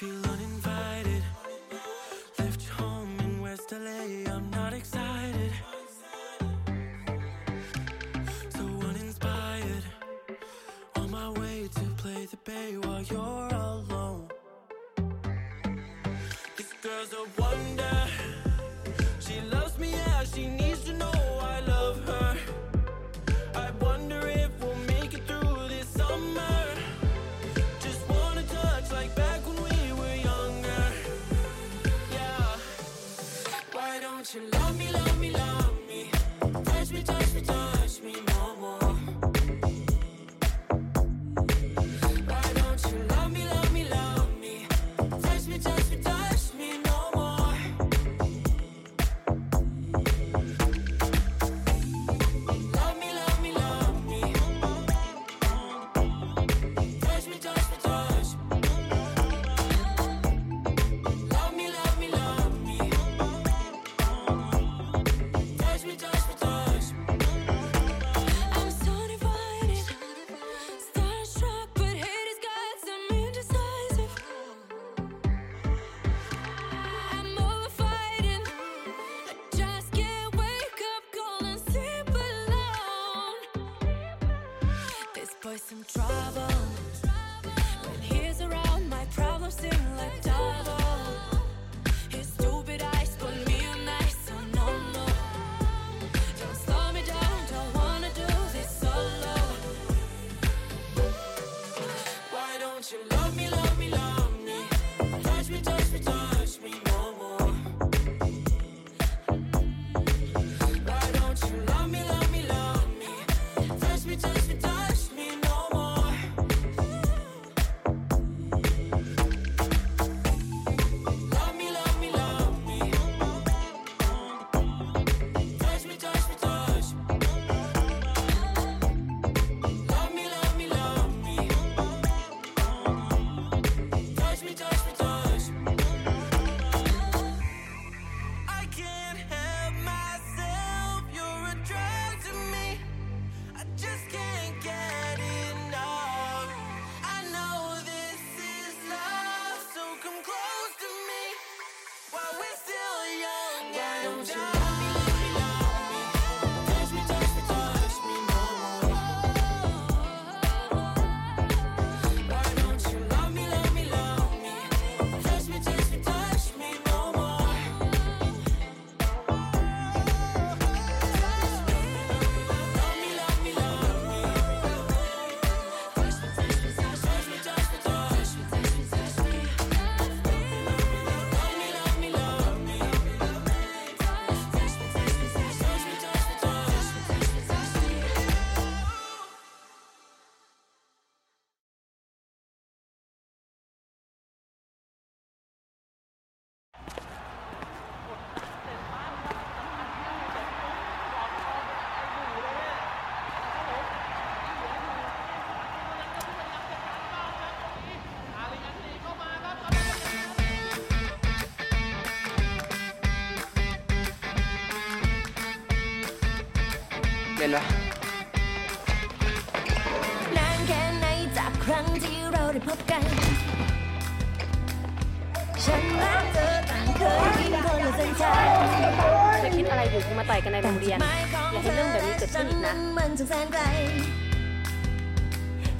feel uninvited. Left home in West LA, I'm not excited. So uninspired. On my way to play the bay while you're.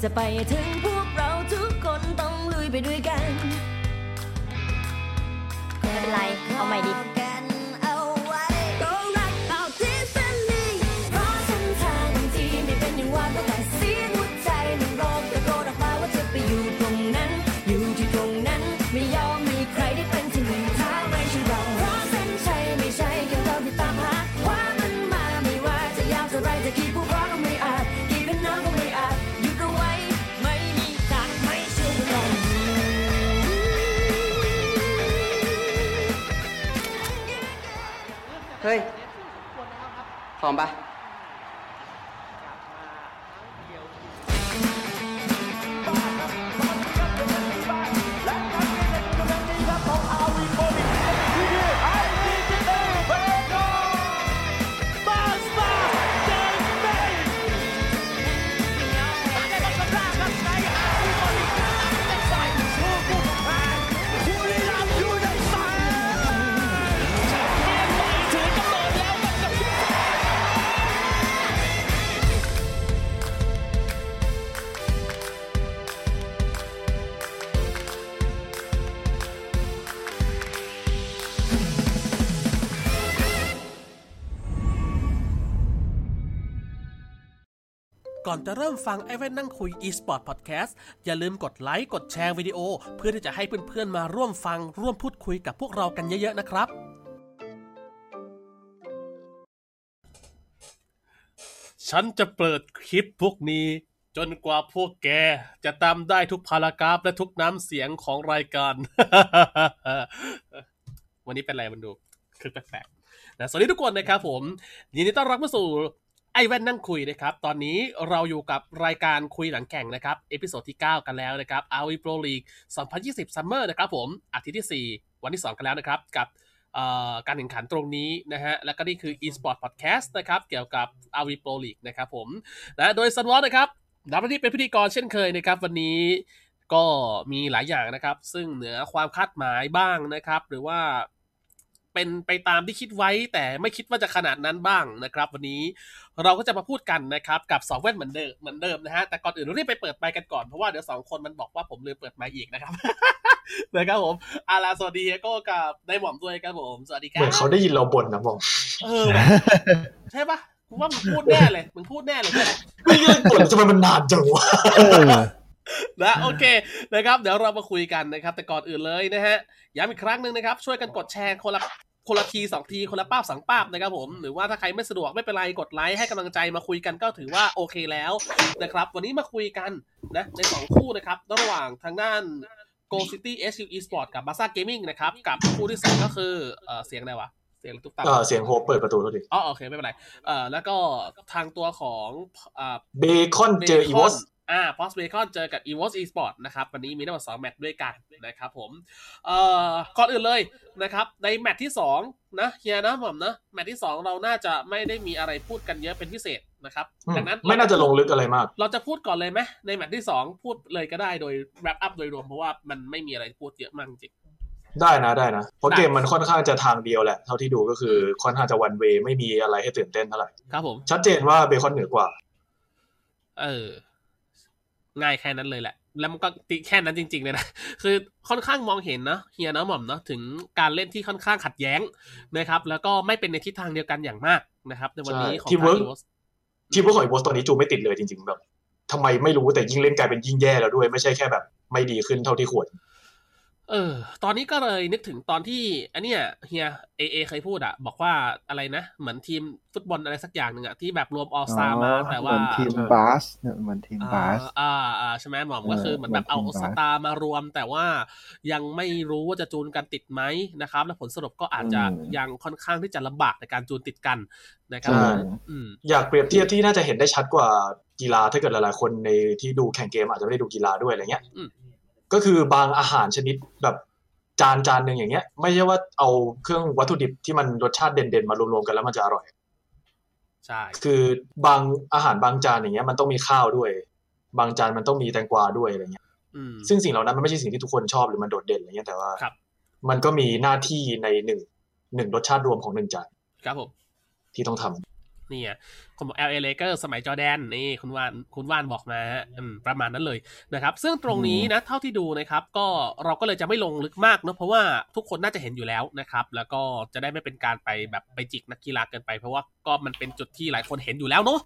จะไปถึงพวกเราทุกคนต้องลุยไปด้วยกัน 好吧。 ก่อนจะเริ่มฟังไอแว่นนั่งคุย eSport Podcast อย่าลืมกดไลค์ กดแชร์วิดีโอ เพื่อที่จะให้เพื่อนๆมาร่วมฟังร่วมพูดคุยกับพวกเรากันเยอะๆนะครับ ฉันจะเปิดคลิปพวกนี้ จนกว่าพวกแกจะตามได้ทุกพารากราฟและทุกน้ำเสียงของรายการ วันนี้เป็นอะไรมันดูคือแปลกๆนะสวัสดีทุกคนนะครับผมยินดีต้อนรับเข้าสู่ ไอแว่นนั่งคุยนะครับ ตอนนี้เราอยู่กับรายการคุยหลังแข่งนะครับ episode ที่ 9 กันแล้วนะครับ RoV Pro League 2020 Summer นะครับผม อาทิตย์ที่ 4 วันที่ 2 กันแล้วนะครับ กับการแข่งขันตรงนี้นะฮะ แล้วก็นี่คือ eSport Podcast นะครับ เกี่ยวกับ RoV Pro League นะครับผมนะโดยซันวอตนะครับรับหน้าที่เป็นพิธีกรเช่นเคยนะครับ วันนี้ก็มีหลายอย่างนะครับ ซึ่งเหนือความคาดหมายบ้างนะครับ หรือว่า เป็นไปตามที่คิดไว้ แต่ไม่คิดว่าจะขนาดนั้นบ้างนะครับ วันนี้เราก็จะมาพูดกันนะครับกับสองแว่นเหมือนเดิมเหมือนเดิมนะฮะแต่ก่อนอื่นเรารีบไปเปิดไมค์กันก่อนเพราะว่าเดี๋ยวสองคนมันบอกว่าผมลืมเปิดไมค์อีกนะครับนะครับผมอาลาสวัสดีเฮโก้กับได้หม่อมด้วยครับผมสวัสดีครัเหมืบอนเขาได้ยินเราบ่นนะบอกเออว่ะใช่ปะกูว่ามึงพูดแน่เลยมึงพูดแน่เลยไม่เลิกบ่นทำไมมันนานจังวะ นะโอเคนะครับ เดี๋ยวเรามาคุยกันนะครับ แต่ก่อนอื่นเลยนะฮะย้ำอีกครั้งหนึ่งนะครับ ช่วยกันกดแชร์คนละคนละทีสองทีคนละป้าบสองป้าบนะครับผมหรือว่าถ้าใครไม่สะดวกไม่เป็นไรกดไลค์ให้กำลังใจมาคุยกันก็ถือว่าโอเคแล้วนะครับ วันนี้มาคุยกันนะในสองคู่นะครับ ระหว่างทางด้าน Go City SU Esport กับ b a s a Gaming นะครับ กับคู่ที่สองก็คือเออเสียงอะไรวะเสียงตุ๊กตาเออเสียงโฮปเปิดประตูแล้วดิอ๋อโอเคไม่เป็นไรเอ่อแล้วก็ทางตัวของอ่าเบคอนเจอ EVOS อ่าพอสเบคอนเจอกับ e v o s Esport นะครับวันนี้มีทั้งหมด2แมตช์ด้วยกันนะครับผมเอ่อก่อนอื่นเลยนะครับในแมตช์ที่2นะเฮียนะหม่อมนะแมตช์ที่2เราน่าจะไม่ได้มีอะไรพูดกันเยอะเป็นพิเศษนะครับดังนั้นไม่น่าจะลงลึกอะไรมาก เราจะพูดก่อนเลยไหมในแมตช์ที่2พูดเลยก็ได้โดย wrap up โดยรวมเพราะว่ามันไม่มีอะไรพูดเยอะมากจริงได้นะได้นะเพราะได้เกมมันค่อนข้างจะทางเดียวแหละ เท่าที่ดูก็คือค่อนข้างจะวันเวไม่มีอะไรให้ตื่นเต้นเท่าไหร่ครับผมชัดเจนว่าเบคอนเหนือกว่า เออ ง่ายแค่นั้นเลยแหละ แล้วมันก็ติแค่นั้นจริง ๆ เลยนะ คือค่อนข้างมองเห็นเนาะเฮียเนาะหม่อมเนาะถึงการเล่นที่ค่อนข้างขัดแย้งนะครับ แล้วก็ไม่เป็นในทิศทางเดียวกันอย่างมากนะครับในวันนี้ใช่ของที่ทาง work EVOS ที่พวกของอีวอสตอนนี้จูไม่ติดเลยจริง ๆ แบบทำไมไม่รู้แต่ยิ่งเล่นกลายเป็นยิ่งแย่แล้วด้วย ไม่ใช่แค่แบบ ไม่ดีขึ้นเท่าที่ควร เออ ตอนนี้ก็เลยนึกถึงตอนที่อันเนี้ยเฮียเอเอเคยพูดอะบอกว่าอะไรนะ เหมือนทีมฟุตบอลอะไรสักอย่างหนึ่งอะที่แบบรวมออสตามาแต่ว่าเหมือนทีมบาสเนี่ยเหมือนทีมบาสอ่าอ่าอ่าใช่ไหมหมอมก็คือเหมือนแบบเอาเหมือนทีมสบาสตาร์มารวม แต่ว่ายังไม่รู้ว่าจะจูนกันติดไหมนะครับ และผลสรุปก็อาจจะอืมยังค่อนข้างที่จะลำบากในการจูนติดกันนะครับใช่อืมอยากเปรียบเทียบที่น่าจะเห็นได้ชัดกว่ากีฬาถ้าเกิดหลายๆ คนในที่ดูแข่งเกมอาจจะไม่ได้ดูกีฬาด้วยอะไรเงี้ยอืม ก็คือบางอาหารชนิดแบบจานจานหนึ่งอย่างเงี้ย ไม่ใช่ว่าเอาเครื่องวัตถุดิบที่มันรสชาติเด่นๆมารวมๆกันแล้วมันจะอร่อยใช่คือบางอาหารบางจานอย่างเงี้ย มันต้องมีข้าวด้วย บางจานมันต้องมีแตงกวาด้วยอะไรเงี้ยอืมซึ่งสิ่งเหล่านั้นมันไม่ใช่สิ่งที่ทุกคนชอบหรือมันโดดเด่นอะไรเงี้ยแต่ว่าครับมันก็มีหน้าที่ในหนึ่งหนึ่งรสชาติรวมของหนึ่งจานครับผมที่ต้องทำนี่ไง คนบอก LA Lakers สมัยจอร์แดนนี่คุณว่านคุณว่านบอกมาฮะอืมประมาณนั้นเลยนะครับ ซึ่งตรงนี้นะเท่าที่ดูนะครับ ก็เราก็เลยจะไม่ลงลึกมากเนอะเพราะว่าทุกคนน่าจะเห็นอยู่แล้วนะครับ แล้วก็จะได้ไม่เป็นการไปแบบไปจิกนักกีฬาเกินไปเพราะว่าก็มันเป็นจุดที่หลายคนเห็นอยู่แล้วเนอะ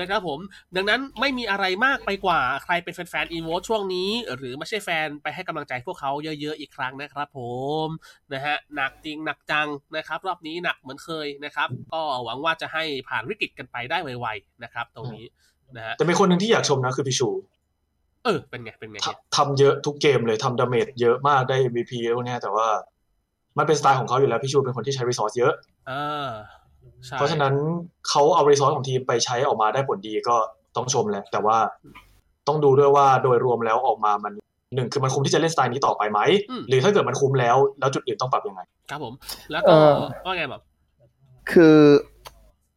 นะครับผม ดังนั้นไม่มีอะไรมากไปกว่าใครเป็นแฟนๆอีโวช่วงนี้ หรือไม่ใช่แฟนไปให้กำลังใจพวกเขาเยอะๆอีกครั้งนะครับผมนะฮะหนักจริงหนักจังนะครับ รอบนี้หนักเหมือนเคยนะครับ ก็หวังว่าจะให้ผ่านวิกฤตกันไปได้ไวๆนะครับ ตรงนี้นะฮะแต่มีคนหนึ่งที่อยากชมนะคือพี่ชูเออเป็นไงเป็นไงทำทำเยอะทุกเกมเลยทำ damage เยอะมากได้ MVP พวกเนี้ยแต่ว่ามันเป็นสไตล์ของเขาอยู่แล้วพี่ชูเป็นคนที่ใช้ resource เยอะอ่าใช่ เพราะฉะนั้นเขาเอา resource ของทีมไปใช้ออกมาได้ผลดีก็ต้องชมแหละ แต่ว่าต้องดูด้วยว่าโดยรวมแล้วออกมามันหนึ่งคือมันคุ้มที่จะเล่นสไตล์นี้ต่อไปไหม หรือถ้าเกิดมันคุ้มแล้ว แล้วจุดอื่นต้องปรับยังไง ครับผม แล้วก็เออว่าไงแบบ คือ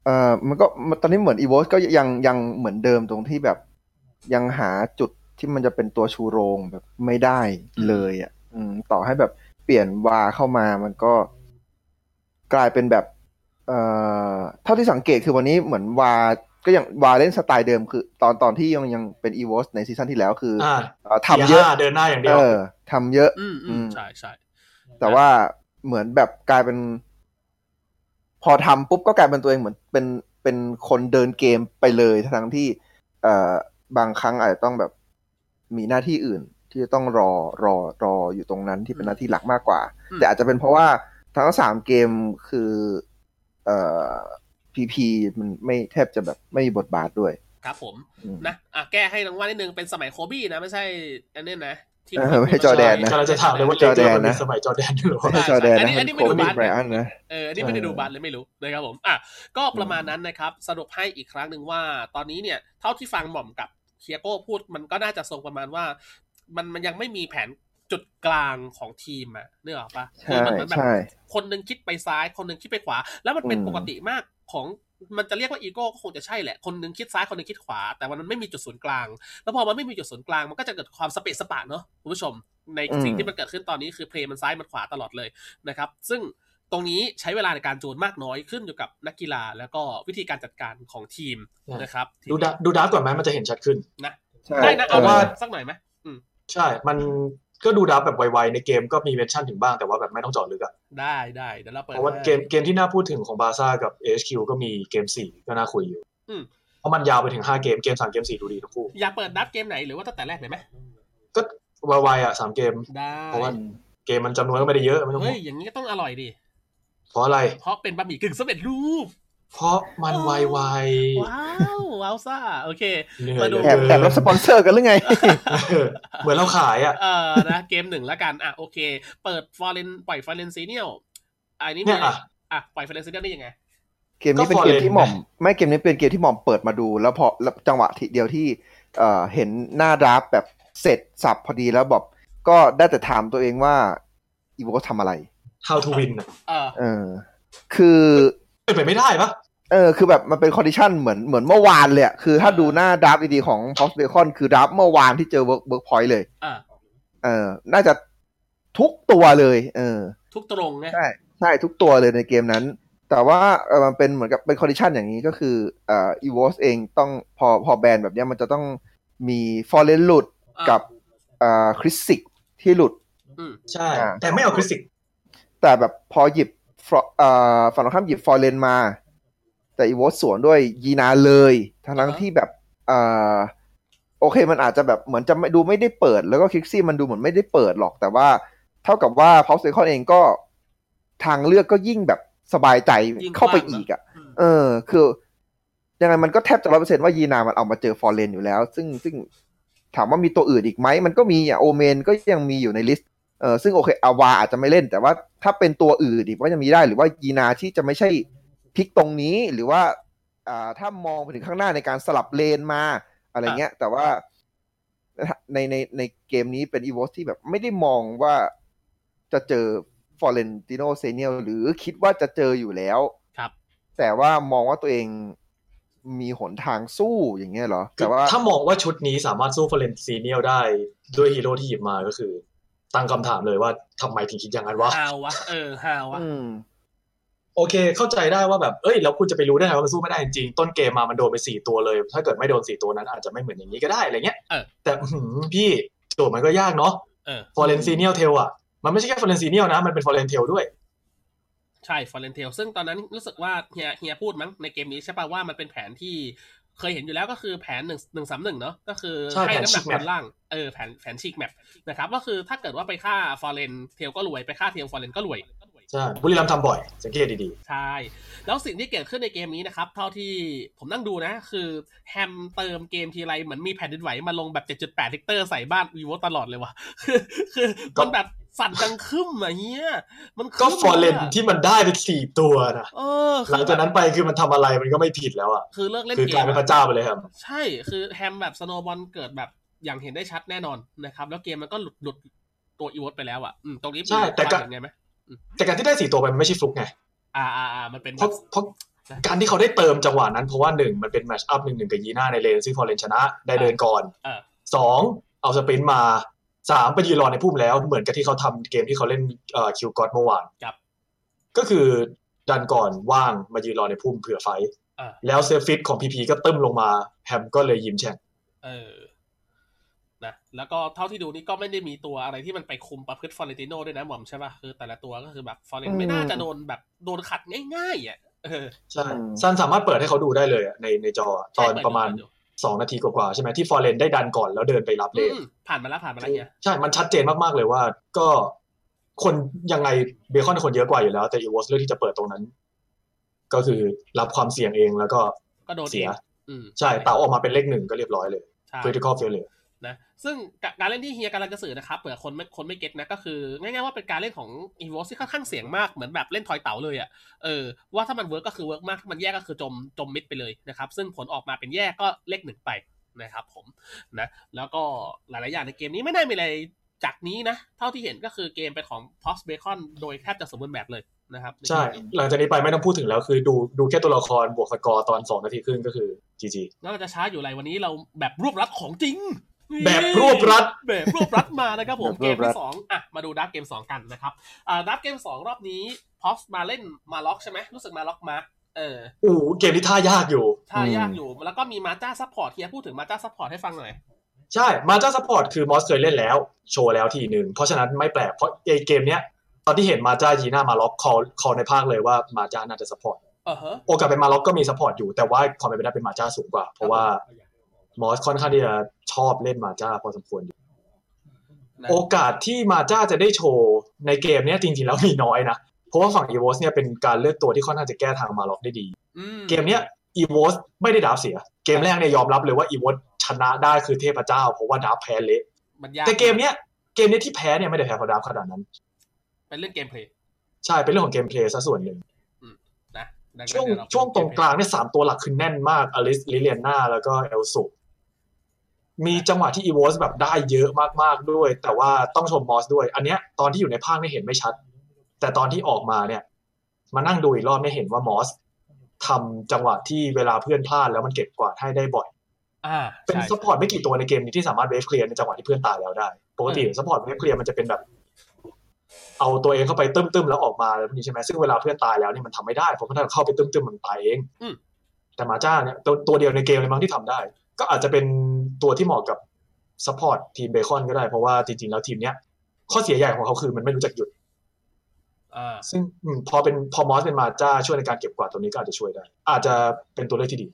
เอ่อมันก็มันตอนนี้เหมือน EVOS ก็ยังยังเหมือนเดิมตรงที่แบบ ยังหาจุดที่มันจะเป็นตัวชูโรงแบบไม่ได้เลยอะอืมต่อให้แบบเปลี่ยนวาเข้ามามันก็กลายเป็นแบบ เอ่อเท่าที่สังเกตคือวันนี้เหมือนวาก็ยังวาเล่นสไตล์เดิมคือ ตอนตอนที่ยังยังเป็น EVOS ในซีซั่นที่แล้วคือออ่าเอ่อทำเยอะทีห้าเดินหน้าอย่างเดีเอยวอทำเยอะ อืมอือืมมใช่ใช่แต่ว่าเหมือนแบบกลายเป็น พอทำปุ๊บก็กลายเป็นตัวเองเหมือนเป็นเป็นคนเดินเกมไปเลยทั้งที่ เออ่อบางครั้งอาจจะต้องแบบมีหน้าที่อื่น ที่จะต้องรอรอรออยู่ตรงนั้นที่เป็นหน้าที่หลักมากกว่าอืมแต่อาจจะเป็นเพราะว่าทั้งสามเกมคือ เอ่อพีพีมันไม่แทบจะแบบไม่มีบทบาทด้วย ครับผมอืมนะอะแก้ให้รางวัลนิดนึงเป็นสมัยโคบี้นะ ไม่ใช่อันนี้นะที่เออไม่ใช่จอร์แดนนะกำลังจะถามเลยว่าจอร์แดนมันมีนะสมัยจอร์แดนด้วยเหรอไม่ใช่จอร์แดนอันนะนี้อันนี้เป็ไม่โคดูบีบัตไบรอันนะเอออันนี้ไม่ได้เออดูบัตรเลยไม่รู้นะครับผมอะก็ประมาณนั้นนะครับ สรุปให้อีกครั้งหนึ่งว่า ตอนนี้เนี่ย เท่าที่ฟังหม่อมกับเคียโก้พูดมันก็น่าจะทรงประมาณว่า มันมันยังไม่มีแผน จุดกลางของทีมอะนึกออกปะใช่มันเหมือนแบบใช่คนหนึงคิดไปซ้าย คนหนึงคิดไปขวา แล้วมันเป็นอืมปกติมากของมันจะเรียกว่าอีโก้ก็คงจะใช่แหละ คนหนึ่งคิดซ้ายคนหนึ่งคิดขวา แต่ว่ามันไม่มีจุดศูนย์กลาง แล้วพอมันไม่มีจุดศูนย์กลาง มันก็จะเกิดความสเปะสปะเนาะคุณผู้ชม ในสิ่งที่มันเกิดขึ้นตอนนี้คือ play มันซ้ายมันขวาตลอดเลยนะครับ ซึ่งตรงนี้ใช้เวลาในการจูนมากน้อยขึ้นอยู่กับนักกีฬาแล้วก็วิธีการจัดการของทีมนะครับ ดูดาดูดาร์กก่อนไหมมันจะเห็นชัดขึ้นนะใช่ได้นะเพราะว่าสักหน่อยไหมอืมใช่ มัน ก็ดู draft แบบไวๆ ในเกมก็มี mention ถึงบ้างแต่ว่าแบบไม่ต้องเจาะลึกอะได้ได้เดี๋ยวเราเปิดเพราะว่าให้เกมเกมที่น่าพูดถึงของบาซ่ากับ HQ ก็มีเกมสี่ก็น่าคุยอยู่อืมเพราะมันยาวไปถึงห้าเกมเกมสามเกมสี่ดูดีทั้งคู่อยากเปิดนับเกมไหนหรือว่าตั้งแต่แรกเลยไหมก็ไวๆอะสามเกมได้เพราะว่าเกมมันจำนวนก็ไม่ได้เยอะไม่ต้องห่เฮ้วยงอย่างนี้ก็ต้องอร่อยดิเพราะอะไร เพราะเป็นบะหมี่กึ่งสำเร็จรูป เพราะมันไวว้าวว้าวซ่าโอเคๆเหนื่อมายดูเหลืแออบเกิแอบรับสปอนเซอร์กันหรือไงเออเหมือนเราขายอะเออนะเกมหนึ่งแล้วกันอะโอเค เปิดฟอร์เรนปล่อยฟอร์เรนซีเนียลอันนี้มีเนี่ยอะอะปล่อยฟอร์เรนซีเนียลได้ยังไงเกมนี้เป็นก็เกม Foreign ที่หม่อม ไม่เกมนี้เป็นเกมที่หม่อมเปิดมาดู แล้วพอแล้วจังหวะทีเดียวที่เอ่อเห็นหน้า draft แบบเสร็จสรรพพอดีแล้วบอกก็ได้แต่ถามตัวเองว่าอีโวทำอะไร How to win อะเออเออคือ เป็นไปไม่ได้ปะเออคือแบบมันเป็น condition เหมือนเหมือนเมื่อวานเลยอะคือถ้าดูหน้า draft ดีๆของฝั่งเบคอนคือ draft เมื่อวานที่เจอเวิร์กเวิร์กพอยต์เลยอะเออ น่าจะทุกตัวเลย เออ ทุกตรงไงใช่ใช่ทุกตัวเลยในเกมนั้น แต่ว่าเออมันเป็นเหมือนกับเป็น condition อย่างนี้ก็คือเอ่ออีวอสเองต้องพอพอแบนแบบเนี้ยมันจะต้องมีฟอร์เรนหลุดอะกับเอ่อคริกซี่ที่หลุดอืมใช่อ่าแต่ไม่เอาคริกซี่แต่แบบพอหยิบฟรเอ่อ ฝั่งตรงข้ามหยิบฟอร์เรนมา แต่อีวอสสวนด้วยยีนาเลยทั้งทั้งที่แบบเอ่อโอเคมันอาจจะแบบเหมือนจะไม่ดูไม่ได้เปิด แล้วก็คริกซี่มันดูเหมือนไม่ได้เปิดหรอกแต่ว่าเท่ากับว่าฝั่งเบคอนเองก็ทางเลือกก็ยิ่งแบบสบายใจยิ่งเข้าไปกว้างอีกอะอืมเออ คือยังไงมันก็แทบจะร้อยเปอร์เซ็นต์ว่ายีนามันเอามาเจอฟอร์เรนอยู่แล้ว ซึ่งซึ่งถามว่ามีตัวอื่นอีกไหมมันก็มีอะโอเมนก็ยังมีอยู่ใน list เออซึ่งโอเคอาวาอาจจะไม่เล่น แต่ว่าถ้าเป็นตัวอื่นอีกก็ยังมีได้หรือว่ายีนาที่จะไม่ใช่flick ตรงนี้หรือว่าอ่าถ้ามองไปถึงข้างหน้าในการสลับเลนมาอะไรเงี้ย แต่ว่าในในในเกมนี้เป็นอีวอสที่แบบไม่ได้มองว่าจะเจอฟอร์เรนติโนเซเนียลหรือคิดว่าจะเจออยู่แล้วครับ แต่ว่ามองว่าตัวเองมีหนทางสู้อย่างเงี้ยเหรอ แต่ว่าถ้ามองว่าชุดนี้สามารถสู้ฟอเรนซีเนียลได้ด้วยฮีโร่ที่หยิบมาก็คือ ตั้งคำถามเลยว่าทำไมถึงคิดอย่างนั้นวะฮาววะเออฮาววะอืมโอเค เข้าใจได้ว่าแบบเอ้ยแล้วคุณจะไปรู้ได้ไงว่ามันสู้ไม่ได้จริงๆต้นเกมมามันโดนไปสี่ตัวเลย ถ้าเกิดไม่โดนสี่ตัวนั้นอาจจะไม่เหมือนอย่างนี้ก็ได้อะไรเงี้ยเออแต่อื้อหือพี่โจทย์มันก็ยากเนาะเออฟอเรนซีเนียลเทลอะมันไม่ใช่แค่ฟอเรนซีเนียลนะ มันเป็นฟอเรนเทลด้วย ใช่ฟอร์เรนเทลซึ่งตอนนั้นรู้สึกว่าเฮียเฮียพูดมั้งในเกมนี้ใช่ป่ะว่ามันเป็นแผนที่ เคยเห็นอยู่แล้วก็คือแผนหนึ่งหนึ่งสามหนึ่งเนาะก็คือใช่ให้แผนน้ำหนักฉีก map บนล่างเออแผนแผนฉีก map นะครับก็คือถ้าเกิดว่าไปฆ่าฟอร์เรนเทลก็รวยไปฆ่าเทลฟอร์เรนก็รวยใช่บุรีรัมย์ทำบ่อย สังเกตดีใช่ แล้วสิ่งที่เกิดขึ้นในเกมนี้นะครับ เท่าที่ผมนั่งดูนะ คือแฮมเติมเกมทีไรเหมือนมีแผ่นดินไหวมาลงแบบ 7.8 ลิกเตอร์ใส่บ้านอีโวตลอดเลยว่ะคือคือมันแบบ สั่นจังคึมอะเฮียมันๆก็คึ้มฟอเรนลยะที่มันได้ไปสี่ตัวนะเออหลังจากนั้นไปคือมันทำอะไรมันก็ไม่ผิดแล้วอะคือเลิกเล่นคือเกกลายมเป็นพอะระเจ้าไปเลยครับ ใช่คือแฮมแบบ snowball เกิดแบบอย่างเห็นได้ชัดแน่นอนนะครับ แล้วเกมมันก็หลุดหลุดตัวอีวอสไปแล้วอะอืมตรงนี้ใช่แต่ก็ความเห็นไงไหมแต่การที่ได้สี่ตัวไปมันไม่ใช่ฟลุกไงอ่าอ่าอ่ามันเป็นเพราะเพราะการที่เขาได้เติมจังหวะนั้นเพราะว่าหนึ่งมันเป็น match up หนึ่งหนึ่งกับยีน่าในเลนซึ่งฟอเรนชนะได้เดินก่อนเออสองเอา sprint มา สามไปยืนรอในพุ่มแล้วเหมือนกับที่เขาทำเกมที่เขาเล่นเอ่อคิวกอดเมื่อวานครับก็คือดันก่อนว่างมายืนรอในพุ่มเผื่อ fight อ่าแล้วเซฟฟิตของพีพีก็ตึ้มลงมาแฮมก็เลยยิ้มแฉ่งเออนะแล้วก็เท่าที่ดูนี่ก็ไม่ได้มีตัวอะไรที่มันไปคุมประพฤติฟอร์เรนติโนด้วยนะหม่อมใช่ป่ะคือแต่ละตัวก็คือแบบฟอร์เรนอืมไม่น่าจะโดนแบบโดนขัดง่ายๆอะเออใช่อืมซันสามารถเปิดให้เขาดูได้เลยอะในในจออะตอนใช่เปิดประมาณเปิดอยู่ สองนาทีกว่าๆใช่ไหมที่ฟอร์เรนได้ดันก่อนแล้วเดินไปรับเลอืนมผ่านมาแล้วผ่านมาแล้วเนี่ยใช่ มันชัดเจนมากๆเลยว่า ก็คนยังไงเบคอนคนเยอะกว่าอยู่แล้ว แต่อีวอสเลือกที่จะเปิดตรงนั้น ก็คือรับความเสี่ยงเองแล้วก็ก็โดนเสียองอืมใช่เต่าออกมาเป็นเลขหนึ่งก็เรียบร้อยเลยใช่ critical failure นะซึ่งการเล่นที่เฮียกำลังจะสื่อนะครับเผื่อคนไม่คนไม่ get นะก็คือง่ายๆว่าเป็นการเล่นของอีวอสที่ค่อนข้างเสี่ยงมากเหมือนแบบเล่นทอยเต๋าเลยอะ่ะเออว่าถ้ามัน work ก็คือ work มากถ้ามันแยกก็คือจมจมมิดไปเลยนะครับซึ่งผลออกมาเป็นแยกก็เลขหนึ่งไปนะครับผมนะแล้วก็หลายๆอย่างในเกมนี้ไม่ได้มีอะไรจากนี้นะ เท่าที่เห็นก็คือเกมเป็นของ Post Bacon โดยแทบจะสมบูรณ์แบบเลยนะครับใช่เกมนี้หลังจากนี้ไปไม่ต้องพูดถึงแล้วคือดูดูแค่ตัวละครบวกสกอร์ตอนสองนาทีครึ่งก็คือ GG แล้วเราจะช้าอยู่ไรวันนี้เราแบบรวบรัดของจริง แบบรวบรัดแบบรวบรัดมานะครับผมแบบเกรวมบรัดที่สองอะมาดูดับเกมสองกันนะครับอ่าดับเกมสองรอบนี้พอสมาเล่นมาล็อกใช่ไหมรู้สึกมาล็อกมาเอออู้หูเกมนี้ท่ายากอยู่ถ้ายากอยู่แล้วก็มีมาจ้า support เฮียพูดถึงมาจ้า support ให้ฟังหน่อยใช่มาจ้า support คือมอสเคยเล่นแล้ว โชว์แล้วทีหนึ่งเพราะฉะนั้นไม่แปลกเพราะไอเกมเนี้ยตอนที่เห็นมาจ้ายีน่ามาล็อกคอคอในพากย์เลยว่ามาจ้าน่าจะ support เออฮะโอกาสเป็นมาล็อกก็มี support อยู่แต่ว่าความเป็นไปได้เป็นมาจ้าสูงกว่า เพราะว่า มอสค่อนข้างที่จะชอบเล่นมาจ้าพอสมควรอยู่นะโอกาสที่มาจ้าจะได้โชว์ในเกมเนี้ยจริงๆแล้วมีน้อยนะ เพราะว่าฝั่งอีโวสเนี่ยเป็นการเลือกตัวที่ค่อนข้างจะแก้ทางมาล็อกได้ดีอืมเกมเนี้ยอีโวสไม่ได้ draft เสีย เกมแรกเนี่ยยอมรับเลยว่าอีโวสชนะได้คือเทพเจ้า เพราะว่า draft แพ้เละมันยากแต่เกมเนี้ยเกมเนี้ยที่แพ้เนี่ยไม่ได้แพ้เพราะ draft ขนาดนั้น เป็นเรื่อง gameplayใช่เป็นเรื่องของ gameplay ซะส่วนหนึ่งนะดังนั้นช่วงเดี๋ยเาช่วงตรงเมเพกลางเนี่ยสามตัวหลักคือแน่นมากอลิสลิเลียนาแล้วก็เอลสุ มีจังหวะที่อีโวสแบบได้เยอะมากๆด้วย แต่ว่าต้องชมมอสด้วย อันเนี้ยตอนที่อยู่ในพากย์ไม่เห็นไม่ชัด แต่ตอนที่ออกมาเนี่ย มานั่งดูอีกรอบไม่เห็นว่ามอสทำจังหวะที่เวลาเพื่อนพลาดแล้วมันเก็บกวาดให้ได้บ่อยอ่าเป็นใช่ซัพพอร์ตไม่กี่ตัวในเกมนี้ที่สามารถ wave clear ในจังหวะที่เพื่อนตายแล้วได้ปกติ support wave clear มันจะเป็นแบบ เอาตัวเองเข้าไปตึ้มๆแล้วออกมาแล้วนี้ใช่ไหมซึ่งเวลาเพื่อนตายแล้วนี่มันทำไม่ได้เพราะถ้าเข้าไปตึ้มๆมันตายเองอืมแต่มาจ้าเนี่ยตัวตัวเดียวในเกมเลยมั้งที่ทำได้ ก็อาจจะเป็น ตัวที่เหมาะกับ support ทีมเบคอนก็ได้เพราะว่าจริงๆแล้วทีมเนี้ยข้อเสียใหญ่ของเขาคือมันไม่รู้จักหยุดอ่าซึ่งอืมพอเป็นพอมอสเป็นมาจ้าช่วยในการเก็บกวาดตัวนี้ก็อาจจะช่วยได้ อาจจะเป็นตัวเลือกที่ดี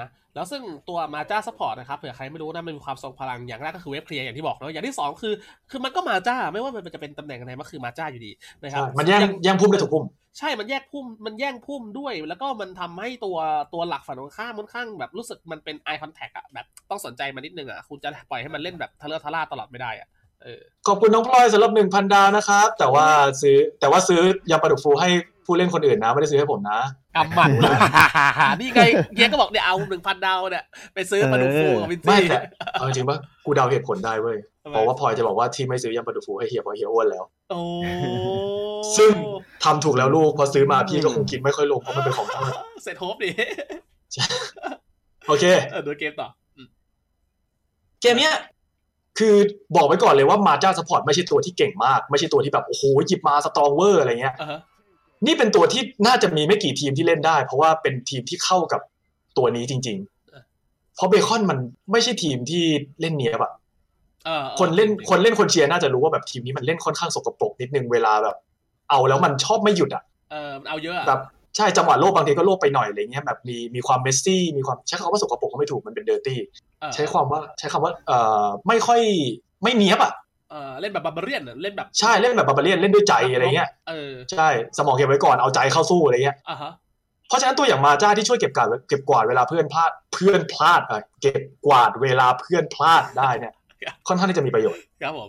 นะแล้วซึ่งตัวมาจ้า support นะครับเผื่อใครไม่รู้นะมันมีความทรงพลังอย่างแรกก็คือ wave clear อย่างที่บอกเนาะอย่างที่สองคือ คือมันก็มาจ้าไม่ว่ามันจะเป็นตำแหน่งไหนมันคือมาจ้าอยู่ดีนะครับใช่มันแย่งอย่างแย่งพุ่มได้ถูกพุ่ม ใช่มันแยกพุ่มมันแย่งพุ่มด้วย แล้วก็มันทำให้ตัวตัวหลักฝั่งตรงข้ามค่อนข้างแบบรู้สึกมันเป็น eye contact อะแบบต้องสนใจมันนิดนึงอะคุณจะปล่อยให้มันเล่นแบบทะเลาะทะล่าตลอดไม่ได้อะ ขอบคุณน้องพลอยสำหรับหนึ่งพันดาวนะครับ แต่ว่าซื้อแต่ว่าซื้อยำปลาดุกฟูให้ผู้เล่นคนอื่นนะ ไม่ได้ซื้อให้ผมนะกำหมัดนี่ไงเฮียก็บอกเนี่ยเอาหนึ่งพันดาวเนี่ยไปซื้อปลาดุกฟูกับวินไม่ซี่แต่เอาจริงๆปะกูเดาเหตุผลได้เว้ยทำไมเพราะว่าพลอยจะบอกว่าที่ไม่ซื้อยำปลาดุกฟูให้เฮียเพราะเฮียอ้วนแล้วโอ้ซึ่งทำถูกแล้วลูกพอซื้อมาพี่ก็คงกินไม่ค่อยลงเพราะมันเป็นของทอดเสร็จโฮปดิโอเคเออดูเกมต่ออืมเกมเนี้ย คือบอกไว้ก่อนเลยว่ามาจ้า support ไม่ใช่ตัวที่เก่งมาก ไม่ใช่ตัวที่แบบโอ้โหหยิบมา strong เวอร์อะไรเงี้ยอ่าฮะนี่เป็นตัวที่น่าจะมีไม่กี่ทีมที่เล่นได้ เพราะว่าเป็นทีมที่เข้ากับตัวนี้จริง ๆ เพราะเบคอนมันไม่ใช่ทีมที่เล่นเนี้ยบอะเออออคนเล่นจริงๆคนเล่นคนเชียร์น่าจะรู้ว่าแบบทีมนี้มันเล่นค่อนข้างสกปรกนิดนึงเวลาแบบ เอาแล้วมันชอบไม่หยุดอะเออมันเอาเยอะอะแบบ ใช่จังหวะโลภบางทีก็โลภไปหน่อยอะไรเงี้ยแบบมีมีความ messy มีความใช้คำว่าสกปรกก็ไม่ถูกมันเป็น dirty เออใช้ความว่าใช้คำว่าเอ่อไม่ค่อยไม่เนี้ยบอะเออเล่นแบบ barbarian อะเล่นแบบใชเล่นแบบ barbarian เล่นด้วยใจอะไรเงี้ยเออใช่สมองเก็บไว้ก่อนเอาใจเข้าสู้อะไรเงี้ยอ่าฮะเพราะฉะนั้นตัวอย่างมาจ้าที่ช่วยเก็บกวาดเก็บกวาดเวลาเพื่อนพลาดเพื่อนพลาดอะเก็บกวาดเวลาเพื่อนพลาดได้เนี่ยค่อนข้างที่จะมีประโยชน์ครับผม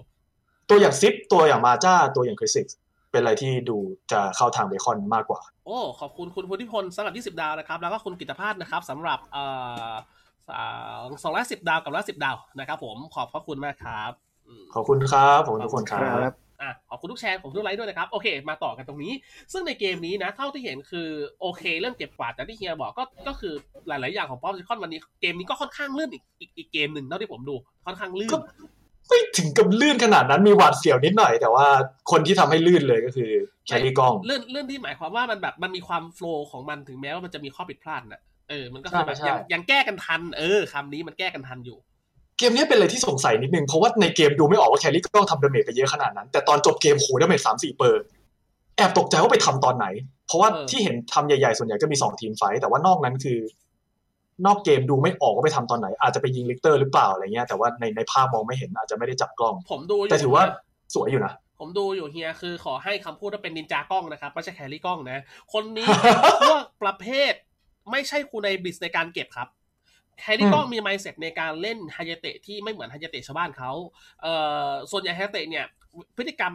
ตัวอย่างซิปตัวอย่างมาจ้าตัวอย่างคริสิก เป็นอะไรที่ดูจะเข้าทางเบคอนมากกว่า โอ้ขอบคุณคุณพุทธิพลสำหรับ 20 ดาวนะครับ แล้วก็คุณกิตภาสนะครับสำหรับเอ่อสองร้อยสิบดาวกับร้อยสิบดาวนะครับ ผมขอบพระคุณมากครับอืมขอบคุณครับขอบคุณทุกคนคครัรับบอะขอบคุณทุกแชร์ขอบคุณทุกไลค์ด้วยนะครับ โอเค มาต่อกันตรงนี้ ซึ่งในเกมนี้นะ เท่าที่เห็นคือโอเค เรื่องเก็บกวาดแต่ที่เฮียบอกก็ก็คือหลาย ๆ อย่างของป๊อปซิคอนวันนี้เกมนี้ก็ค่อนข้างลื่นอีกอีกอีกเกมหนึ่งเท่าที่ผมดูค่อนข้างลื่นก็ ไม่ถึงกับลื่นขนาดนั้นมีหวาดเสียวนิดหน่อย แต่ว่าคนที่ทำให้ลื่นเลยก็คือ carry กล้องลื่อนเลื่อนที่หมายความว่ามันแบบมันมีความ flow ของมันถึงแม้ว่ามันจะมีข้อผิดพลาดนะเออมันก็คือแบบใช่ใช่ยังยังแก้กันทัน เออคำนี้มันแก้กันทันอยู่ เกมนี้เป็นอะไรที่สงสัยนิดนึงเพราะว่าในเกมดูไม่ออกว่า carry กล้องทำ damage ไปเยอะขนาดนั้น แต่ตอนจบเกมโห damage สามสี่เปอร์แอบตกใจว่าไปทำตอนไหน เพราะว่าเออที่เห็นทำใหญ่ๆส่วนใหญ่ก็มีสอง team fight แต่ว่านอกนั้นคือ นอกเกมดูไม่ออกว่าไปทำตอนไหน อาจจะไปยิงลิกเตอร์หรือเปล่าอะไรเงี้ยแต่ว่าในในภาพมองไม่เห็นอาจจะไม่ได้จับกล้อง ผมดูอยู่แต่ถือว่าสวยอยู่นะผมดูอยู่เฮียคือขอให้คำพูดว่าเป็นนินจากล้องนะครับไม่ใช่ carry กล้องนะ คนนี้พวกประเภทไม่ใช่ครูในบลิสในการเก็บครับ carry กล้องมี mindset ในการเล่นไฮยาเตะที่ไม่เหมือนไฮยาเตะชาวบ้านเขาเอ่อส่วนใหญ่ไฮยาเตะเนี่ย พฤติกรรม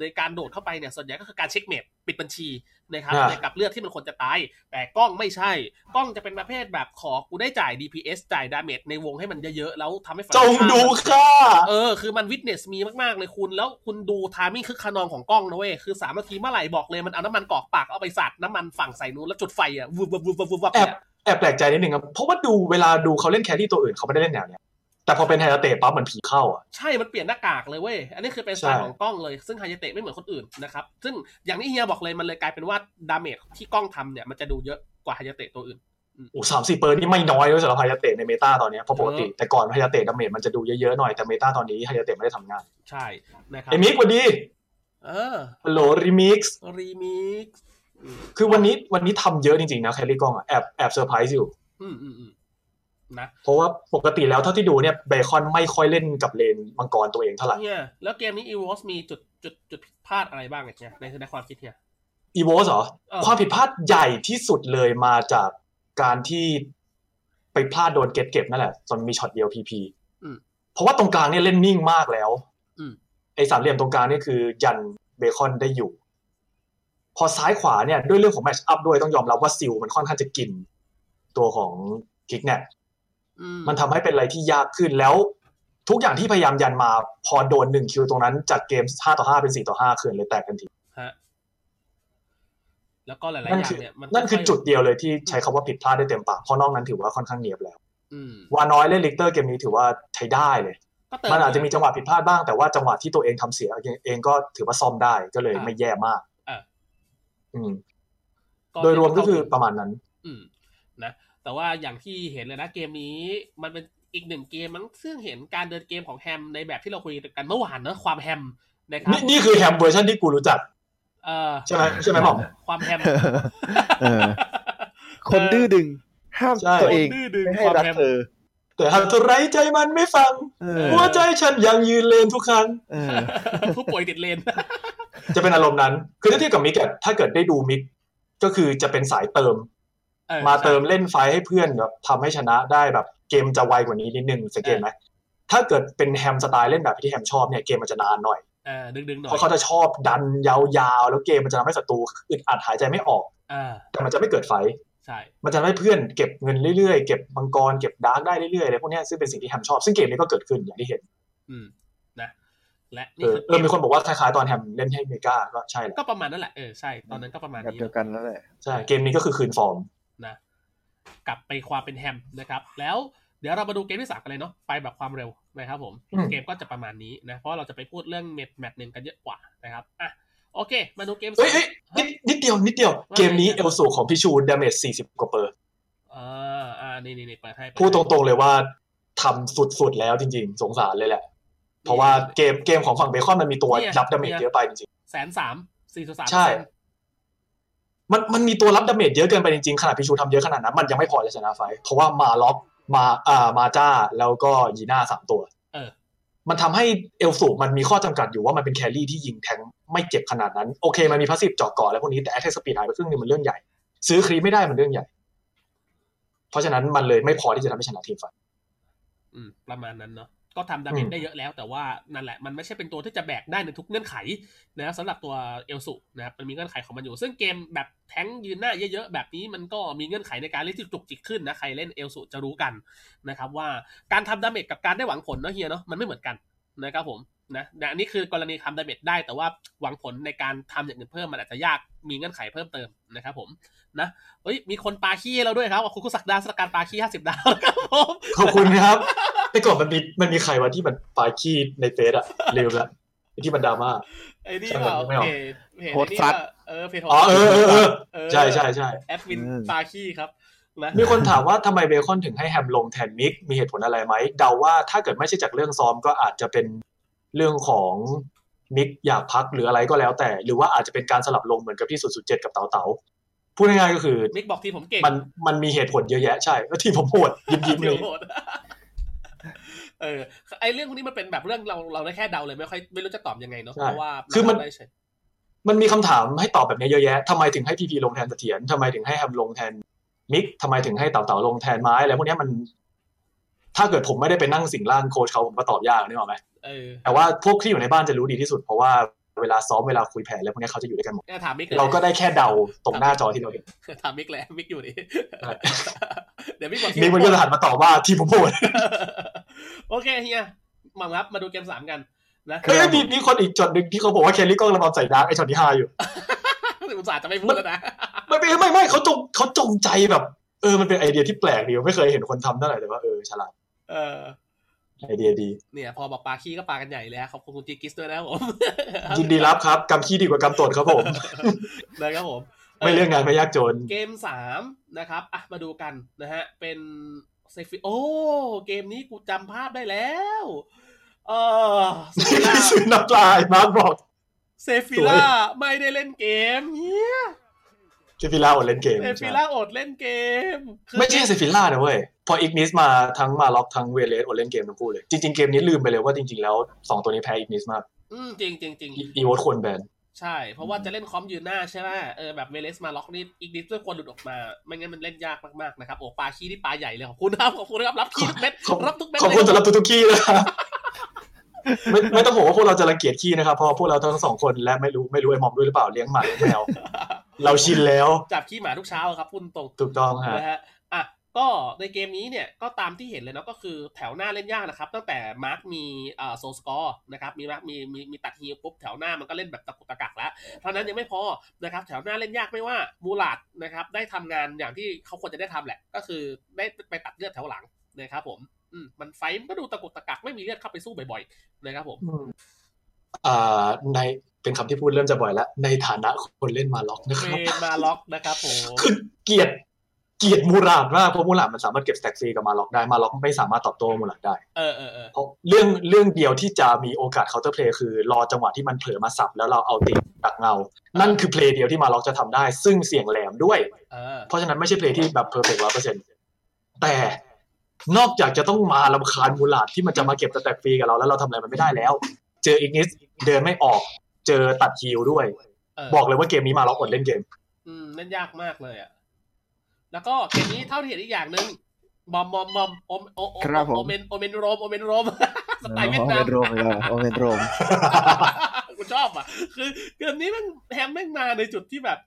ในการโดดเข้าไปเนี่ยส่วนใหญ่ก็คือการเช็คเมปปิดบัญชีนะครับอ่าในกับเลือดที่มันควรจะตาย แต่กล้องไม่ใช่ กล้องจะเป็นประเภทแบบขอกูได้จ่าย DPS จ่ายดาเมจในวงให้มันเยอะๆ แล้วทำให้ฝั่จงดูค่าเออ คือมันวิทเนสมีมากๆเลยคุณ แล้วคุณดูทามิ่งคือขนองของกล้องนะเว้ย คือสามนาทีเมื่อไหร่บอกเลยมันเอาน้ำมันกรอกปากเอาไปสาดน้ำมันฝั่งใส่นู้นแล้วจุดไฟอะวุบวุบวุบวุบวุบวุบแอบเนี่ยแอบแปลกใจนิดนึงครับเพราะว่าดูเวลาดูเขาเล่นแครี่ตัวอื่นเขาไม่ได้เล่นแนวเนี้ย แต่พอเป็นไฮยาเตะปั๊บเหมือนผีเข้าอะใช่มันเปลี่ยนหน้ากากเลยเว้ย อันนี้คือเป็นใช่สไตล์ของกล้องเลย ซึ่งไฮยาเตะไม่เหมือนคนอื่นนะครับ ซึ่งอย่างที่เฮียบอกเลยมันเลยกลายเป็นว่า damage ที่กล้องทำเนี่ยมันจะดูเยอะกว่าไฮยาเตะตัวอื่นโอ้สามสี่เปอร์นี่ไม่น้อยเลยสำหรับไฮยาเตะใน meta ตอนเนี้ยเพราะปกติเออแต่ก่อนไฮยาเตะ damage มันจะดูเยอะๆหน่อยแต่ meta ตอนนี้ไฮยาเตะไม่ได้ทำงาน ใช่นะครับเอมิกสวัสดีเออฮัลโหลรีมิกซ์รีมิกซ์คือวันนี้วันนี้ทำเยอะจริงๆนะ carry กล้องอะแอบแอบเซอร์ไพรส์อยู่อืมอืมอืม นะเพราะว่าปกติแล้วเท่าที่ดูเนี่ยเบคอนไม่ค่อยเล่นกับเลนมังกรตัวเองเท่าไหร่เฮียแล้วเกมนี้อีวอสมีจุดจุดจุดผิดพลาดอะไรบ้างเนี่ยในในความคิดเฮียอีโวสเหรอเออความผิดพลาดใหญ่ที่สุดเลยมาจากการที่ไปพลาดโดนเก็ตเก็บนั่นแหละจนมีช็อตเดียวพีพีอืมเพราะว่าตรงกลางเนี่ยเล่นนิ่งมากแล้วอืมไอ้สามเหลี่ยมตรงกลางเนี่ยคือ ยันเบคอนได้อยู่ พอซ้ายขวาเนี่ยด้วยเรื่องของ matchup ด้วยต้องยอมรับว่าซิลมันค่อนข้างจะกิน ตัวของคิกเนี่ยอื มมันทำให้เป็นอะไรที่ยากขึ้นแล้ว ทุกอย่างที่พยายามยันมาพอโดนหนึ่ง kill ตรงนั้นจากเกมห้าต่อห้าเป็นสี่ต่อห้าเขื่อนเลยแตกกันทีฮะแล้วก็หลายๆนั่อนย่างคือเนี่ยมันนั่นคือค่ยๆจุดเดียวเลยที่ใช้คำว่าผิดพลาดได้เต็มปากเพราะนอกนั้นถือว่าค่อนข้างเนี้ยบแล้วอืมวาน้อยเล่นลิกเตอร์เกมนี้ถือว่าใช้ได้เลยก็เติมมันอาจจะมีจังหวะผิดพลาดบ้างแต่ว่าจังหวะที่ตัวเองทำเสียเองก็ถือว่าซ่อมได้ก็เลยอ่าไม่แย่มากอ่าอืมก็โดยรวมก็คือประมาณนั้น อืมนะ แต่ว่าอย่างที่เห็นเลยนะเกมนี้มันเป็นอีกหนึ่งเกมมั้งซึ่งเห็นการเดินเกมของแฮมในแบบที่เราคุยกันเมื่อวานเนอะความแฮมนะครับนี่นี่คือแฮมเวอร์ชันที่กูรู้จักเออใช่ไหมใช่ไหมหมอมความแฮมเออคนดื้อดึง ห้ามใช่ตัวเองดื้อดึงไม่ให้ความรักแฮมเธอแต่หากตัวไรใจมันไม่ฟังเออหัวใจฉันยังยืนเลนทุกครั้งเออผู้ป่วยติดเลน จะเป็นอารมณ์นั้น คือถ้าเทียบกับมิกอะถ้าเกิดได้ดูมิกก็คือจะเป็นสายเติมออ มาเติมเล่น fight ให้เพื่อนแบบทำให้ชนะได้แบบเกมจะไวกว่านี้นิดนึงสังเกตไหมถ้าเกิดเป็นแฮมสไตล์เล่นแบบที่แฮมชอบเนี่ยเกมมันจะนานหน่อยเออดึงดึงๆหน่อยเพยราะเขาจะชอบดันยาวๆ แล้วเกมมันจะทำให้ศัตรูอึดอัดหายใจไม่ออกอ่าแต่มันจะไม่เกิด fight ใช่มันจะทำให้เพื่อนเก็บเงินเรื่อยๆ เก็บมังกรเก็บ dark ได้เรื่อยๆอะไรพวกเนี้ยซึ่งเป็นสิ่งที่แฮมชอบ ซึ่งเกมนี้ก็เกิดขึ้นอย่างที่เห็น อืมนะและเอนี่อคือเออมีคนบอกว่าคล้ายๆตอนแฮมเล่นให้เมกาก็ใช่แหละก็ประมาณนั่นแหละเออใช่ตอนนั้นก็ประมาณแบบนี้เดียวกันแล้วแหละใช่เกมนี้ก็คือคืนฟอร์ม นะกลับไปความเป็นแฮมนะครับ แล้วเดี๋ยวเรามาดูเกมที่สามกันเลยเนาะไปแบบความเร็วนะครับผมอืมเกมก็จะประมาณนี้นะ เพราะเราจะไปพูดเรื่อง main match หนึ่งกันเยอะกว่านะครับอะโอเค มาดูเกมเอ้ยเอ้ยนิดนิดเดียว นิดเดียวว่าไงเกมนี้เอลสูของพิชู damage 40กว่าเปอร์อ่าอ่านี่นี่นี่เปิดให้เปิพูดตให้รงๆเลยว่าทำสุดๆแล้วจริง ๆ สงสารเลยแหละ เพราะว่าเกมเกมของฝั่งเบคอนมันมีตัวเนี่ยรับ damage เยอะไปจริงแสนสามสี่สิบสามใช่ๆ มันมันมีตัวรับ damage เยอะเกินไปจริงๆขนาดพิชูทำเยอะขนาดนั้นมันยังไม่พอจะชนะ fight เพราะว่ามาล็อกมาอ่ามาจ้าแล้วก็ยีน่าสามตัวเออมันทำให้เอลสูมันมีข้อจำกัดอยู่ว่ามันเป็น carry ที่ยิงแทงไม่เจ็บขนาดนั้น โอเค มันมี passive เจาะเกราะแล้วพวกนี้แต่ attack speed หายไปครึ่งหนึงมันเรื่องใหญ่ ซื้อ crit ไม่ได้มันเรื่องใหญ่ เพราะฉะนั้นมันเลยไม่พอที่จะทำให้ชนะ team fightอืมประมาณนั้นเนาะ ก็ทำ damage ได้เยอะแล้ว แต่ว่านั่นแหละมันไม่ใช่เป็นตัวที่จะแบกได้ในทุกเงื่อนไขนะสำหรับตัวเอลสุนะครับมันมีเงื่อนไขของมันอยู่ ซึ่งเกมแบบแท้งยืนหน้าเยอะๆแบบนี้มันก็มีเงื่อนไขในการเล่นที่จุกจิกขึ้นนะใครเล่นเอลสุจะรู้กันนะครับว่าการทำ damage กับการได้หวังผลเนาะเฮียเนาะมันไม่เหมือนกันนะครับผมนะนะอันนี้คือกรณีทำ damage ได้แต่ว่าหวังผลในการทำอย่างอื่นเพิ่มมันอาจจะยากมีเงื่อนไขเพิ่มเติมนะครับผมนะเฮ้ยมีคนปาขี้ให้เราด้วยครับขอบคุณคุณศักดาสกัดปาขี้ห้าสิบดาวนะครับผมขอบคุณครับ แต่ก่อนมันมีมันมีใครวะที่มันปาขี้ในเฟซอะลืมละไอ้ที่มันดราม่าไอ้นี่ช่างเปมันล่าไม่ออกเพจเพจโพสต์ไอ้นี่ซัดเปล่าเออเพจอ๋อเออเออเออเออใช่ใช่ใช่แอดวินอืมปาขี้ครับนะมีคนถามว่าทำไมเบคอนถึงให้แฮมลงแทนมิก มีเหตุผลอะไรไหมเดาว่าถ้าเกิดไม่ใช่จากเรื่องซ้อมก็อาจจะเป็นเรื่องของมิกอยากพักหรืออะไรก็แล้วแต่ หรือว่าอาจจะเป็นการสลับลงเหมือนกับที่สุดสุดเจ็ดกับเต๋าเต๋าพูดง่ายๆก็คือมิกบอกทีมผมเก่งมันมันมีเหตุผลเยอะแยะใช่แล้วที่ผมโหดยิ้มยิ้มๆเลยโหด เออไอเรื่องพวกนี้มันเป็นแบบเรื่องเราเราได้แค่เดาเลยไม่ค่อยไม่รู้จะตอบยังไงเนาะใช่เพราะว่าคือมันได้เฉยมันมีคำถามให้ตอบแบบนี้เยอะแยะทำไมถึงให้พีพีลงแทนเสถียรทำไมถึงให้แฮมลงแทนมิกทำไมถึงให้เต่าเต่าลงแทนไม้อะไรพวกเนี้ยมัน ถ้าเกิดผมไม่ได้ไปนั่งสิ่งร่างโค้ชเขาผมก็ตอบยากนึกออกไหมเออแต่ว่าพวกที่อยู่ในบ้านจะรู้ดีที่สุดเพราะว่าเวลาซ้อมเวลาคุยแผนแล้วพวกเนี้ยเขาจะอยู่ด้วยกันหมดถามมิกเลยเราก็ได้แค่เดาตรงหน้าจอที่เราเห็นถามมิกแหละมิกอยู่ดิใช่เดี๋ยวมิกบอกมิกมันก็จะหันมาตอบว่าที่ผมโหด โอเคเฮียมาครับมาดูเกมสามกันนะเฮ้ยมีมีคนอีกจดหนึ่งที่เขาบอกว่าแคลรี่กล้องระบำใส่ดาร์กไอช็อตที่ห้าอยู่อุตส่าห์จะไม่พูดแล้วนะไม่ไม่ไม่ไม่เขาจงเขาจงใจแบบเออมันเป็นไอเดียที่แปลกดีไม่เคยเห็นคนทำเท่าไหร่แต่ว่าเออฉลาดเออไอเดียดี เนี่ย พอบอกปลาขี้ก็ปลากันใหญ่เลยขอบคุณคุณจีกิสด้วยนะครับผมยินดีรับครับกำขี้ดีกว่ากำตดครับผมนะครับผม ไม่เรื่องงานไม่ยากจน เกมสามนะครับอะมาดูกันนะฮะ เป็น เซฟิโอ้ เกมนี้กูจำภาพได้แล้ว เออเซฟิล่าซื้อน้ำลายมาร์กบอกเซฟิล่าไม่ได้เล่นเกมเนี่ยเซฟิล่าอดเล่นเกมเซฟิล่าอดเล่นเกมคือไม่ใช่เซฟิล่านะเว้ย พออีกนิสมาทั้งมาล็อกทั้งเวเลสอดเล่นเกมทั้งคู่เลย จริง ๆ เกมนี้ลืมไปเลยว่าจริง ๆ แล้วสองตัวนี้แพ้อีกนิสมาก อืมจริงจริงจริงอีโวตควร ban ใช่ เพราะว่าจะเล่น comp ยืนหน้าใช่ไหมเออแบบเวเลสมาล็อกนี่อีกนิดเพื่อควรหลุดออกมา ไม่งั้นมันเล่นยากมากๆนะครับ โอ้ปลาขี้ที่ปลาใหญ่เลยขอบคุณครับขอบคุณครับรับขี้ทุกเม็ดขอบรับทุกเม็ดขอบคุณเลยสำหรับทุกๆขี้นะครับไม่ไม่ต้องห่วงว่าพวกเราจะรังเกียจขี้นะครับเพราะว่าพวกเราทั้งสองคนและไม่รู้ไม่รู้ไอ้หมอมด้วยหรือเปล่าเลี้ยงหมาเลี้ยงแมวเราชินแล้วจับขี้หมาทุกเช้าครับพูดตรงถูกต้องฮะนะฮะอะ ก็ในเกมนี้เนี่ยก็ตามที่เห็นเลยเนาะก็คือแถวหน้าเล่นยากนะครับ ตั้งแต่มาร์คมีเอ่อโซสกอร์นะครับมีมาร์คมีมีมีตัด heal ปุ๊บแถวหน้ามันก็เล่นแบบตะกุกตะกักแล้วเท่านั้นยังไม่พอนะครับแถวหน้าเล่นยากไม่ว่ามูราดนะครับได้ทำงานอย่างที่เขาควรจะได้ทำแหละ ก็คือได้ไปตัดเลือดแถวหลังนะครับผมอืมมัน fight มันก็ดูตะกุกตะกักไม่มีเลือดเข้าไปสู้บ่อยๆนะครับผมอ่าในเป็นคำที่พูดเริ่มจะบ่อยแล้ว ในฐานะคนเล่นมาล็อกนะคเมรับนมาล็อกนะครับผมคือเกลียด เกลียดมูราดมากเพราะมูราดมันสามารถเก็บ stack ฟรีกับมาล็อกได้มาล็อกไม่สามารถตอบโต้มูราดได้เออเออเออเพราะเรื่องเรื่องเดียวที่จะมีโอกาส counterplay คือ รอจังหวะที่มันเผลอมาสับแล้วเราเอาตีดักเงา นั่นคือ play เดียวที่มาล็อกจะทำได้ ซึ่งเสียงแหลมด้วยเออเพราะฉะนั้นไม่ใช่ play ที่แบบ perfect ร้อยเปอร์เซ็นต์แต่นอกจากจะต้องมารำคาญมูราดที่มันจะมาเก็บ stack ฟรีกับเราแล้วเราทำอะไรมันไม่ได้แล้ว เจออีกนิสเดินไม่ออก เจอตัด heal ด้วยเออบอกเลยว่าเกมนี้มาล็อกอดเล่นเกม อืมเล่นยากมากเลยอะ แล้วก็เกมนี้เท่าที่เห็นอีกอย่างหนึ่งบอมบอมบอมโอมโอโอครับผมโอเมนโอเมน roam โอเมน roam สไตล์เวียดนามโอเมน roamเลยโอเมน roamกูชอบอะ คือเกมนี้มันแฮมแม่งมาในจุดที่แบบ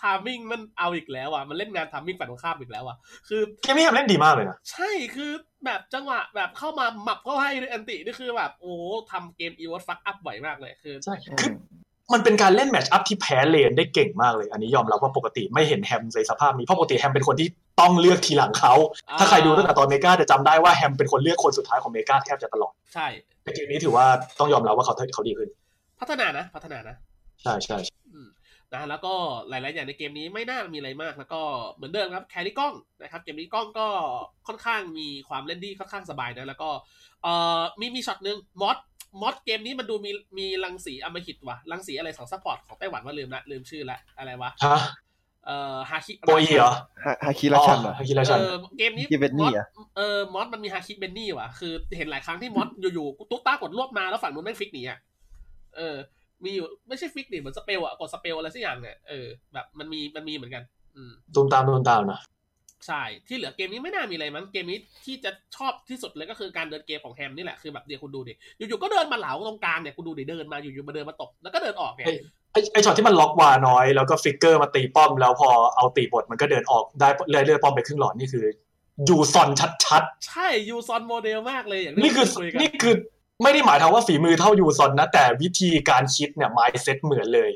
timing มันเอาอีกแล้วอะ มันเล่นงาน timing ฝั่งตรงข้ามอีกแล้วอะ คือเกมนี้ทำเล่นดีมากเลยนะใช่คือแบบจังหวะแบบเข้ามาหมับเข้าให้ด้วย ulti นี่คือแบบโอ้โหทำเกมอีวอต fuck up บ่อยมากเลยคือใช่คือ มันเป็นการเล่น match up ที่แพ้เลนได้เก่งมากเลย อันนี้ยอมรับว่าปกติไม่เห็นแฮมในสภาพนี้เพราะปกติแฮมเป็นคนที่ต้องเลือกทีหลังเขา ถ้าใครดูตั้งแต่ตอนเมกาจะจำได้ว่าแฮมเป็นคนเลือกคนสุดท้ายของเมกาแทบจะตลอด ใช่แต่เกมนี้ถือว่าต้องยอมรับว่าเขาเขาดีขึ้น พัฒนานะ พัฒนานะ ใช่ใช่อืมนะแล้วก็หลาย ๆ อย่างในเกมนี้ไม่น่ามีอะไรมากแล้วก็เหมือนเดิมครับ carry กล้องนะครับเกมนี้กล้องก็ค่อนข้างมีความเล่นดีค่อนข้างสบายนะแล้วก็เอ่อมีมีช็อตหนึ่งมอส มอสเกมนี้มันดูมีมีรังสีอมหิตว่ะรังสีอะไรของ support ของไต้หวันว่าลืมละลืมชื่อละอะไรวะฮะเอ่อฮาคิโปรอีเหรอฮาฮาคิราชันเหรอฮาคิราชันเออเกมนี้ฮาคิเบนนี่มอสอะเออมอสมันมีฮาคิเบนนี่ว่ะคือเห็นหลายครั้งที่มอสอยู่ๆตุ๊กตากดรวบมาแล้วฝั่งนู้นแม่ง flick หนีอะเออ มีอยู่ไม่ใช่ flick ดิเหมือน spell อะกด spell อะไรสักอย่างเนี่ยเออแบบมันมีมันมีเหมือนกัน อืมตูมตามตูมตามนะ ใช่ ที่เหลือเกมนี้ไม่น่ามีอะไรมั้ง เกมนี้ที่จะชอบที่สุดเลยก็คือการเดินเกมของแฮมนี่แหละ คือแบบเดี๋ยวคุณดูดิ อยู่ๆก็เดินมาเหลาตรงกลางเนี่ย คุณดูดิเดินมาอยู่ๆมาเดินมาตบ แล้วก็เดินออกเนี่ยไอไอช็อตที่มันล็อกวาน้อย แล้วก็ flicker มาตีป้อม แล้วพอเอาตีบทมันก็เดินออกได้เลื่อยเลื่อยป้อมไปครึ่งหลอดนี่คือยูซอนชัดใช่ยูซอนโมเดลมากเลยอย่างๆนี่คือที่ยกันนี่คือไม่ได้หมายถึงว่าฝีมือเท่ายูซอนนะ แต่วิธีการคิดเนี่ย mindset เหมือนเลย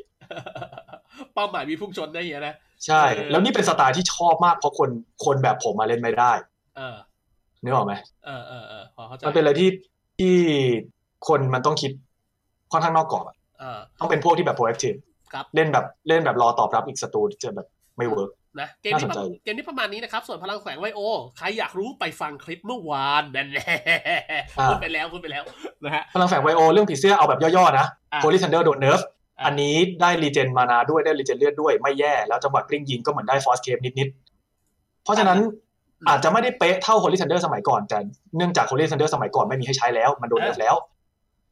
เป้าหมายมีพุ่งชนได้เหี้ยนะ ใช่เออแล้วนี่เป็นสไตล์ที่ชอบมากเพราะคนคนแบบผมมาเล่นไม่ได้ เออนึกออกไหมเออเออเออพอเข้าใจมันเป็นอะไรที่ที่คนมันต้องคิดค่อนข้างนอกกรอบอะเออต้องเป็นพวกที่แบบ proactive ครับเล่นแบบเล่นแบบรอตอบรับอีกศัตรูจะแบบไม่ workนะเกมนี้น่าสนใจเกมนี้ประมาณนี้นะครับ ส่วนพลังแฝงไวโอ ใครอยากรู้ไปฟังคลิปเมื่อวานนั่นแหละพูดไปแล้วพูดไปแล้วนะฮะพลังแฝงไวโอ เรื่องผีเสื้อเอาแบบย่อๆนะอะ Holy Thunder โดน nerf อะอันนี้ได้ regen mana ด้วยได้ regen เลือดด้วยไม่แย่ แล้วจังหวะกลิ้งยิงก็เหมือนได้ Frost Cape นิดๆ เพราะฉะนั้นอาจจะไม่ได้เป๊ะเท่า Holy Thunder สมัยก่อน แต่เนื่องจาก Holy Thunder สมัยก่อนไม่มีให้ใช้แล้ว มันโดนเลิกแล้ว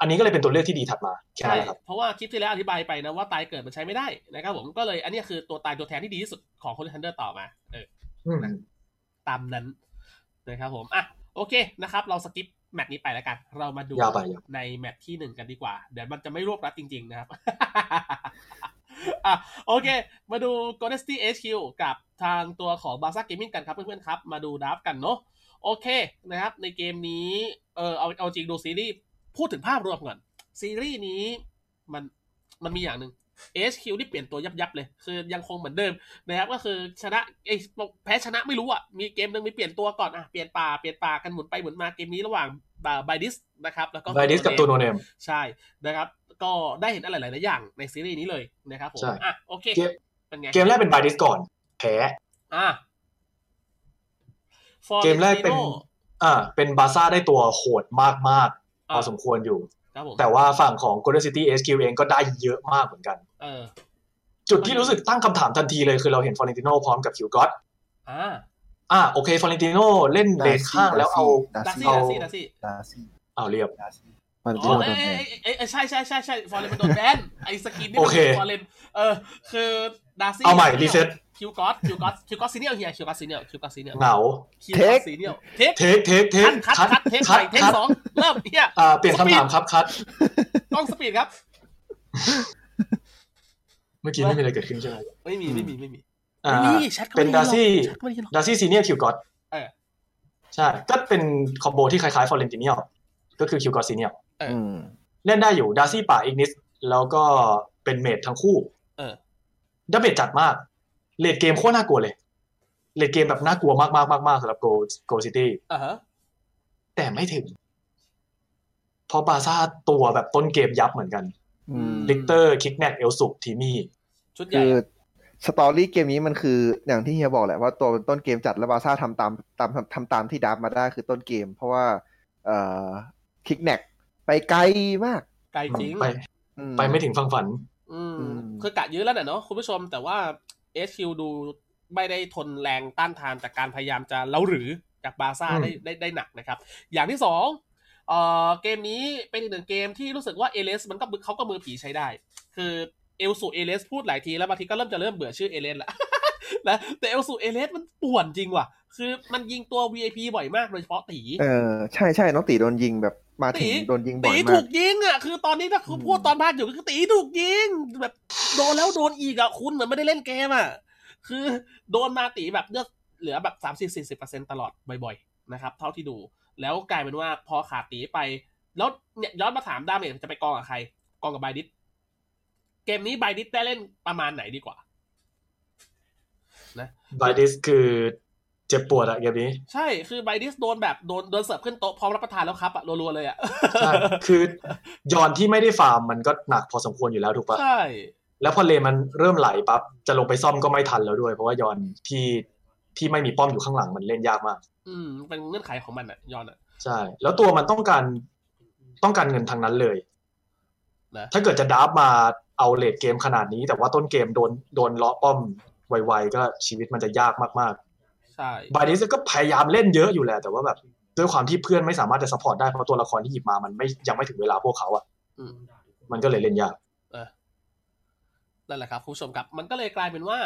อันนี้ก็เลยเป็นตัวเลือกที่ดีถัดมาแค่ใช่นั้นแหละครับเพราะว่าคลิปที่แล้วอธิบายไปนะว่าตายเกิดมันใช้ไม่ได้นะครับผมก็เลยอันนี้คือตัวตายตัวแทนที่ดีที่สุดของ Holy Thunder ต่อมา เอออืมตามนั้นนะครับผมอะโอเคนะครับ เรา skip แมตช์นี้ไปแล้วกัน เรามาดูยาวไปยาวในแมตช์ที่หนึ่งกันดีกว่า เดี๋ยวมันจะไม่รวบรัดจริง ๆ นะครับอะโอเค มาดู Golden State HQ กับทางตัวของ b a r c a Gaming กันครับเพื่อนๆครับ มาดู draft กันเนาะโอเคนะครับ ในเกมนี้เออเอาเอาจริงดูซีรีส์ พูดถึงภาพรวมก่อน ซีรีส์นี้มันมันมีอย่างหนึ่ง HQ ที่เปลี่ยนตัวยับยับๆเลย คือยังคงเหมือนเดิมนะครับก็คือชนะเอยแพ้ชนะไม่รู้อะมีเกมหนึ่งมีเปลี่ยนตัวก่อนอะเปลี่ยนป่าเปลี่ยนป่ากันหมุนไปหมุนมาเกมนี้ระหว่างบายดิสนะครับแล้วก็ไวดิสกับตัวโนเนมใช่นะครับก็ได้เห็นอะไรหลายๆอย่างในซีรีส์นี้เลยนะครับผมใช่อะโอเคเกมเป็นไงเกมแรกเป็นบาดิสก่อนแพ้อะเกมแรกเป็น Florentino อ่าเป็นบาซ่าได้ตัวโหดมากๆพออะสมควรอยู่ครับผม แต่ว่าฝั่งของ Golden City HQ เองก็ได้เยอะมากเหมือนกันเออจุดที่รู้สึกตั้งคำถามทันทีเลยคือเราเห็นฟอร์เรนติโนพร้อมกับคิวก็อตอ่าอ่าโอเคฟอร์เรนติโนเล่นเลนข้างแล้วเอาดาดาซี่ซี่เอาดาซี่ดาซี่ดาซี่เอาเรียบดาซี่มันอ๋โดอนเอ้ยแบเอ้ยเอ้ยเอ้ยใช่ใช่ใช่ใช่ฟอร์เรนมันโดนแบนไอ้สกินนี่โอมันเคฟอร์เรนเออคือดาซี่เอาใหม่รีเซ็ต คิวกอสคิวกอสคิวกอสซีเนียลเฮียคิวกอสซีเนียลคิวกอสซีเนียลเหงาคิวกอสซีเนียลเทคเทคเทคเทคคัดคัดคัดเทคใหม่เทคสองเริ่มเฮียอ่าเปลี่ยนคำถามครับคัดต้องสปีดครับ เมื่อกี้ไม่มีอะไรเกิดขึ้นใช่ไหมไม่มีไม่มีไม่มีอ่าไม่มีแชทก็เป็นไม่ดาซี่แชทก็ไม่ได้หรอกดาซี่ซีเนียร์คิวก็อตเออใช่ก็เป็นคอมโบที่คล้ายๆฟอร์เรนติเนียลก็คือคิวก็อตซีเนียร์อืมเล่นได้อยู่ดาซี่ป่าอีกนิดแล้วก็เป็นเมดทั้งคู่เออดาเมจจัดมาก เลดเกมโคตรน่ากลัวเลยเลดเกมแบบน่ากลัวมากๆมากๆสำหรับโกโกซิตี้อ่าฮะแต่ไม่ถึง เพราะบาซ่าตัวแบบต้นเกมยับเหมือนกันอืมลิกเตอร์คิกแนกเอลสุกทีมี่ชุดใหญ่คืออะสตอรี่เกมนี้มันคืออย่างที่เฮียบอกแหละว่าตัวเป็นต้นเกมจัดแล้วบาซ่าทำตามตามทำทำตามที่ดับมาได้คือต้นเกม เพราะว่า เอ่อคิกแนกไปไกลมาก ไกลจริงไปอืไปไม่ถึงฟังฝันอืมอืมคือกะยื้อแล้วน่ะเนาะคุณผู้ชมแต่ว่า HQ ดูไม่ได้ทนแรงต้านทานจากการพยายามจะเล้าหรือจากบาร์ซ่าอืมได้ได้ได้หนักนะครับ อย่างที่สองเอ่อเกมนี้เป็นอีกหนึ่งเกมที่รู้สึกว่าเอเลสมันก็เขาก็มือผีใช้ได้ คือเอลสูเอเลสพูดหลายทีแล้วบางทีก็เริ่มจะเริ่มเบื่อชื่อเอเลสละนะแต่ Elsu Elsu มันป่วนจริงว่ะ คือมันยิงตัว VIP บ่อยมากโดยเฉพาะตี เออ ใช่ใช่น้องตีโดนยิงแบบ มาถึงตีโดนยิงบ่ตีอยมาถูกกยิงอะคือตอนนี้ถ้าคุณพูดตอนพากอยู่ก็คือตีถูกยิง แบบโดนแล้วโดนอีกอะคุณเหมือนไม่ได้เล่นเกมอะคือโดนมาตีแบบเลือดเหลือแบบสามสิบสี่สิบเปอร์เซ็นตลอดบ่อยๆนะครับ เท่าที่ดู แล้วกลายเป็นว่าพอขาดตีไป แล้วเนี่ยย้อนมาถาม damage จะไปกองกับใคร กองกับไบดิสเกมนี้ไบดิสได้เล่นประมาณไหนดีกว่าบายดิสคือ เจ็บปวดอะเกมนี้ ใช่คือไบดิสโดนแบบโดนโดนเสิร์ฟขึ้นโต๊ะพร้อมรับประทานแล้วครับอะรัวๆเลยอะใช่คือ Yorn ที่ไม่ได้ฟาร์มมันก็หนักพอสมควรอยู่แล้วถูกปะใช่แล้วพอเลนมันเริ่มไหลปั๊บจะลงไปซ่อมก็ไม่ทันแล้วด้วย เพราะว่า Yorn ที่ที่ไม่มีป้อมอยู่ข้างหลังมันเล่นยากมาก อืมเป็นเงื่อนไขของมันอะ Yorn อะใช่ แล้วตัวมันต้องการต้องการเงินทางนั้นเลยนะถ้าเกิดจะ draft มาเอา late game ขนาดนี้ แต่ว่าต้นเกมโดนโดนเลาะป้อมไวๆก็ชีวิตมันจะยากมาก ใช่ๆบายดิสก็พยายามเล่นเยอะอยู่แหละ แต่ว่าแบบด้วยความที่เพื่อนไม่สามารถจะ support ได้ เพราะตัวละครที่หยิบมามันไม่ยังไม่ถึงเวลาพวกเขาอะอืมมันก็เลยเล่นยากนั่นแหละครับคุณผู้ชมครับมันก็เลยกลายเป็นว่า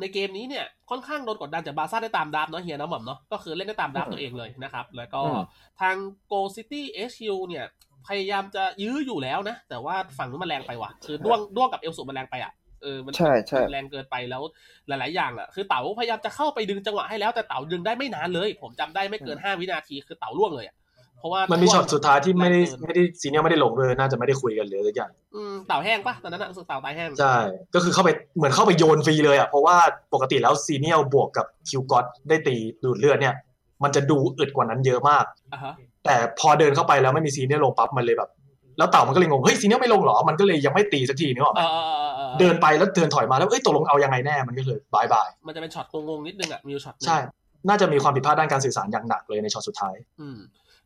ในเกมนี้เนี่ยค่อนข้างโดนกดดันจากบาร์ซ่าได้ตาม draft เนาะเฮียเนาะหม่อมเนาะก็คือเล่นได้ตาม draft ตัวเองเลยนะครับ แล้วก็อืมทาง Go City HQ เนี่ยพยายามจะยื้ออยู่แล้วนะ แต่ว่าฝั่งนู้นมันแรงไปว่ะ คือด้วงด้วงกับเอลสุมันแรงไปอะเออมันใช่ใช่มันแรงเกินไปแล้วหลาย ๆ อย่างอะคือเต๋าพยายามจะเข้าไปดึงจังหวะให้แล้วแต่เต๋าดึงได้ไม่นานเลย ผมจำได้ไม่เกินห้าวินาทีคือเต๋าล่วงเลยอะเพราะว่ามันมีช็อตสุดท้ายที่ไม่ได้แรงเกินไม่ได้ซีเนียร์ไม่ได้ลงเลยน่าจะไม่ได้คุยกันเลยสักอย่างอืมเต๋าแห้งปะตอนนั้นอะรู้สึกเต๋าตายแห้งใช่ ก็คือเข้าไปเหมือนเข้าไปโยนฟรีเลยอะเพราะว่าปกติแล้วซีเนียร์บวกกับคิวก็อตได้ตีดูดเลือดเนี่ย มันจะดูอึดกว่านั้นเยอะมากอะฮะแต่พอเดินเข้าไปแล้วไม่มี Xeniel ลงปั๊บมันเลยแบบ แล้วเต่ามันก็เลยงงเฮ้ย Xeniel ไม่ลงเหรอมันก็เลยยังไม่ตีสักทีนึกออกไหม เออ เออเออเออเดินไปแล้วเดินถอยมาแล้วเอ้ยตกลงเอายังไงแน่มันก็เลย bye byeมันจะเป็นช็อตงงๆนิดนึงอะมีอยู่ช็อตหนึ่งใช่ น่าจะมีความผิดพลาดด้านการสื่อสารอย่างหนักเลยในช็อตสุดท้าย อืม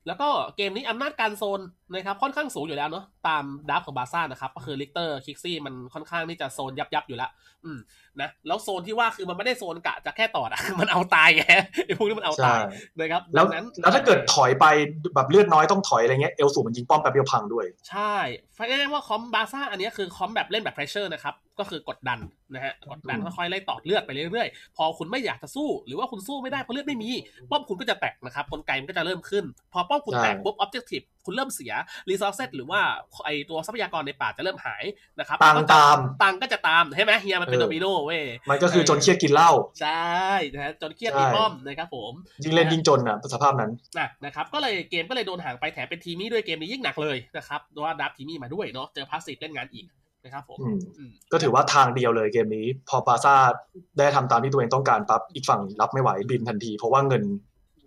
แล้วก็เกมนี้อำนาจการโซน นะครับค่อนข้างสูงอยู่แล้วเนาะตาม draft ของบาซ่านะครับก็คือ Riktor Krixi มันค่อนข้างที่จะโซนยับยับๆอยู่แล้ว อืมนะแล้วโซนที่ว่าคือมันไม่ได้โซนกะจะแค่ต่อนะมันเอาตายไงไอ้พวกนี้มันเอาใช่ตายนะครับแล้วดังนั้นแล้วถ้าเกิดถอยไปแบบเลือดน้อยต้องถอยอะไรเงี้ย Elsu มันยิงป้อมแป๊บเดียวพังด้วย ใช่ไฟแน่ว่า comp บาซ่าอันนี้คือ comp แบบเล่นแบบ pressure นะครับก็คือกดดันนะฮะกดดันอืมค่อยๆไล่ตอดเลือดไปเรื่อยๆ พอคุณไม่อยากจะสู้ หรือว่าคุณสู้ไม่ได้เพราะเลือดไม่มี ป้อมคุณก็จะแตกนะครับกลไกมันก็จะเริ่มขึ้น พอป้อมคุณแตกปุ๊บ objective คุณเริ่มเสีย resource หรือว่าไอตัวทรัพยากรในป่าจะเริ่มหายนะครับตังค์ก็จะตามตังค์ก็จะตามใช่ไหมเฮียมันเป็นเออโดอมิโนเว้ยมันก็คือจนเครียดกินเหล้าใช่นะฮะจนเครียดใช่ตีป้อมนะครับผมยิ่งเล่นยิ่งจนอะสภาพนั้นนะนะครับก็เลยเกมก็เลยโดนห่างไปแถมเป็น TeeMee ด้วยเกมนี้ยิ่งหนักเลยนะครับเพราะว่า draft TeeMee มาด้วยเนาะเจอ passive เล่นงานอีกนะครับผมอืมอืมก็ถือว่าทางเดียวเลยเกมนี้ พอบาร์ซ่าได้ทำตามที่ตัวเองต้องการปั๊บอีกฝั่งรับไม่ไหวบินทันที เพราะว่าเงิน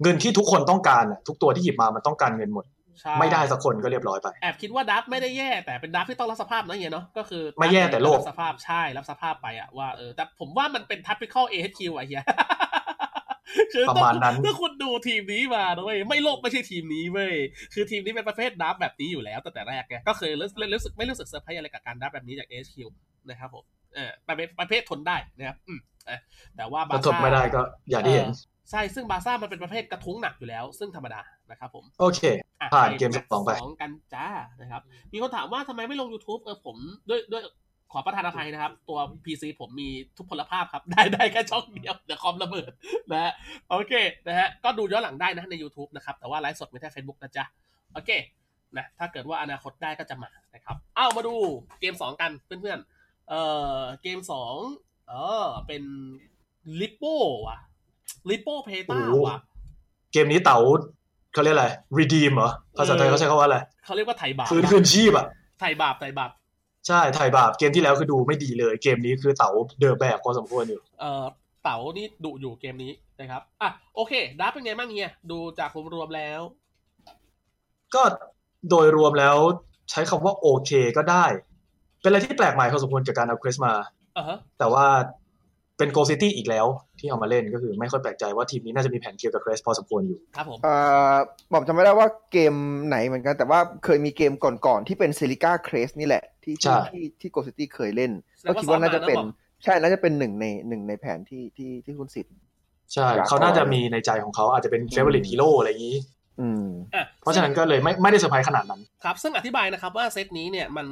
เงินที่ทุกคนต้องการอะทุกตัวที่หยิบมามันต้องการเงินหมดใช่ ไม่ได้สักคนก็เรียบร้อยไป แอบคิดว่า draft ไม่ได้แย่ แต่เป็น draft ที่ต้องรับสภาพนะเฮียเนาะก็คือไม่แย่แต่โลภรับสภาพใช่รับสภาพไปอะว่าเออแต่ผมว่ามันเป็น typical AHQ อะเฮียคือประมาณนั้นถ้าคุณดูทีมนี้มานะเว้ยไม่โลภไม่ใช่ทีมนี้เว้ยคือทีมนี้เป็นประเภท draft แบบนี้อยู่แล้วตั้งแต่แรกไงก็คือรู้สึกรู้สึกไม่รู้สึกเซอร์ไพรส์อะไรกับการ draft แบบนี้จาก AHQ นะครับผมเออประเภทประเภททนได้นะครับอืมอะแต่ว่าบาซ่าร์ทนไม่ได้ก็อย่างที่เห็นใช่ซึ่งบาร์ซ่ามันเป็นประเภทกระทุ้งหนักอยู่แล้ว ซึ่งธรรมดา นะครับผม โอเคอะผ่านไปเกมแมตช์สองไปสองกันจ้านะครับ มีคนถามว่าทำไมไม่ลง YouTube เออผมด้วยด้วยขอประทานอภัยนะครับ ตัว PC ผมมีทุพพลภาพครับ ได้ได้แค่ช่องเดียวเดี๋ยวคอมระเบิดนะฮะโอเคนะฮะก็ดูย้อนหลังได้นะใน YouTube นะครับ แต่ว่าไลฟ์สดไม่ใช่ Facebook นะจ๊ะ โอเคนะถ้าเกิดว่าอนาคตได้ก็จะมานะครับ เอามาดูเกม 2 กันเพื่อนๆเอ่อเกม 2 เออเป็นลิปโป้ว่ะลิปโป้เพต้าโอ้โหว่ะเกมนี้เต๋า เขาเรียกอะไร redeem เหรอภาษาไทยเขาใช้คำว่าอะไรเขาเรียกว่าไถ่บาปคืนคืนชีพอะไถ่บาปไถ่บาปใช่ไทยบาปเกมที่แล้วคือดูไม่ดีเลย เกมนี้คือเต๋าเดินแบบพอสมควรอยู่เอ่อเต๋านี่ดุอยู่เกมนี้นะครับอะโอเคดับเป็นไงบ้างเนี่ยดูจากรวมๆแล้ว ก็โดยรวมแล้วใช้คำว่าโอเคก็ได้ เป็นอะไรที่แปลกใหม่พอสมควรกับการเอาเครสมาอะฮะแต่ว่า เป็นโกซิตี้อีกแล้วที่เอามาเล่นก็คือไม่ค่อยแปลกใจว่าทีมนี้น่าจะมีแผนเกี่ยวกับเครสพอสมควรอยู่ครับผมเอ่อผมจำไม่ได้ว่าเกมไหนเหมือนกัน แต่ว่าเคยมีเกมก่อนๆที่เป็นเซริก้าเครสนี่แหละที่ใช่ที่ที่ที่โกซิตี้เคยเล่น ก็คิดว่าน่าจะเป็นใช่น่าจะเป็นหนึ่งในหนึ่งในแผนที่ที่ที่คุณสิทธิ์ใช่อยากเขาน่าจะเอามีมีในใจของเขาอาจจะเป็น favorite hero อะไรอย่างนี้ อืมอะเพราะฉะนั้นก็เลยไม่ไม่ได้เซอร์ไพรส์ขนาดนั้นครับ ซึ่งอธิบายนะครับว่าเซตนี้เนี่ยมัน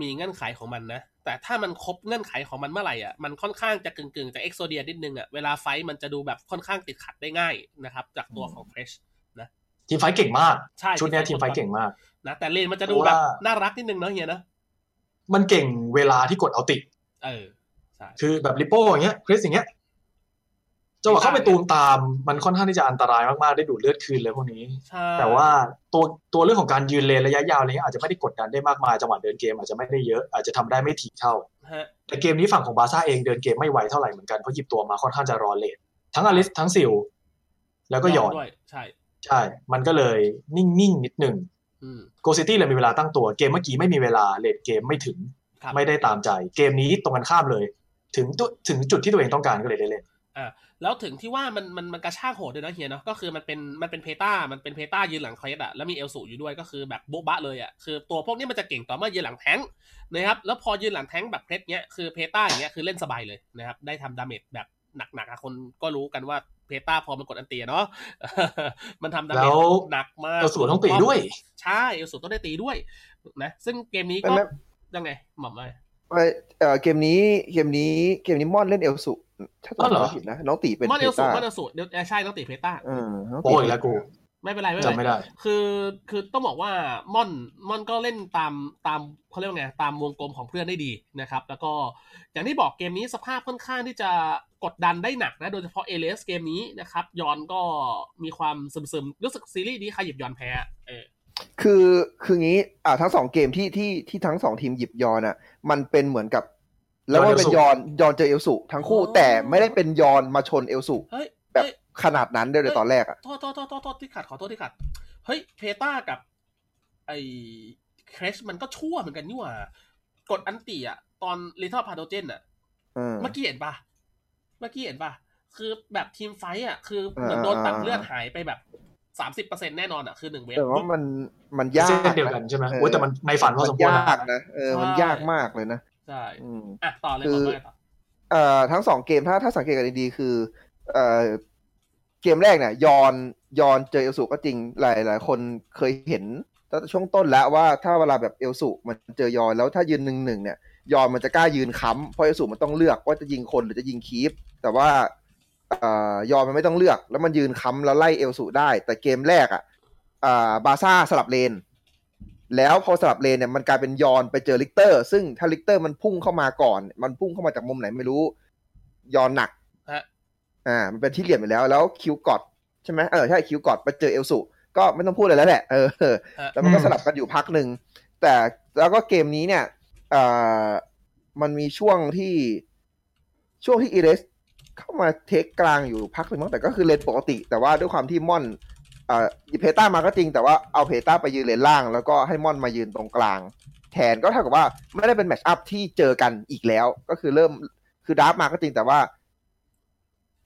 มีเงื่อนไขของมันนะ แต่ถ้ามันครบเงื่อนไขของมันเมื่อไหร่อะมันค่อนข้างจะกึ่งๆจาก Exodia นิดนึงอะเวลา fight มันจะดูแบบค่อนข้างติดขัดได้ง่ายนะครับ จากตัวของเครส team fight เก่งมากใช่ชุดเนี้ย team fight เก่งมากนะแต่เลนมันจะดูแบบเพราะว่าน่ารักนิดนึงเนาะเฮียนะมันเก่งเวลาที่กด ulti เออใช่คือแบบลิโป้อย่างเงี้ยเครสอย่างเงี้ย จังหวะเข้าไปตูมตามมันค่อนข้างที่จะอันตรายมากๆได้ดูดเลือดคืนเลยพวกนี้ใช่แต่ว่าตัวตัวเรื่องของการยืนเลนระยะยาวอะไรเงี้ยอาจจะไม่ได้กดดันได้มากมายจังหวะเดินเกมอาจจะไม่ได้เยอะอาจจะทำได้ไม่ถี่เท่าฮะแต่เกมนี้ฝั่งของบาซ่าร์เองเดินเกมไม่ไวเท่าไหร่เหมือนกันเพราะหยิบตัวมาค่อนข้างจะรอ late ทั้งอลิสทั้งซิลแล้วก็ยอนด้วยใช่ ใช่ มันก็เลยนิ่งๆนิดหนึ่งอืมโกซิตี้เลยมีเวลาตั้งตัวเกมเมื่อกี้ไม่มีเวลา late game ไม่ถึงครับไม่ได้ตามใจ เกมนี้ตรงกันข้ามเลย ถึงตุถึงจุดที่ตัวเองต้องการก็เลยได้เล่น อ่าแล้วถึงที่ว่ามันมันมันกระชากโหดด้วยนะเฮียเนาะก็คือมันเป็นมันเป็นเพตามันเป็นเพตายืนหลังเครสอะแล้วมีเอลสูอยู่ด้วยก็คือแบบโบ๊ะบะเลยอะคือตัวพวกนี้มันจะเก่งต่อเมื่อยืนหลังแท้งค์นะครับแล้วพอยืนหลังแท้งค์แบบเครสเนี้ยคือเพตาอย่างเงี้ยคือเล่นสบายเลยนะครับได้ทำ damage แบบหนักๆอะคนก็รู้กันว่าเพตาพอมันกด ulti เนาะ มันทำ damage แล้วหนักมาก เอลสูต้องตีด้วย ใช่ เอลสูต้องได้ตีด้วยนะ ซึ่งเกมนี้ไม่ก็ไม่ยังไงหม่อมเลยเอ่อเอ่อเกมนี้ เกมนี้ เกมนี้มอนเล่นเอลสุ ถ้าอ๋อจำเหรอไม่ผิดนะน้องตีเป็นมอนเพเอลสูต้ามอนเอลสูเดี๋ยวเออใช่ต้องตีเพตาเออน้องตีโอ้ยแล้วกูไม่เป็นไรไม่เป็นจำไม่ไรได้คือคือต้องบอกว่าม่อนม่อนก็เล่นตามตามเขาเรียกว่าไงตามวงกลมของเพื่อนได้ดีนะครับ แล้วก็อย่างที่บอกเกมนี้สภาพค่อนข้างที่จะกดดันได้หนักนะ โดยเฉพาะเอเลสเกมนี้นะครับยอนก็มีความซึมๆรู้สึกซีรีส์นี้ใครหยิบยอนแพ้เออคือคืองี้อ่าทั้งสองเกมที่ที่ที่ทั้งสองทีมหยิบยอนอะ มันเป็นเหมือนกับ แล้วมันเป็นยอนยอนเจอเอลสุทั้งคู่แต่ไม่ได้เป็นยอนมาชนเอลสุเฮ้ยแบบเฮ้ยขนาดนั้นด้วยเลยตอนแรกอะโทษโทษโทษโทษโทษที่ขัดขอโทษที่ขัด เฮ้ยเพต้ากับ ไอ้เครสมันก็ชั่วเหมือนกันนี่หว่ากด ulti อะตอนลิทเทิลพาโดเจนอะเออเมื่อกี้เห็นปะเมื่อกี้เห็นปะคือแบบ team fight อะ คือเออเหมือนโดนตัดเออเลือดหายไปแบบสามสิบเปอร์เซ็นแน่นอนอะ คือหนึ่ง wave แต่ว่ามันมันยากเส้นเดียวกันใช่ไหมเออโอ้ยแต่มันในฝันพอสมควรยากนะนะเออมันยากมากเลยนะ ใช่อืมอะต่อเลยคือต่อเลยต่อเอ่อทั้งสองเกมถ้าถ้าสังเกตกันดีๆคือ เอ่อเกมแรกเนี่ยยอนยอนเจอเอลสุก็จริงหลายหลายคนเคยเห็นตั้งแต่ช่วงต้นแล้วว่าถ้าเวลาแบบเอลสุมันเจอยอนแล้วถ้ายืนหนึ่งหนึ่งเนี่ย ยอนมันจะกล้ายืนค้ำเพราะเอลสุมันต้องเลือกว่าจะยิงคนหรือจะยิง creep แต่ว่าเอ่อยอนมันไม่ต้องเลือก แล้วมันยืนค้ำแล้วไล่เอลสุได้ แต่เกมแรกอะอ่าบาซ่าร์สลับเลน แล้วพอสลับเลนเนี่ยมันกลายเป็นยอนไปเจอลิกเตอร์ ซึ่งถ้าลิกเตอร์มันพุ่งเข้ามาก่อน มันพุ่งเข้ามาจากมุมไหนไม่รู้ ยอนหนักฮะอ่า มันเป็นที่เหลี่ยมไปแล้ว แล้วคิวกอดใช่ไหมเออใช่คิวกอดไปเจอเอลสุก็ไม่ต้องพูดเลยแล้วแหละเออฮะแล้วมันก็อืมสลับกันอยู่พักหนึ่งแต่แล้วก็เกมนี้เนี่ยเอ่อมันมีช่วงที่ช่วงที่อีเรสเข้ามา take กลางอยู่พักหนึ่งมั้งแต่ก็คือเลนปกติ แต่ว่าด้วยความที่ม่อนเอ่อหยิบเพต้ามาก็จริงแต่ว่าเอาเพต้าไปยืนเลนล่าง แล้วก็ให้ม่อนมายืนตรงกลาง แทนก็เท่ากับว่าไม่ได้เป็น matchup ที่เจอกันอีกแล้ว ก็คือเริ่มคือ draft มาก็จริงแต่ว่า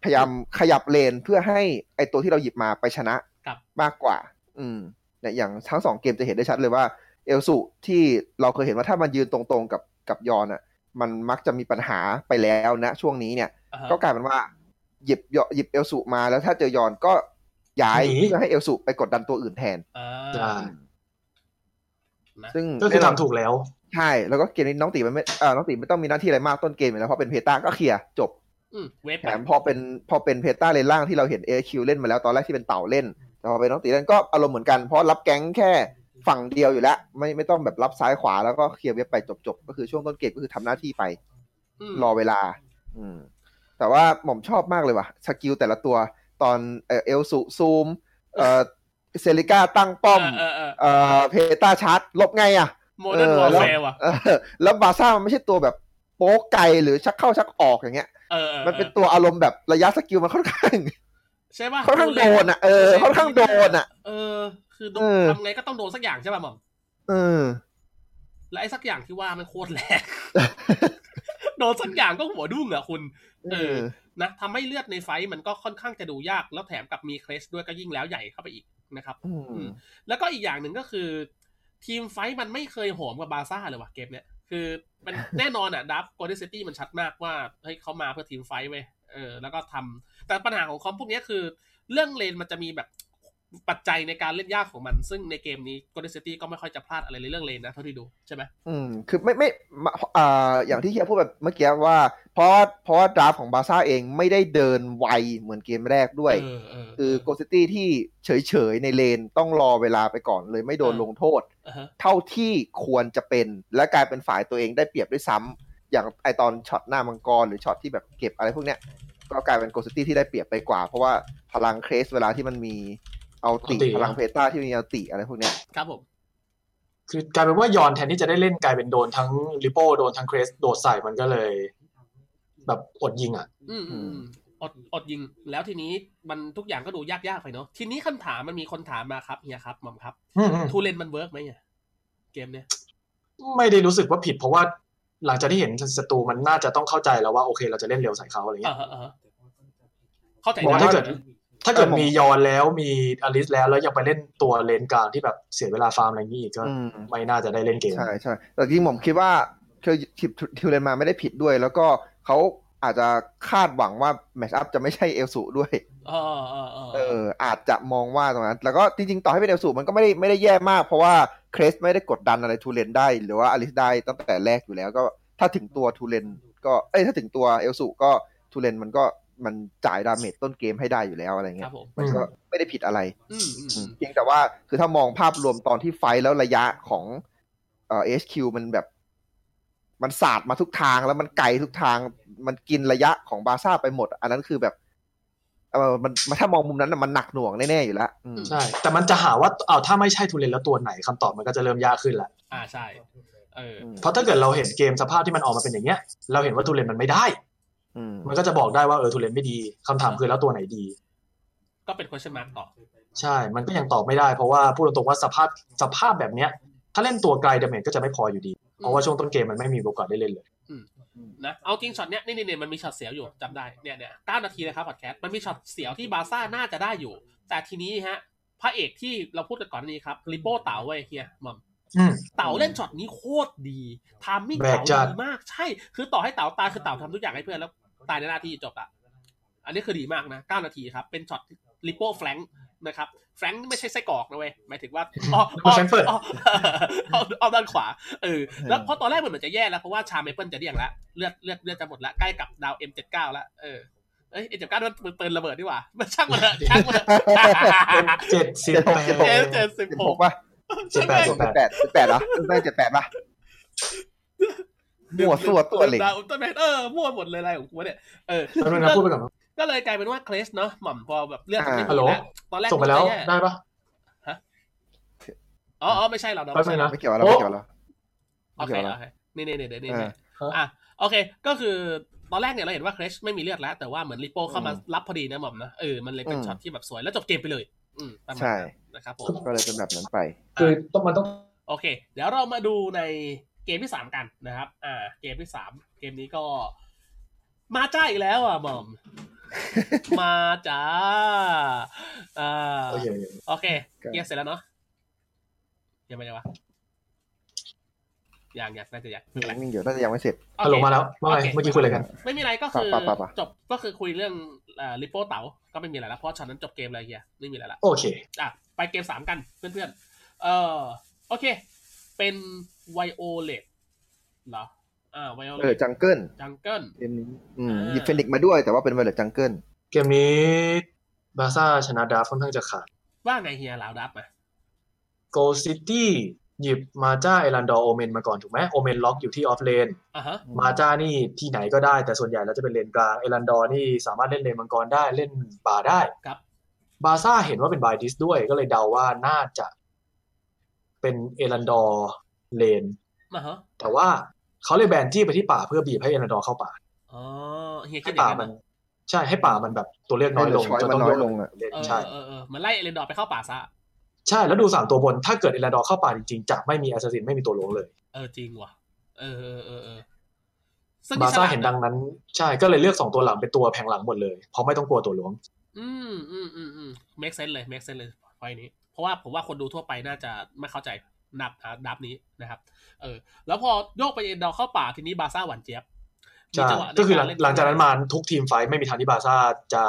พยายามขยับเลนเพื่อให้ไอตัวที่เราหยิบมาไปชนะครับมากกว่า อืมเนี่ยอย่างทั้งสองเกมจะเห็นได้ชัดเลยว่า เอลสุที่เราเคยเห็นว่าถ้ามันยืนตรงๆกับกับยอนอะ มันมักจะมีปัญหาไปแล้วนะ ช่วงนี้เนี่ยอ่าฮะก็กลายเป็นว่าหยิบยอหยิบเอลสุมาแล้วถ้าเจอยอนก็ ย้ายหนีเพื่อให้เอลสุไปกดดันตัวอื่นแทนอ่าใช่นะซึ่งก็คือแน่นอนทำถูกแล้ว ใช่ แล้วก็เกมนี้น้องตีมันไม่เอ่อน้องตีไม่ต้องมีหน้าที่อะไรมากต้นเกมอยู่แล้วเพราะเป็นเพต้าก็เคลียร์จบอืมเวฟแถมพอเป็นพอเป็นเพต้าเลนล่างที่เราเห็นเอคิวเล่นมาแล้วตอนแรกที่เป็นเต่าเล่นแต่พอเป็นน้องตีเล่นก็อารมณ์เหมือนกันเพราะรับแก๊งแค่ฝั่งเดียวอยู่แล้ว ไม่ไม่ต้องแบบรับซ้ายขวาแล้วก็เคลียร์เว็บไปจบๆก็คือช่วงต้นเกมก็คือทำหน้าที่ไปมรอเวลา อืมแต่ว่าหม่อมชอบมากเลยว่ะสกิลแต่ละตัว ตอนเอ่อเอลซูซูมเอ่อเซริก้าตั้งป้อมเออเออเอ่อเพตาชาร์จลบไงอะโมเดิร์นเอวออลแล้วแฟร์ว่ะเออแล้วบาซ่ามันไม่ใช่ตัวแบบโป๊กไกลหรือชักเข้าชักออกอย่างเงี้ยเออออมันเป็นตัวอารมณ์แบบระยะสกิลมันค่อนข้างใช่ป่ะค่อนข้างโดนอะเออค่อนข้างโดนอะเออ คือโดนเออทำไงก็ต้องโดนสักอย่างใช่ป่ะหม่อมเออและไอ้สักอย่างที่ว่ามันโคตรแรงโดนสักอย่างก็หัวดุ้งอะคุณ เออ นะทำให้เลือดในไฟท์มันก็ค่อนข้างจะดูยาก แล้วแถมกับมีเครสด้วยก็ยิ่งแล้วใหญ่เข้าไปอีกนะครับอืมแล้วก็อีกอย่างหนึ่งก็คือ team fight มันไม่เคยโหมกับบาซ่าร์เลยว่ะเกมเนี้ยคือมันแน่นอนอะ draft โกลเด้นซิตี้มันชัดมากว่าเฮ้ยเขามาเพื่อ team fight เว้ยเออแล้วก็ทำแต่ปัญหาของ comp พวกเนี้ยคือ เรื่องเลนมันจะมีแบบ ปัจจัยในการเล่นยากของมัน ซึ่งในเกมนี้โกลเด้นซิตี้ก็ไม่ค่อยจะพลาดอะไรในเรื่องเลนนะเท่าที่ดูใช่ไหมอืมคือไม่ไม่มาอ่าอย่างที่เฮียพูดแบบเมื่อกี้ว่า เพราะเพราะว่า draft ของบาซ่าร์เองไม่ได้เดินไวเหมือนเกมแรกด้วยเออเออคือโกซิตี้ที่เฉยๆในเลนต้องรอเวลาไปก่อนเลยไม่โดนลงโทษอ่าฮะเท่าที่ควรจะเป็นและกลายเป็นฝ่ายตัวเองได้เปรียบด้วยซ้ำอย่างไอตอนช็อตหน้ามังกรหรือช็อตที่แบบเก็บอะไรพวกเนี้ยก็กลายเป็นโกซิตี้ที่ได้เปรียบไปกว่า เพราะว่าพลังเครสเวลาที่มันมี เอาติเอาติพลังเพต้าที่มี ulti อะไรพวกเนี้ยครับผม คือกลายเป็นว่ายอนแทนที่จะได้เล่นกลายเป็นโดนทั้งลิโป้โดนทั้งเครสโดดใส่มันก็เลย แบบอดยิงอะ อืมอืมอืมอดอดยิง แล้วทีนี้มันทุกอย่างก็ดูยากๆไปเนาะทีนี้คำถามมันมีคนถามมาครับเฮียครับหม่อมครับอืมอืมทูเลนมัน work ไหมเนี่ยเกมเนี้ยไม่ได้รู้สึกว่าผิดเพราะว่าหลังจากที่เห็นศัตรูมันน่าจะต้องเข้าใจแล้วว่าโอเค เราจะเล่นเร็วใส่เขาอะไรเงี้อ่ายฮะอ่าฮะเข้าใจบอกว่าได้ถ้าเกิด ถ้าเกิดมียอนแล้วมีอลิสแล้วแล้วยังไปเล่นตัวเลนกลางที่แบบเสียเวลาฟาร์มอะไรอย่างนี้อีกก็อืมไม่น่าจะได้เล่นเกม ใช่ใช่แต่จริงๆผมคิดว่าคือหยิบทูเลนมาไม่ได้ผิดด้วย แล้วก็เขาอาจจะคาดหวังว่า matchup จะไม่ใช่เอลสูด้วยเออเออเออเอออาจจะมองว่าตรงนั้น แล้วก็จริงๆ ต่อให้เป็นเอลสูมันก็ไม่ได้ไม่ได้แย่มาก เพราะว่าเครสไม่ได้กดดันอะไรทูเลนได้ หรือว่าอลิสได้ตั้งแต่แรกอยู่แล้วก็ถ้าถึงตัวทูเลนก็เอ้ยถ้าถึงตัวเอลสูก็ทูเลนมันก็ มันจ่าย damage ต้นเกมให้ได้อยู่แล้วอะไรเงี้ยครับผมมันก็ไม่ได้ผิดอะไรอืมอืมอือืมมเพียงแต่ว่าคือถ้ามองภาพรวมตอนที่ fight แล้วระยะของเอ่อ HQ มันแบบ มันสาดมาทุกทางแล้วมันไกลทุกทาง มันกินระยะของบาซ่าไปหมด อันนั้นคือแบบเออมันมันถ้ามองมุมนั้นน่ะมันหนักหน่วงแน่ๆอยู่แล้วอืมใช่ แต่มันจะหาว่าอ้าวถ้าไม่ใช่ทูเลนแล้วตัวไหนคำตอบมันก็จะเริ่มยากขึ้นละอ่าใช่เออเพราะถ้าเกิดเราเห็นเกมสภาพที่มันออกมาเป็นอย่างเงี้ย เราเห็นว่าทูเลนมันไม่ได้อื มมันก็จะบอกได้ว่าเออทูเลนไม่ดีคำถามคือแล้วตัวไหนดี ก็เป็น question mark ต่อ ใช่ มันก็ยังตอบไม่ได้ เพราะว่าพูดตรงๆว่าสภาพสภาพแบบเนี้ย ถ้าเล่นตัวไกล damage ก็จะไม่พออยู่ดี เพราะว่าช่วงต้นเกมมันไม่มีโอกาสได้เล่นเลยนะเอาจริงช็อตเนี้ยนี่นี่นี่มันมีช็อตเสียวอยู่จำได้เนี่ยเนี่ยเก้านาทีนะครับพอดแคสต์มันมีช็อตเสียวที่บาร์ซ่าน่าจะได้อยู่ แต่ทีนี้ฮะพระเอกที่เราพูดกันก่อนนี้ครับริโป้เต๋าเว้ยเฮียหมอมอืมเต๋าเล่นช็อตนี้โคตรดี timing แบกเต๋าจัดดีมาก ใช่ คือต่อให้เต๋าตายคือเต๋าทำทุกอย่างให้เพื่อนแล้ว ตายในหน้าที่จบอะอันนี้คือดีมากนะ9นาทีครับ เป็นช็อตริโป้แฟลงนะครับแฟลงไม่ใช่ไส้กรอกนะเว้ยหมายถึงว่าอ๋ออ๋อแฟรงก์เฟิร์ตอ๋อเอาเอาด้านขวาเออแล้วเพราะตอนแรกมันเหมือนจะแย่แล้วเพราะว่าชาเมเปิลจะเดี่ยงแล้วเลือดเลือดเลือดจะหมดแล้วใกล้กับดาว M79 แล้วเออเอ้ย M79 มันปืนปืนระเบิดดีกว่ามันช่างมันเถอะช่างมันเถอะเจ็ดสิบแปดเจ็ดเจ็ดสิบสิบหหกกป่ะเจ็ดแปดสิบแปดสิบแปดเหรอไม่เจ็ดแปดป่ะ มั่วซั่วตัวเหล็กดาวอุลตร้าแมนเออมั่วหมดเลยอะไรของกูวะเนี่ยเออแล้วนึงนะพูดไปก่อนก็เลยกลายเป็นว่าเคลสเนาะหม่อมพอแบบเลือดมันไม่ฮัมีลโหลแล้วตอนแรกส่งไปแล้วมันจะย่ได้ปะอ๋ออ๋อไม่ใช่เราเราแป๊บไม่นึใช่งเรานะไม่เกี่ยวกับเราไม่เกี่ยวกับเราโอไม่เคเกี่ยวกับเราโอเคนี่นี่นี่นี่นี่เอออะโอเค ก็คือตอนแรกเนี่ยเราเห็นว่าเคลชไม่มีเลือดแล้ว แต่ว่าเหมือนริโป้เข้ามารับพอดีนะหม่อมนะเออมันเลยเป็นอืมช็อตที่แบบสวยแล้วจบเกมไปเลย อืมประมาณใช่นั้นนะครับผมก็เลยเป็นแบบนั้นไป คือต้องมันต้อง โอเค เดี๋ยวเรามาดูใน เกมที่สามกันนะครับ อ่า เกมที่สามเกมนี้ก็ มาจ้าอีกแล้วอะหม่อม มาจ้าอ่าโอเคโอเคครับเกียร์เสร็จแล้วเนาะยังไม่ยังวะยังยังน่าจะยังนิ่งเดี๋ยวน่าจะยังไม่เสร็จโอเคฮัลโหลมาแล้วว่าไงโอเคเมื่อกี้คุยอะไรกัน ไม่มีอะไรก็คือป่ะป่ะป่ะจบก็คือคุยเรื่องลิปโป้เต๋าก็ไม่มีอะไรแล้วเพราะช็อตนั้นจบเกมเลยเฮียไม่มีอะไรละโอเคอะไปเกมสามกันเพื่อนๆเออโอเค เป็น ไวโอเลตเหรออ่าเออไวโอเลต jungle jungleเกมนี้อืมอ่าหยิบเฟนิกซ์มาด้วยแต่ว่าเป็นไวโอเลต jungle เกมนี้บาซ่าชนะ draft ค่อนข้างจะขาด ว่าไงเฮียลาวดับมาโกลซิตี้หยิบมาจ้าเอรันดอร์โอเมนมาก่อนถูกไหมโอเมนล็อกอยู่ที่ off lane อะฮะมาจ้านี่ที่ไหนก็ได้แต่ส่วนใหญ่แล้วจะเป็นเลนกลางเอรันดอร์นี่สามารถเล่นเลนมังกรได้เล่นป่าได้ครับบาซ่าเห็นว่าเป็นบายดิสด้วยก็เลยเดาว่าน่าจะเป็นเอรันดอร์ เลนมาฮะแต่ว่าเขาเลยแบนจี้ไปที่ป่าเพื่อบีบให้เอรันดอร์เข้าป่าอ๋อเฮียคิให้ดอย่าป่างนั้นมันเหรอใช่ให้ป่ามันแบบตัวเลือกน้อยลงให้จมันนช้อยต้องมันน้อยลงอะเล่นเออใช่เออเออเหมันไล่เอเลนดอร์ไปเข้าป่าซะใช่แล้วดูสามตัวบนถ้าเกิดเอรันดอร์เข้าป่าจริงๆจะไม่มีแอสซัสซินไม่มีตัวหลวงเลย เออจริงว่ะ เออเออเออเออซึ่งบาซ่าฉลดเห็นดังนั้นใช่ก็เลยเลือกสองตัวหลังเป็นตัวแผงหลังหมดเลยเพราะไม่ต้องกลัวตัวหลวง อืมอืมอืมอืม make sense เลย make sense เลยไฟนี้ เพราะว่าผมว่าคนดูทั่วไปน่าจะไม่เข้าใจ นับดับนี้นะครับ เออ แล้วพอโยกไปเอ็นดอร์เข้าป่าทีนี้บาซ่าหวานเจี๊ยบมีใช่จังหวะในก็คือหลังรเนหลังจากนั้นมาทุกทีมไฟท์ไม่มีทางที่บาซ่าจะ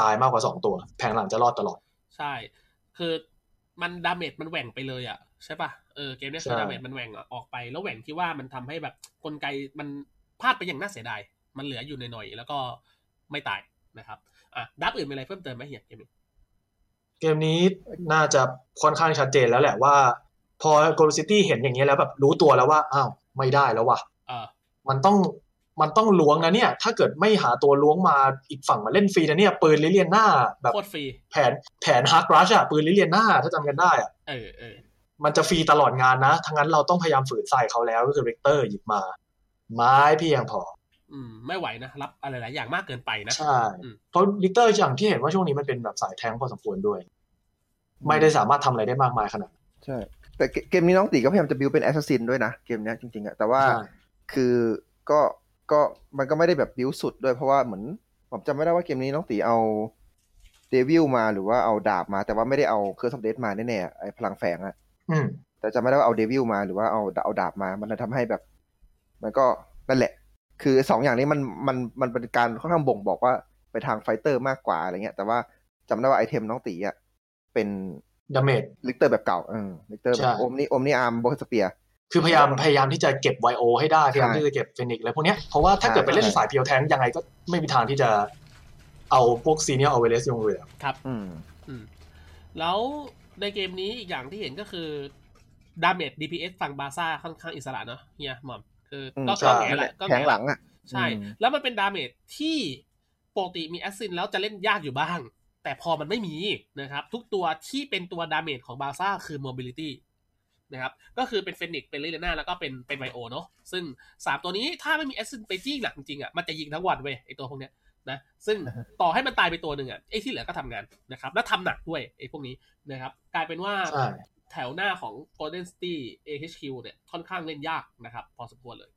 ตายมากกว่าสองตัว แผงหลังจะรอดตลอด ใช่ คือมันดาเมจมันแหว่งไปเลยอะใช่ป่ะเออเกมเนี้ยคือใช่ damage มันแหว่งออกไป แล้วแหว่งที่ว่ามันทำให้แบบกลไกมันพลาดไปอย่างน่าเสียดาย มันเหลืออยู่หน่อยๆแล้วก็ไม่ตายนะครับอะดับอื่นมีอะไรเพิ่มเติมไหมเฮียเกมนี้เกมนี้น่าจะค่อนข้างชัดเจนแล้วแหละว่า พอโกลซิตี้เห็นอย่างเงี้ยแล้วแบบรู้ตัวแล้วว่าอ้าวไม่ได้แล้วว่ะเออมันต้องมันต้องล้วงนะเนี่ย ถ้าเกิดไม่หาตัวล้วงมาอีกฝั่งมาเล่นฟรีนะเนี่ย ปืนลิเลียนหน้าแบบโคตรฟรีแผนแผนฮาร์ดรัชอะปืนลิเลียนหน้าถ้าจำกันได้อะเออเออมันจะฟรีตลอดงานนะ ทั้งนั้นเราต้องพยายามฝืนใส่เขาแล้วก็คือเรกเตอร์หยิบมา ไม้เพียงพอ อืม ไม่ไหวนะ รับอะไรหลายอย่างมากเกินไปนะ ใช่อืมเพราะลิกเตอร์อย่างที่เห็นว่าช่วงนี้มันเป็นแบบสายแทงพอสมควรด้วย ไม่ได้สามารถทำอะไรได้มากมายขนาดนั้นใช่ แต่เกเกมนี้น้องตีก็พยายามจะบิวเป็นแอสซัสซินด้วยนะ เกมเนี้ยจริงๆอะแต่ว่าใช่คือก็ก็มันก็ไม่ได้แบบบิวสุดด้วยเพราะว่าเหมือน ผมจำไม่ได้ว่าเกมนี้น้องตีเอาเดวิลมาหรือว่าเอาดาบมา แต่ว่าไม่ได้เอาเคอร์สอฟเดมาแน่ๆไอ้พลังแฝงอะอืมแต่จำไม่ได้ว่าเอาเดวิลมาหรือว่าเอาเอาดาบมา มันเลยทำให้แบบ มันก็นั่นแหละ คือสองอย่างนี้มันมันมันเป็นการค่อนข้างบ่งบอกว่าไปทางไฟเตอร์มากกว่าอะไรเงี้ย แต่ว่าจำได้ว่าไอเทมน้องตีอะเป็น ดาเมจลิกเตอร์แบบเก่าเออลิกเตอร์แบใช่บโอมนี่โอมนี่อาร์มโบสเปียคือพยายามพยายามที่จะเก็บไวโอให้ได้พยายามใช่ที่จะเก็บเฟนิกซ์อะไรพวกเนี้ยเพราะว่าถ้าเกิดไปเล่นใช่สายเพียวแทงยังไงก็ไม่มีทางที่จะเอาพวกซีเนียร์เอาเวเลสลงเรือครับอืมอืมแล้วในเกมนี้อีกอย่างที่เห็นก็คือดาเมจ DPS ฝั่งบาซ่าค่อนข้างอิสระเนาะเฮียหม่อมคืออืมก็ใช่ก็แง่แหละก็แผงหลังอะใช่อืมแล้วมันเป็นดาเมจที่ปกติมีแอสซินแล้วจะเล่นยากอยู่บ้าง แต่พอมันไม่มีนะครับ ทุกตัวที่เป็นตัวดาเมจของบาซ่าคือ mobility นะครับก็คือเป็นเฟนิกเป็นลิเลียน่าแล้วก็เป็นเป็นไวโอเนาะซึ่งสามตัวนี้ถ้าไม่มี assassin ไปจี้หลักจริงๆอะมันจะยิงทั้งวันเว้ยไอตัวพวกเนี้ยนะซึ่งต่อให้มันตายไปตัวหนึ่งอะไอที่เหลือก็ทำงานนะครับและทำหนักด้วยไอพวกนี้นะครับกลายเป็นว่าใช่แถวหน้าของ Golden City AHQ เนี่ยค่อนข้างเล่นยากนะครับ พอสมควรเลย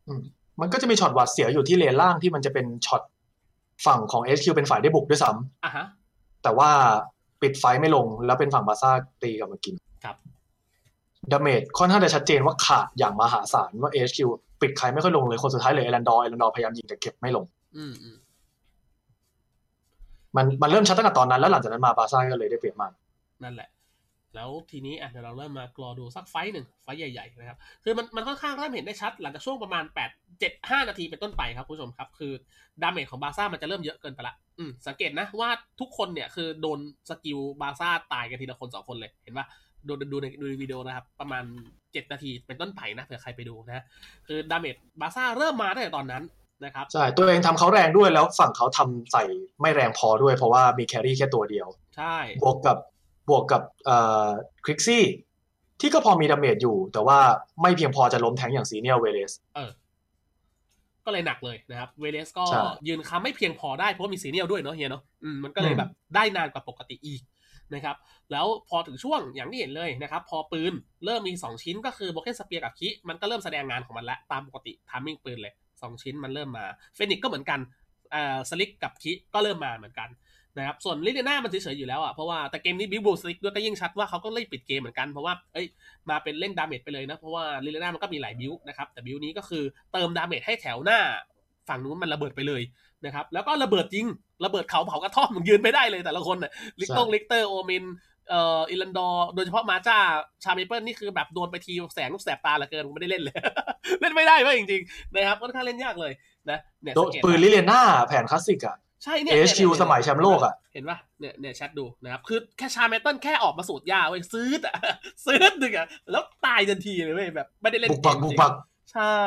มันก็จะมีช็อตหวาดเสียวอยู่ที่เลนล่างที่มันจะเป็นช็อตฝั่งของ HQ เป็นฝ่ายได้บุกด้วยซ้ำอะฮะ แต่ว่าปิดไฟไม่ลงแล้วเป็นฝั่งบาร์ซ่าตีกลับมากินครับ damage ค่อนข้างจะชัดเจนว่าขาดอย่างมหาศาลว่า HQ ปิดใครไม่ค่อยลงเลยคนสุดท้ายเลยเอรันดอร์เอรันดอร์พยายามยิงแต่เก็บไม่ลง อืมอืมมันมันเริ่มชัดตั้งแต่ตอนนั้นแล้วหลังจากนั้นมาบาร์ซ่าก็เลยได้เปรียบมากนั่นแหละ แล้วทีนี้อะเดี๋ยวเราเริ่มมากรอดูสัก fight หนึ่ง fight ใหญ่ๆนะครับ คือมันมันค่อนข้างเริ่มเห็นได้ชัดหลังจากช่วงประมาณ8 7 5นาทีเป็นต้นไปครับคุณผู้ชมครับ คือdamage ของบาร์ซ่ามันจะเริ่มเยอะเกินไปละ อืมสังเกตนะว่าทุกคนเนี่ยคือโดน skill บาร์ซ่าตายกันทีละคนสองคนเลย เห็นปะดูดูในดูในวิดีโอนะครับ ประมาณ 7 นาทีเป็นต้นไปนะเผื่อใครไปดูนะ คือ damage บาร์ซ่าเริ่มมาตั้งแต่ตอนนั้นนะครับใช่ ตัวเองทำเขาแรงด้วยแล้วฝั่งเขาทำใส่ไม่แรงพอด้วย เพราะว่ามี carry แค่ตัวเดียว ใช่ บวกกับบวกกับเอ่อคริกซี่ที่ก็พอมี damage อยู่ แต่ว่าไม่เพียงพอจะล้มแทงอย่างซีเนียลเวเลสเออ ก็เลยหนักเลยนะครับเวเลสก็ใช่ยืนค้ำไม่เพียงพอได้เพราะว่ามีซีเนียลด้วยเนาะเฮียเนาะอืมมันก็เลยอืมแบบได้นานกว่าปกติอีกนะครับแล้วพอถึงช่วงอย่างที่เห็นเลยนะครับ พอปืนเริ่มมี 2 ชิ้นก็คือโบเกนสเปียร์กับคิมันก็เริ่มแสดงงานของมันแล้วตามปกติทามมิ่งปืนเลย 2 ชิ้นมันเริ่มมาเฟนิกก็เหมือนกันอ่าสลิกกับคิก็เริ่มมาเหมือนกัน นะครับส่วนลิเลียนามันเฉยๆอยู่แล้วอะเพราะว่าแต่เกมนี้บิวบูสลิกด้วยก็ยิ่งชัดว่าเขาก็เล่นปิดเกมเหมือนกันเพราะว่าเอ้ยมาเป็นเล่นดาเมจไปเลยนะ เพราะว่าลิเลน่ามันก็มีหลายบิวนะครับแต่บิวนี้ก็คือเติมดาเมจให้แถวหน้าฝั่งนู้นมันระเบิดไปเลยนะครับแล้วก็ระเบิดจริงระเบิดเขาเผากระท่อมมึงยืนไม่ได้เลยแต่ละคนน่ะลิกตงลิกเตอร์โอมินเอ่ออิลันดอร์โดยเฉพาะมาจ้าชาเมเปิลนี่คือแบบโดนไปทีแสงลูกแสบตาเหลือเกินผมไม่ได้เล่นเลย เล่นไม่ได้เว้ยจริงๆนะครับค่อนข้างเล่นยากเลยนะเนี่ยโดสังเกตปืนลิเลน่าแผนคลาสสิกอะ ใช่เนี่ย HQ สมัยแชมป์โลกอะเห็นปะเนี่ยเนี่ยแชทดูนะครับ คือแค่ชาเมเปิลแค่ออกมาสูตรยาเว้ยซื้ออะซื้อหนึ่งอะแล้วตายทันทีเลยเว้ยแบบไม่ได้เล่นบุกบักเมบุจกริงบักใช่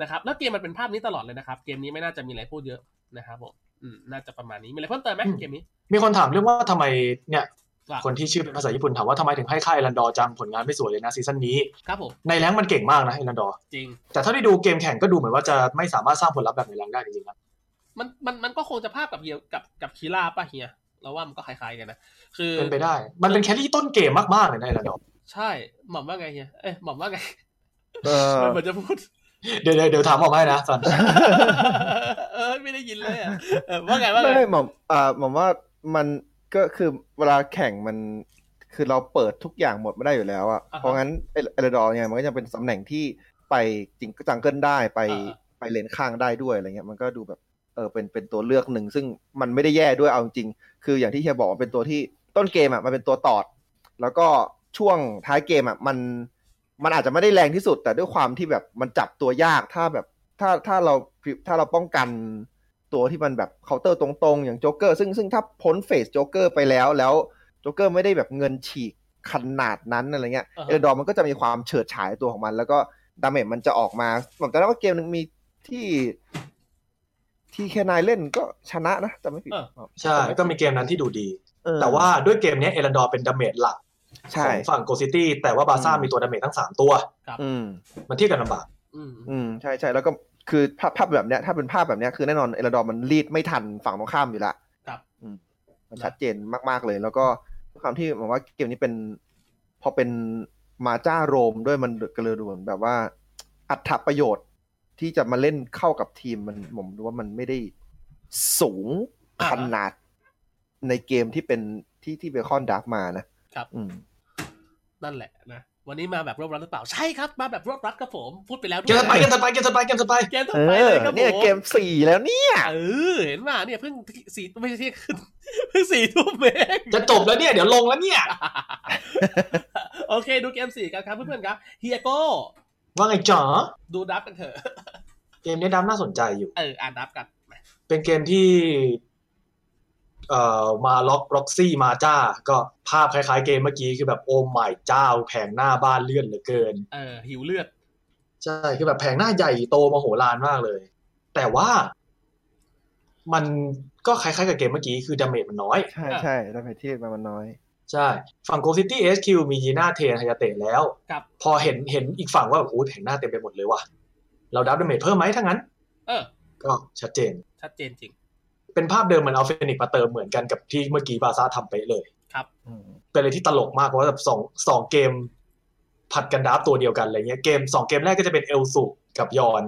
นะครับ แล้วเกมมันเป็นภาพนี้ตลอดเลยนะครับ เกมนี้ไม่น่าจะมีอะไรพูดเยอะนะครับผมอืมน่าจะประมาณนี้มีอะไรเพิ่มเติมไหมเกมนี้ มีคนถามเรื่องว่าทำไมเนี่ยว่าคนที่ชื่อเป็นภาษาญี่ปุ่นถามว่าทำไมถึงให้ค่ายเอรันดอร์จังผลงานไม่สวยเลยนะซีซั่นนี้ครับผมในแรงค์มันเก่งมากนะเอรันดอร์จริงแต่เท่าที่ดูเกมแข่งก็ดูเหมือนว่าจะไม่สามารถสร้างผลลัพธ์แบบในแรงค์ได้จริงๆนะ มันมันมันก็คงจะภาพกับเฮียกับกับคีล่าป่ะเฮียเราว่ามันก็คล้ายๆกันนะคือเป็นไปได้ มันเป็น carry ต้นเกมมากๆเลยนะเอรันดอร์ใช่หม่อมว่าไงเฮียเอ้ยหม่อมว่าไงเออมันเหมือนจะพูดเดี๋ยวเดี๋ยวเดี๋ยวถามออกมาให้นะสันเออไม่ได้ยินเลยอะเออว่าไงว่าไงไม่หมอมอ่าหมอมว่ามันก็คือเวลาแข่งมันคือเราเปิดทุกอย่างหมดไม่ได้อยู่แล้วอะอ่าฮะเพราะงั้นเอเอลดอร์เนี่ยมันก็จะเป็นตำแหน่งที่ไปจริง jungle ได้ไปอ่าไปเลนข้างได้ด้วยอะไรเงี้ยมันก็ดูแบบ เออเป็นเป็นตัวเลือกหนึ่งซึ่งมันไม่ได้แย่ด้วยเอาจริงๆคืออย่างที่เฮียบอกมันเป็นตัวที่ต้นเกมอะมันเป็นตัวตอด แล้วก็ช่วงท้ายเกมอะมันมันอาจจะไม่ได้แรงที่สุด แต่ด้วยความที่แบบมันจับตัวยากถ้าแบบถ้าถ้าเราถ้าเราป้องกันตัวที่มันแบบเคาน์เตอร์ตรงๆ อย่างโจ๊กเกอร์ซึ่งซึ่งถ้าพ้น phase โจ๊กเกอร์ไปแล้วแล้วโจ๊กเกอร์ไม่ได้แบบเงินฉีกขนาดนั้นอะไรเงี้ยอ่าฮะเอลดอร์มันก็จะมีความเฉิดฉายตัวของมัน แล้วก็damage มันจะออกมาผมจำได้ว่าเกมหนึ่งมีที่ ที่แคนายเล่นก็ชนะนะจำไม่ผิดใช่ก็มีเกมนั้นที่ดูดีเออแต่ว่าด้วยเกมเนี้ยเอรันดอร์เป็น damage หลักขใช่ฝั่งโกซิตี้แต่ว่าบาร์ซ่าอืมมีตัว damage ทั้งสามตัวอืมมันเทียบกันลำบากอืมอืมใช่ใช่แล้วก็คือภาพภาพแบบเนี้ยถ้าเป็นภาพแบบเนี้ยคือแน่นอนเอลดอร์มันรีดไม่ทันฝั่งตรงข้ามอยู่ละครับอืมมันชัดเจนมากๆเลย แล้วก็ความที่ผมว่าเกมนี้เป็น พอเป็นมาจ้าโรมด้วยมันก็เลยดูเหมือนแบบว่าอัตประโยชน์ ที่จะมาเล่นเข้ากับทีมมันผมดูว่ามันไม่ได้สูงอ่าขนาดในเกมที่เป็นที่ที่เบคอนดักมานะครับอืมนั่นแหละนะวันนี้มาแบบรวบรัดหรือเปล่าใช่ครับมาแบบรวบรัดครับผมพูดไปแล้วด้เกวมยถัดไปเกมถัดไปเกมถัดไปเกมถัดไปเกมต่อเอไปอเลยครับผมเนี่ยเกมสี่แล้วเนี่ยเออเห็นป่ะเนี่ยเพิ่งสี่ไม่ใช่เที่ยงคืนเพิ่งสี่ทุ่มเองจะจบแล้วเนี่ยเดี๋ยวลงแล้วเนี่ย โอเคดูเกมสี่กันครับเพื่อนๆครับเฮียโก้ ว่าไงจ๋อดูดับกันเถอะ เกมนี้ดัมน่าสนใจอยู่ เอออ่านดับกันมาเป็นเกมที่เอ่อมาล็อกล็อกซี่มาจ้า ก็ภาพคล้ายๆเกมเมื่อกี้คือแบบโอ้ไม่เจ้า แผงหน้าบ้านเลื่อนเหลือเกิน เออหิวเลือด ใช่ คือแบบแผงหน้าใหญ่โตมโหฬารมากเลย แต่ว่ามันก็คล้ายๆกับเกมเมื่อกี้คือ damage มันน้อย ใช่ใช่ damage ที่มันมันน้อย ใช่ ฝั่งโกซิตี้เอสคิวมียีน่าเทนไฮยาเตะแล้วครับพอเห็นเห็นอีกฝั่งว่าแบบโอ้ยแผงหน้าเต็มไปหมดเลยว่ะ เราจับ damage เพิ่มไหมถ้างั้น เออ ก็ชัดเจน ชัดเจนจริง เป็นภาพเดิมเหมือนเอาเฟนิกซ์มาเติมเหมือนกันกับที่เมื่อกี้บาร์ซ่าทำไปเลย ครับอืมเป็นอะไรที่ตลกมากเพราะว่าแบบสองสองเกมผลัดกันจับตัวเดียวกันอะไรเงี้ยเกมสองเกมแรกก็จะเป็นเอลสุกับยอน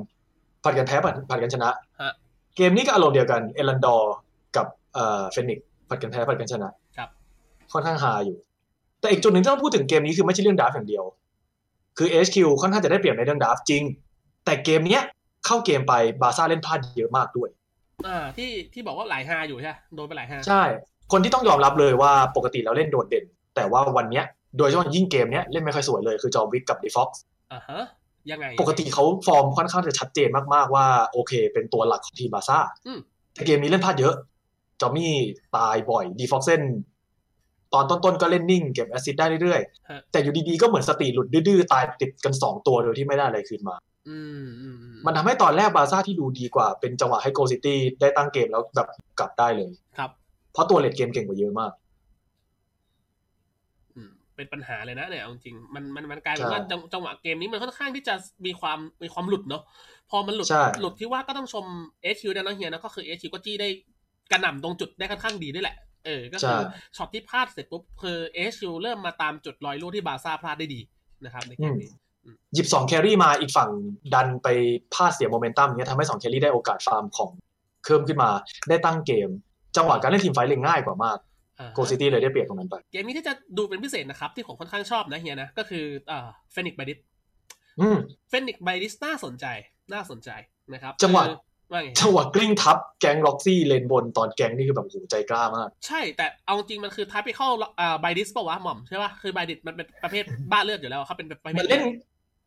ผลัดกันแพ้ผลัดผลัดกันชนะฮะเกมนี้ก็อารมณ์เดียวกันเอลันดอร์กับเอ่อเฟนิกซ์ผลัดกันแพ้ผลัดกันชนะ ค่อนข้างฮาอยู่ แต่อีกจุดหนึ่งที่ต้องพูดถึงเกมนี้คือไม่ใช่เรื่อง draft อย่างเดียว คือ HQ ค่อนข้างจะได้เปรียบในเรื่อง draft จริง แต่เกมเนี้ยเข้าเกมไปบาร์ซ่าเล่นพลาดเยอะมากด้วยอ่าที่ที่บอกว่าหลายฮาอยู่ใช่ไหมโดนไปหลายฮาใช่ คนที่ต้องยอมรับเลยว่าปกติเราเล่นโดดเด่น แต่ว่าวันเนี้ยโดยเฉพาะยิ่งเกมเนี้ยเล่นไม่ค่อยสวยเลยคือจอมวิกกับดีฟ็อกซ์อ่าฮะยังไงปกติเขาฟอร์มค่อนข้างจะชัดเจนมากๆว่าโอเค เป็นตัวหลักของทีมบาร์ซ่าอืมแต่เกมนี้เล่นพลาดเยอะ จอมมี่ตายบ่อย ดีฟ็อกเซน ตอนต้นๆก็เล่นนิ่งเก็บ assist ได้เรื่อยฮะๆแต่อยู่ดีๆก็เหมือนสติหลุดดื้อๆ ตายติดกันสองตัวโดยที่ไม่ได้อะไรคืนมาอืมอืมอืมมันทำให้ตอนแรกบาร์ซ่าที่ดูดีกว่า เป็นจังหวะให้โกซิตี้ได้ตั้งเกมแล้วแบบกลับได้เลยครับ เพราะตัว late game เก่งกว่าเยอะมากอืมเป็นปัญหาเลยนะเนี่ยเอาจริงมันมันมันกลายเป็นใช่ว่าจังจังหวะเกมนี้มันค่อนข้างที่จะมีความมีความหลุดเนาะพอมันหลุดใช่หลุดที่ว่าก็ต้องชม HQ นะเนาะเฮียนะก็คือ HQ ก็จี้ได้กระหน่ำตรงจุดได้ค่อนข้างดีด้วยแหละ เออ ก็คือช็อตที่พลาดเสร็จปุ๊บคือ HQ เริ่มมาตามจุดรอยรั่วที่บาร์ซ่าพลาดได้ดีนะครับในเกมนี้หยิบสอง carry มาอีกฝั่งดันไปพลาดเสียโมเมนตัมเนี้ยทำให้สอง carry ได้โอกาสฟาร์มของเพิ่มขึ้นมาได้ตั้งเกม จังหวะการเล่น team fight เลยง่ายกว่ามากอ่าโกซิตี้เลยได้เปรียบตรงนั้นไป เกมนี้ที่จะดูเป็นพิเศษนะครับ ที่ผมค่อนข้างชอบนะเฮียนะ ก็คืออ่าเฟนิกไบดิสอืมเฟนิกไบดิสน่าสนใจน่าสนใจนะครับ จังหวะคือว่าไง จังหวะกลิ้งทับ gank ล็อกซี่เลนบนตอน gank นี่คือแบบโอ้โหใจกล้ามาก ใช่แต่เอาจริงมันคือทัพไปเข้าอ่าไบดิสป่าวะหม่อมใช่ป่ะคือไบดิสมันเป็นประเภทบ้าเลือดอยู่แล้วเขาเป็นประเภทมันเล่น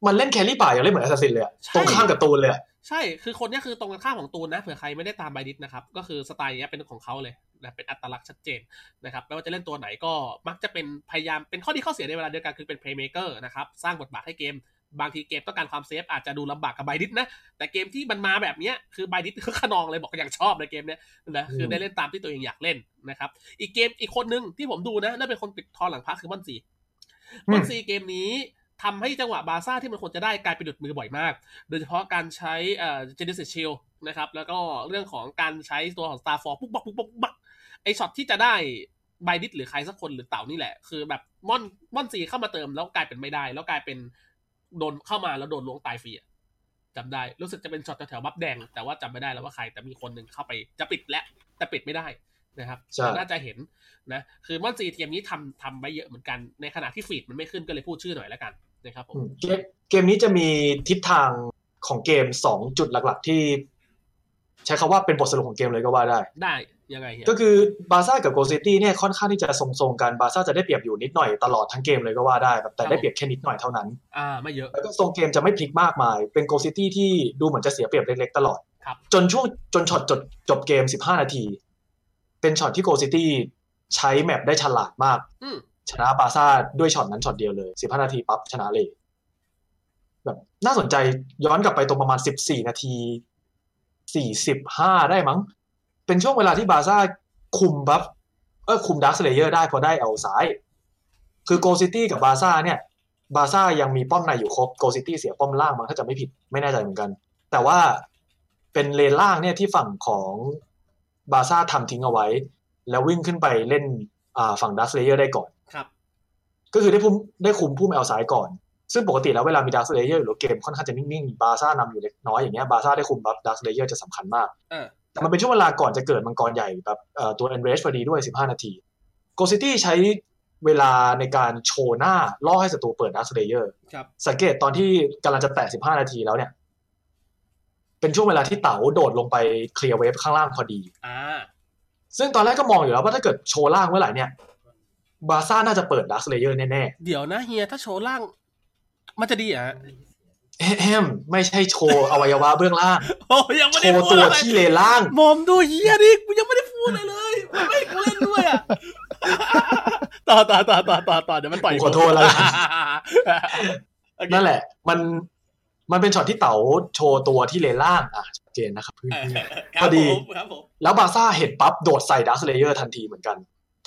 มันเล่น carry ป่าอย่างเล่นเหมือน assassin เลยอะใช่ตรงข้ามกับตูนเลยอะใช่คือคนเนี้ยคือตรงกันข้ามของตูนนะเผื่อใครไม่ได้ตามไบดิสนะครับก็คือสไตล์เนี้ยเป็นของเขาเลยนะเป็นอัตลักษณ์ชัดเจนนะครับไม่ว่าจะเล่นตัวไหนก็มักจะเป็นพยายามเป็นข้อดีข้อเสียในเวลาเดียวกันคือเป็นเพลย์เม k เกอร์นะครับสร้างบทบาทให้เกม บางทีเกมต้องการความ safe อาจจะดูลำบากกับไบดิสนะ แต่เกมที่มันมาแบบเนี้ยคือไบดิสคือคะนองเลยบอกอย่างชอบในเกมเนี้ยนะคือได้เล่นตามที่ตัวเองอยากเล่นนะครับ อีกเกมอีกคนหนึ่งที่ผมดูนะน่าเป็นคนปิดทองหลังพระคือมอนซีมอนซีเกมนี้ทำให้จังหวะบาซ่าที่มันควรจะได้กลายเป็นหลุดมือบ่อยมาก โดยเฉพาะการใช้เอ่อเจนิสชิลนะครับ แล้วก็เรื่องของการใช้ตัวของ Star f o r ปุ๊บปักปุ๊บปักปุ๊บปักไอช็อตที่จะได้ไบดิสหรือใครสักคนหรือเต่านี่แหละ คือแบบม่อนม่อนซีเข้ามาเติมแล้วกลายเป็นไม่ได้ แล้วกลายเป็น โดนเข้ามาแล้วโดนล้วงตายฟรีอะจำได้รู้สึกจะเป็นช็อตแถวๆ buff แดง แต่ว่าจำไม่ได้แล้วว่าใคร แต่มีคนหนึ่งเข้าไปจะปิดและ แต่ปิดไม่ได้นะครับใช่น่าจะเห็นนะคือม่อนซีเกมนี้ทำทำไว้เยอะเหมือนกันในขณะที่ feed มันไม่ขึ้นก็เลยพูดชื่อหน่อยแล้วกันนะครับผมอืมเกมเกมนี้จะมีทิศทางของเกมสองจุดหลักๆที่ ใช้คำว่าเป็นบทสรุปของเกมเลยก็ว่าได้ได้ ยังไงเฮียก็คือบาซ่ากับโกซิตี้เนี่ยค่อนข้างที่จะทรงๆกันบาซ่าจะได้เปรียบอยู่นิดหน่อยตลอดทั้งเกมเลยก็ว่าได้แบบแต่ได้เปรียบแค่นิดหน่อยเท่านั้นอ่าไม่เยอะแล้วก็ทรงเกมจะไม่พลิกมากมาย เป็นโกซิตี้ที่ดูเหมือนจะเสียเปรียบเล็กๆตลอดครับจนช่วงจนช็อตจบจบเกม 15 นาที เป็นช็อตที่โกซิตี้ใช้ map ได้ฉลาดมากอืมชนะบาซ่าด้วยช็อตนั้นช็อตเดียวเลย 15 นาทีปั๊บชนะเลยแบบน่าสนใจย้อนกลับไปตรงประมาณ 14 นาที 45 ได้มั้ง เป็นช่วงเวลาที่บาซ่าคุม buff เออคุม Dark Slayer ได้พอได้ L ซ้าย คือโกซิตี้กับบาซ่าเนี่ย บาซ่ายังมีป้อมในอยู่ครบโกซิตี้เสียป้อมล่างมั้งถ้าจำไม่ผิดไม่แน่ใจเหมือนกัน แต่ว่าเป็นเลนล่างเนี่ยที่ฝั่งของบาซ่าทำทิ้งเอาไว้ แล้ววิ่งขึ้นไปเล่นอ่าฝั่ง Dark Slayer ได้ก่อนครับ ก็คือได้พุ่มได้คุมพุ่ม L ซ้ายก่อน ซึ่งปกติแล้วเวลามี Dark Slayer หรือเกมค่อนข้างจะนิ่งๆ บาซ่านำอยู่เล็กน้อยอย่างเงี้ยบาซ่าได้คุม buff Dark Slayer จะสำคัญมากเออ แต่มันเป็นช่วงเวลาก่อนจะเกิดมังกรใหญ่แบบเอ่อตัว Enrage พอดีด้วย 15 นาที Go City ใช้เวลาในการโชว์หน้าล่อให้ศัตรูเปิด Dark Slayer ครับสังเกตตอนที่กำลังจะแตะ 15 นาทีแล้วเนี่ย เป็นช่วงเวลาที่เต๋าโดดลงไปเคลียร์เวฟข้างล่างพอดีอ่าซึ่งตอนแรกก็มองอยู่แล้วว่าถ้าเกิดโชว์ล่างเมื่อไหร่เนี่ยบาซ่าน่าจะเปิด Dark Slayer แน่เดี๋ยวนะเฮียถ้าโชว์ล่าง มันจะดีอะๆ แฮมไม่ใช่โชว์อวัยวะเบื้องล่างโอ้ยังโชไม่ได้ว์พูดตัวอะไรที่เลนล่างมอมดูเฮียดิกูยังไม่ได้พูดเลยเลยมันไม่ให้กูเล่นด้วยอะต่อต่อต่อต่อต่อต่อเดี๋ยวมันต่อยขอโทษแล้วกันโอเคนั่นแหละ มันมันเป็นช็อตที่เต๋าโชว์ตัวที่เลนล่างอะชัดเจนนะครับเพื่อนเออๆครับพอดีผมครับผมแล้วบาร์ซ่าเห็นปั๊บโดดใส่ Dark Slayer ทันทีเหมือนกัน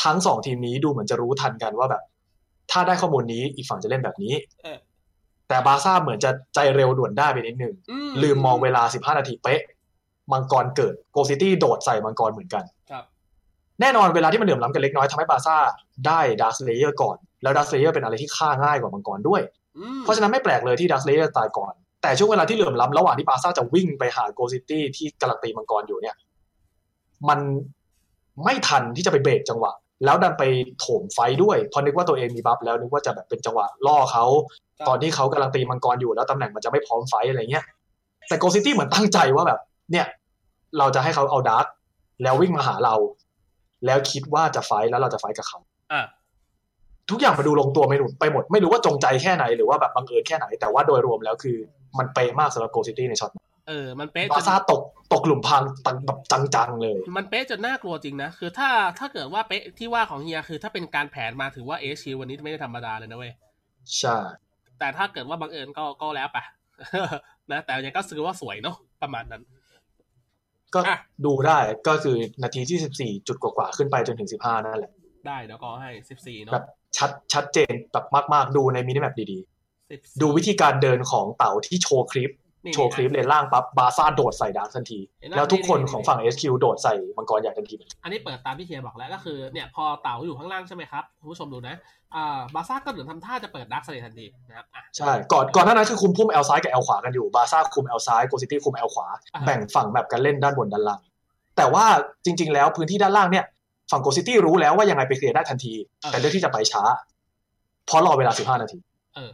ทั้งสองทีมนี้ดูเหมือนจะรู้ทันกันว่าแบบ ถ้าได้ข้อมูลนี้อีกฝั่งจะเล่นแบบนี้เออ แต่บาร์ซ่าเหมือนจะใจเร็วด่วนได้ไปนิดนึงลืมมองเวลา 15 นาทีเป๊ะ มังกรเกิดโกซิตี้โดดใส่มังกรเหมือนกันครับแน่นอนเวลาที่มันเหลื่อมล้ำกันเล็กน้อยทำให้บาร์ซ่าได้ Dark Slayer ก่อน แล้ว Dark Slayer เป็นอะไรที่ฆ่าง่ายกว่ามังกรด้วยอืมเพราะฉะนั้นไม่แปลกเลยที่ Dark Slayer ตายก่อน แต่ช่วงเวลาที่เหลื่อมล้ำระหว่างที่บาร์ซ่าจะวิ่งไปหาโกซิตี้ที่กำลังตีมังกรอยู่เนี่ย มันไม่ทันที่จะไปเบรกจังหวะ แล้วดันไปโถม fight ด้วยเพอนึกว่าตัวเองมี buff แล้วนึกว่าจะแบบเป็นจังหวะล่อเขาตอนที่เขากำลังตีมังกรอยู่แล้วตำแหน่งมันจะไม่พร้อม fight อะไรเงี้ยแต่โกซิตี้เหมือนตั้งใจว่าแบบ เนี่ย เราจะให้เขาเอา Dark แล้ววิ่งมาหาเรา แล้วคิดว่าจะ fight แล้วเราจะ fight กับเขาอะทุกอย่างมาดูลงตัวไม่รู้ไปหมด ไม่รู้ว่าจงใจแค่ไหนหรือว่าแบบบังเอิญแค่ไหน แต่ว่าโดยรวมแล้วคือ มันเป๊ะมากสำหรับโกซิตี้ในช็อตนั้น เออ มันเป๊ะจนบาซ่าตกตกหลุมพรางตังแบบจังๆเลย มันเป๊ะจนน่ากลัวจริงนะ คือถ้าถ้าเกิดว่าเป๊ะที่ว่าของเฮียคือถ้าเป็นการแผนมาถือว่า HQ วันนี้ไม่ได้ธรรมดาเลยนะเว้ย ใช่ แต่ถ้าเกิดว่าบังเอิญก็ก็แล้วไปนะ แต่ยังก็ถือว่าสวยเนาะประมาณนั้น ก็อะดูได้ก็คือนาทีที่สิบสี่จุดกว่าๆขึ้นไปจนถึงสิบห้านั่นแหละ ได้เดี๋ยวก็ให้สิบสี่แบเนาะบชัดชัดเจนแบบมาก ๆ ดูใน minimap ดี14ๆดูวิธีการเดินของเต่าที่โชว์คลิปนี่ โชว์คลิปเลนล่างปั๊บบาซ่าโดดใส่ Dark ทันทีเห็นไหมแล้วทุกคนนี่ของฝั่ง SQ โดดใส่มังกรใหญ่ทันที อันนี้เปิดตามที่เฮียบอกแล้วก็คือเนี่ยพอเต่าอยู่ข้างล่างใช่ไหมครับคุณผู้ชมดูนะอ่าบาซ่าก็เหมือนทำท่าจะเปิด Dark Slayer ทันทีนะครับอะใช่ก่อนก่อนหน้านั้นคือคุมพุ่ม L ซ้ายกับ L ขวากันอยู่บาซ่าคุม L ซ้ายโกซิตี้คุม L ขวาอ่าแบ่งฝั่งแบบกันเล่นด้านบนด้านล่าง แต่ว่าจริง ๆ แล้วพื้นที่ด้านล่างเนี่ยฝั่งโกซิตี้รู้แล้วว่ายังไงไปเคลียร์ได้ทันที แต่เลือกที่จะไปช้าเพราะรอเวลา15นาทีเออ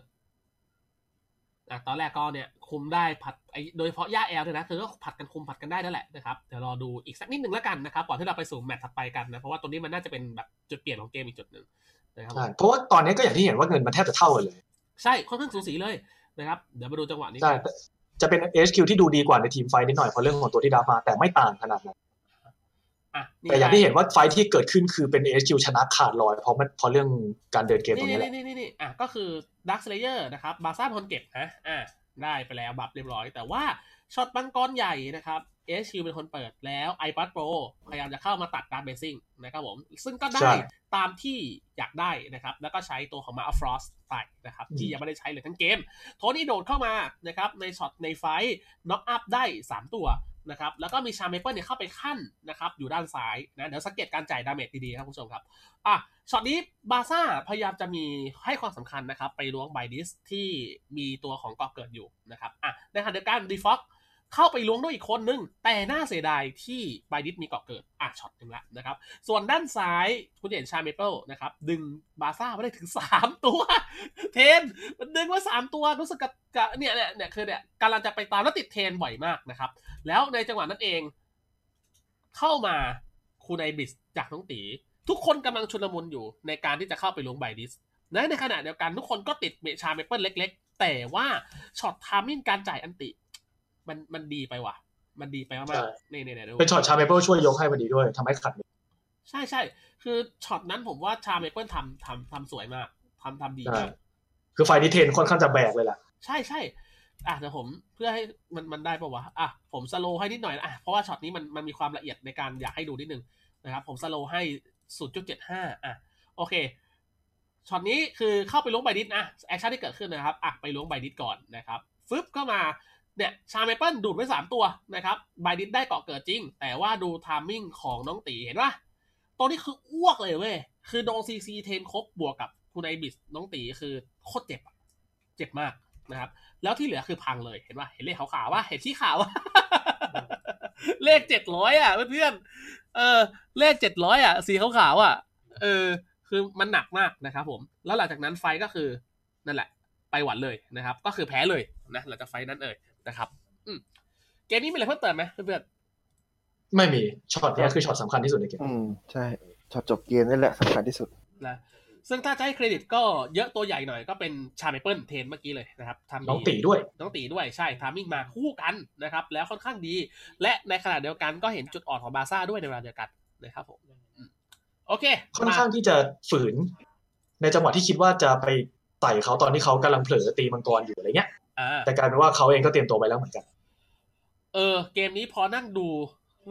อะตอนแรกก็เนี่ยคุมได้ผลัดไอโดยเฉพาะหญ้า L ด้วยนะคือก็ผลัดกันคุมผลัดกันได้นั่นแหละนะครับเดี๋ยวรอดูอีกสักนิดหนึ่งแล้วกันนะครับก่อนที่เราไปสู่แมตช์ถัดไปกันนะเพราะว่าตรงนี้มันน่าจะเป็นแบบจุดเปลี่ยนของเกมอีกจุดหนึ่งนะครับใช่เพราะว่าตอนนี้ก็อย่างที่เห็นว่าเงินมันแทบจะเท่ากันเลย ใช่ค่อนข้างสูสีเลยนะครับเดี๋ยวมาดูจังหวะนี้ใช่จะเป็น HQ ที่ดูดีกว่าใน teamfight นิดหน่อยเพราะเรื่องของตัวที่ draft มาแต่ไม่ต่างขนาดนั้นอะ แต่อย่างที่เห็นว่า fight ที่เกิดขึ้นคือเป็น HQ ชนะขาดลอย เพราะมันเพราะเรื่องการเดินเกมตรงนี้แหละนี่นี่นี่อะก็คือ Dark Slayer นะครับบาซ่าเป็นคนเก็บนะอะได้ไปแล้ว buff เรียบร้อย แต่ว่าช็อตบังกรใหญ่นะครับ HQ เป็นคนเปิดแล้ว iPad Pro พยายามจะเข้ามาตัดการเบสซิ่งนะครับผม ซึ่งก็ได้ใช่ตามที่อยากได้นะครับ แล้วก็ใช้ตัวของมาอัฟรอสไปนะครับอืมที่ยังไม่ได้ใช้เลยทั้งเกม โทนี่โดดเข้ามานะครับ ในช็อตในไฟน็อกอัพได้ 3 ตัว นะครับแล้วก็มีชาเมเปิลเนี่ยเข้าไปขั้นนะครับอยู่ด้านซ้ายนะเดี๋ยวสังเกตการจ่ายดาเมจดีๆครับคุณผู้ชมครับอะช็อตนี้บาซ่าพยายามจะมีให้ความสำคัญนะครับไปล้วงไบดิสที่มีตัวของกอเกิดอยู่นะครับอะในขณะเดียวกันดีฟ็อก เข้าไปล้วงด้วยอีกคนนึง แต่น่าเสียดายที่ไบดิสมีเกาะเกิด อะช็อตหนึ่งละนะครับ ส่วนด้านซ้ายคุณเห็นชาเมเปิลนะครับ ดึงบาซ่ามาได้ถึง 3 ตัว เทน มันดึงมา3 ตัวรู้สึกกับเนี่ยเนี่ยเนี่ยคือเนี่ยกำลังจะไปตามแล้วติดเทนบ่อยมากนะครับ แล้วในจังหวะนั้นเอง เข้ามาคูไนบิสจากน้องตี ทุกคนกำลังชุลมุนอยู่ในการที่จะเข้าไปล้วงไบดิสในขณะเดียวกันทุกคนก็ติดเมชาเมเปิลเล็ก ๆ แต่ว่าshot timing การจ่าย ulti มันมันดีไปว่ะ มันดีไปมากใช่ๆนี่นี่นี่ดูเป็นช็อตชาเมเปิลช่วยยกให้พอดีด้วยทำให้ขัดใช่ใช่คือช็อตนั้นผมว่าชาเมเปิลทำทำทำสวยมากทำทำดีใช่มากคือ fight นี้เทนค่อนข้างจะแบกเลยแหละใช่ใช่อะเดี๋ยวผมเพื่อให้มันมันได้ปะวะอะผม slow ให้นิดหน่อยนะอะเพราะว่าช็อตนี้มันมันมีความละเอียดในการอยากให้ดูนิดนึงนะครับ ผม slow ให้0.75อะโอเคช็อตนี้คือเข้าไปล้วงไบดิสนะ action ที่เกิดขึ้นนะครับอะไปล้วงไบดิสก่อนนะครับฟึบก็มา เนี่ยชาเมเปิลดูดไว้ 3 ตัวนะครับไบดิสได้เกาะเกิดจริง แต่ว่าดู timing ของน้องตีเห็นปะตัวนี้คืออ้วกเลยเว้ย คือโดนซีซีเทนครบบวกกับคุณไอบิสน้องตีคือโคตรเจ็บอะเจ็บมากนะครับ แล้วที่เหลือคือพังเลยเห็นปะเห็นเลขขาวๆว่าเห็นที่ขาวว่าเลขเจ็ดร้อยอะเพื่อนๆเออ เลขเจ็ดร้อยอะ สีขาวๆอะ เออ คือมันหนักมากนะครับผม แล้วหลังจากนั้น fight ก็คือนั่นแหละ ไปหวันเลยนะครับ ก็คือแพ้เลยนะหลังจาก fight นั้นเอ่ย นะครับอืมเกมนี้มีอะไรเพิ่มเติมไหมเพื่อนไม่มีช็อตเนี้ยคือช็อตสำคัญที่สุดในเกมอืมใช่ช็อตจบเกมนี่แหละสำคัญที่สุดๆนะซึ่งถ้าจะให้เครดิตก็เยอะตัวใหญ่หน่อยก็เป็นชาเมเปิลเทนเมื่อกี้เลยนะครับทำดีน้องตีด้วยน้องตีด้วยใช่ timing มาคู่กันนะครับ แล้วค่อนข้างดี และในขณะเดียวกันก็เห็นจุดอ่อนของบาซ่าด้วยในเวลาเดียวกันนะครับผมอืมโอเค ค่อนข้างที่จะฝืน ในจังหวะที่คิดว่าจะไปไต่เขาตอนที่เขากำลังเผลอตีมังกรอยู่อะไรเงี้ยอ่า แต่กลายเป็นว่าเขาเองก็เตรียมตัวไปแล้วเหมือนกัน เออ เกมนี้พอนั่งดู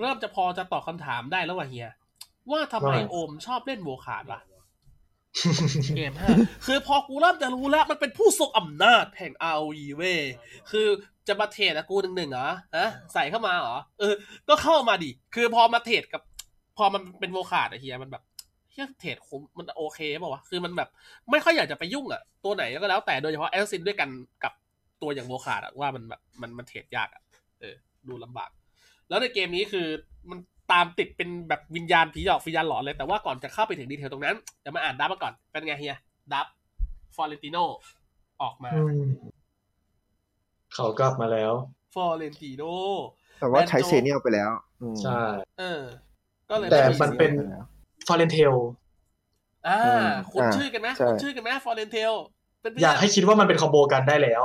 เริ่มจะพอจะตอบคำถามได้แล้วว่ะเฮีย ว่าทำไมว่าโอมชอบเล่นโวขาดวะเกมห้าคือพอกูเริ่มจะรู้แล้วมันเป็นผู้ทรงอำนาจแห่ง ROE เว้ยคือจะมา trade อะกูหนึ่งหนึ่งเหรอฮะใส่เข้ามาเหรอ เออ ก็เข้ามาดิ คือพอมา trade กับ พอมันเป็นโวขาดอะเฮียมันแบบเฮีย trade คุ้มมันโอเคเปล่าวะ คือมันแบบ ไม่ค่อยอยากจะไปยุ่งอะตัวไหนก็แล้วแต่โดยเฉพาะ assassin ด้วยกันกับ ตัวอย่างโวขาดอะว่ามันแบบมันมัน trade ยากอะเออ ดูลำบาก แล้วในเกมนี้คือมันตามติดเป็นแบบวิญญาณผีหลอกวิญญาณหลอนเลย แต่ว่าก่อนจะเข้าไปถึง detail ตรงนั้นเดี๋ยวมาอ่าน draft มาก่อน เป็นไงเฮีย draft ฟอร์เรนติโนออกมาอืมเขากลับมาแล้วฟอร์เรนติโนแต่ว่าใช้ ban โจเซเนียลไปแล้วอืมใช่เออ ก็เลยแต่ไมันเป็นฟาเรนเทลอ่าอืมคุ้นอ่าชื่อกันไหมใช่คุ้นชื่อกันไหมฟอร์เรนเทลเป็นไป อยากให้คิดว่ามันเป็น combo กันได้แล้ว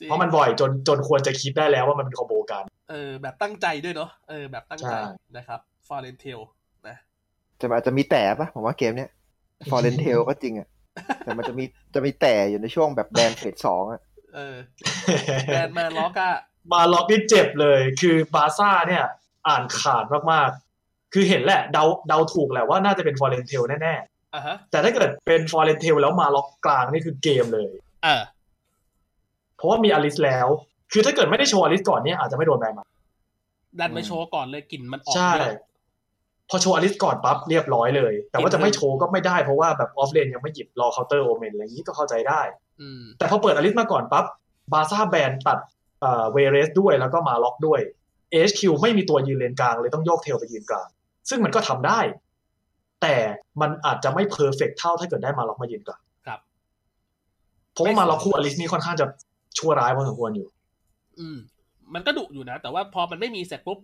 จงเพราะมันบ่อยจนจนควรจะคิดได้แล้วว่ามันเป็น combo กัน เออ แบบตั้งใจด้วยเนาะเออแบบตั้งใจใช่นะครับฟอร์เรนเทลนะจะอาจจะมีแต่ปะผมว่าเกมเนี้ยฟอร์เรนเทลก็จริงอะแต่มันจะมีจะมีแต่อยู่ในช่วงแบบ ban phase สองอะเออ ban มาล็อกอะมาล็อกนี่เจ็บเลย คือบาร์ซ่าเนี่ย อ่านขาดมากๆ คือเห็นแหละ เดาเดาถูกแหละว่าน่าจะเป็นฟอร์เรนเทลแน่อะฮะๆ แต่ถ้าเกิดเป็นฟอร์เรนเทลแล้วมาล็อกกลางนี่คือเกมเลยเออเพราะว่ามีอลิสแล้ว คือถ้าเกิดไม่ได้โชว์อลิสก่อนเนี่ยอาจจะไม่โดน ban มาดันไปโชว์ก่อนเลยกลิ่นมันออกใช่เยอะพอโชว์อลิสก่อนปั๊บเรียบร้อยเลย แต่ว่าจะไม่โชว์ก็ไม่ได้เพราะว่าแบบ offlane ยังไม่หยิบรอเคาน์เตอร์โอเมนอะไรอย่างนี้ก็เข้าใจได้อืมแต่พอเปิดอลิสมาก่อนปั๊บบาร์ซ่า ban ตัดเอ่อเวเรสด้วยแล้วก็มาล็อกด้วย HQ ไม่มีตัวยืนเลนกลางเลยต้องโยกเทลไปยืนกลาง ซึ่งมันก็ทำได้ แต่มันอาจจะไม่ perfect เท่าถ้าเกิดได้มาล็อกมายืนกลางครับเพราะว่ามาล็อกคู่อลิสนี่ค่อนข้างจะชั่วร้ายพอสมควรอยู่ อืม มันก็ดุอยู่นะ แต่ว่าพอมันไม่มีเสร็จปุ๊บ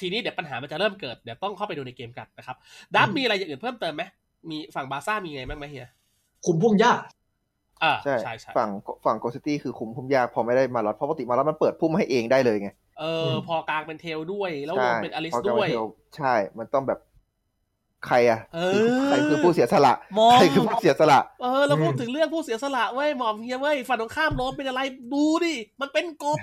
ทีนี้เดี๋ยวปัญหามันจะเริ่มเกิดเดี๋ยวต้องเข้าไปดูในเกมกันนะครับ draft อืมมีอะไรอย่างอื่นเพิ่มเติมไหมมีฝั่งบาร์ซ่ามีไงบ้างไหมเฮียคุมพุ่มยากอ่าใช่ใช่ใช่ฝั่งฝั่งโกซิตี้คือคุมพุ่มยากพอไม่ได้มาล็อกเพราะปกติมาล็อกมันเปิดพุ่มให้เองได้เลยไงเออมพอกลางเป็นเทลด้วย แล้ววใช่งเป็นอลิสพอกลาด้วยเทลใช่ มันต้องแบบ ใครอะเอคืออใครคือผู้เสียสละมองใครคือผู้เสียสละ เออเราพูดอืมถึงเรื่องผู้เสียสละเว้ยหมอมเฮียเว้ยฝั่งตรงข้ามโน้มเป็นอะไรดูดิมันเป็นกบ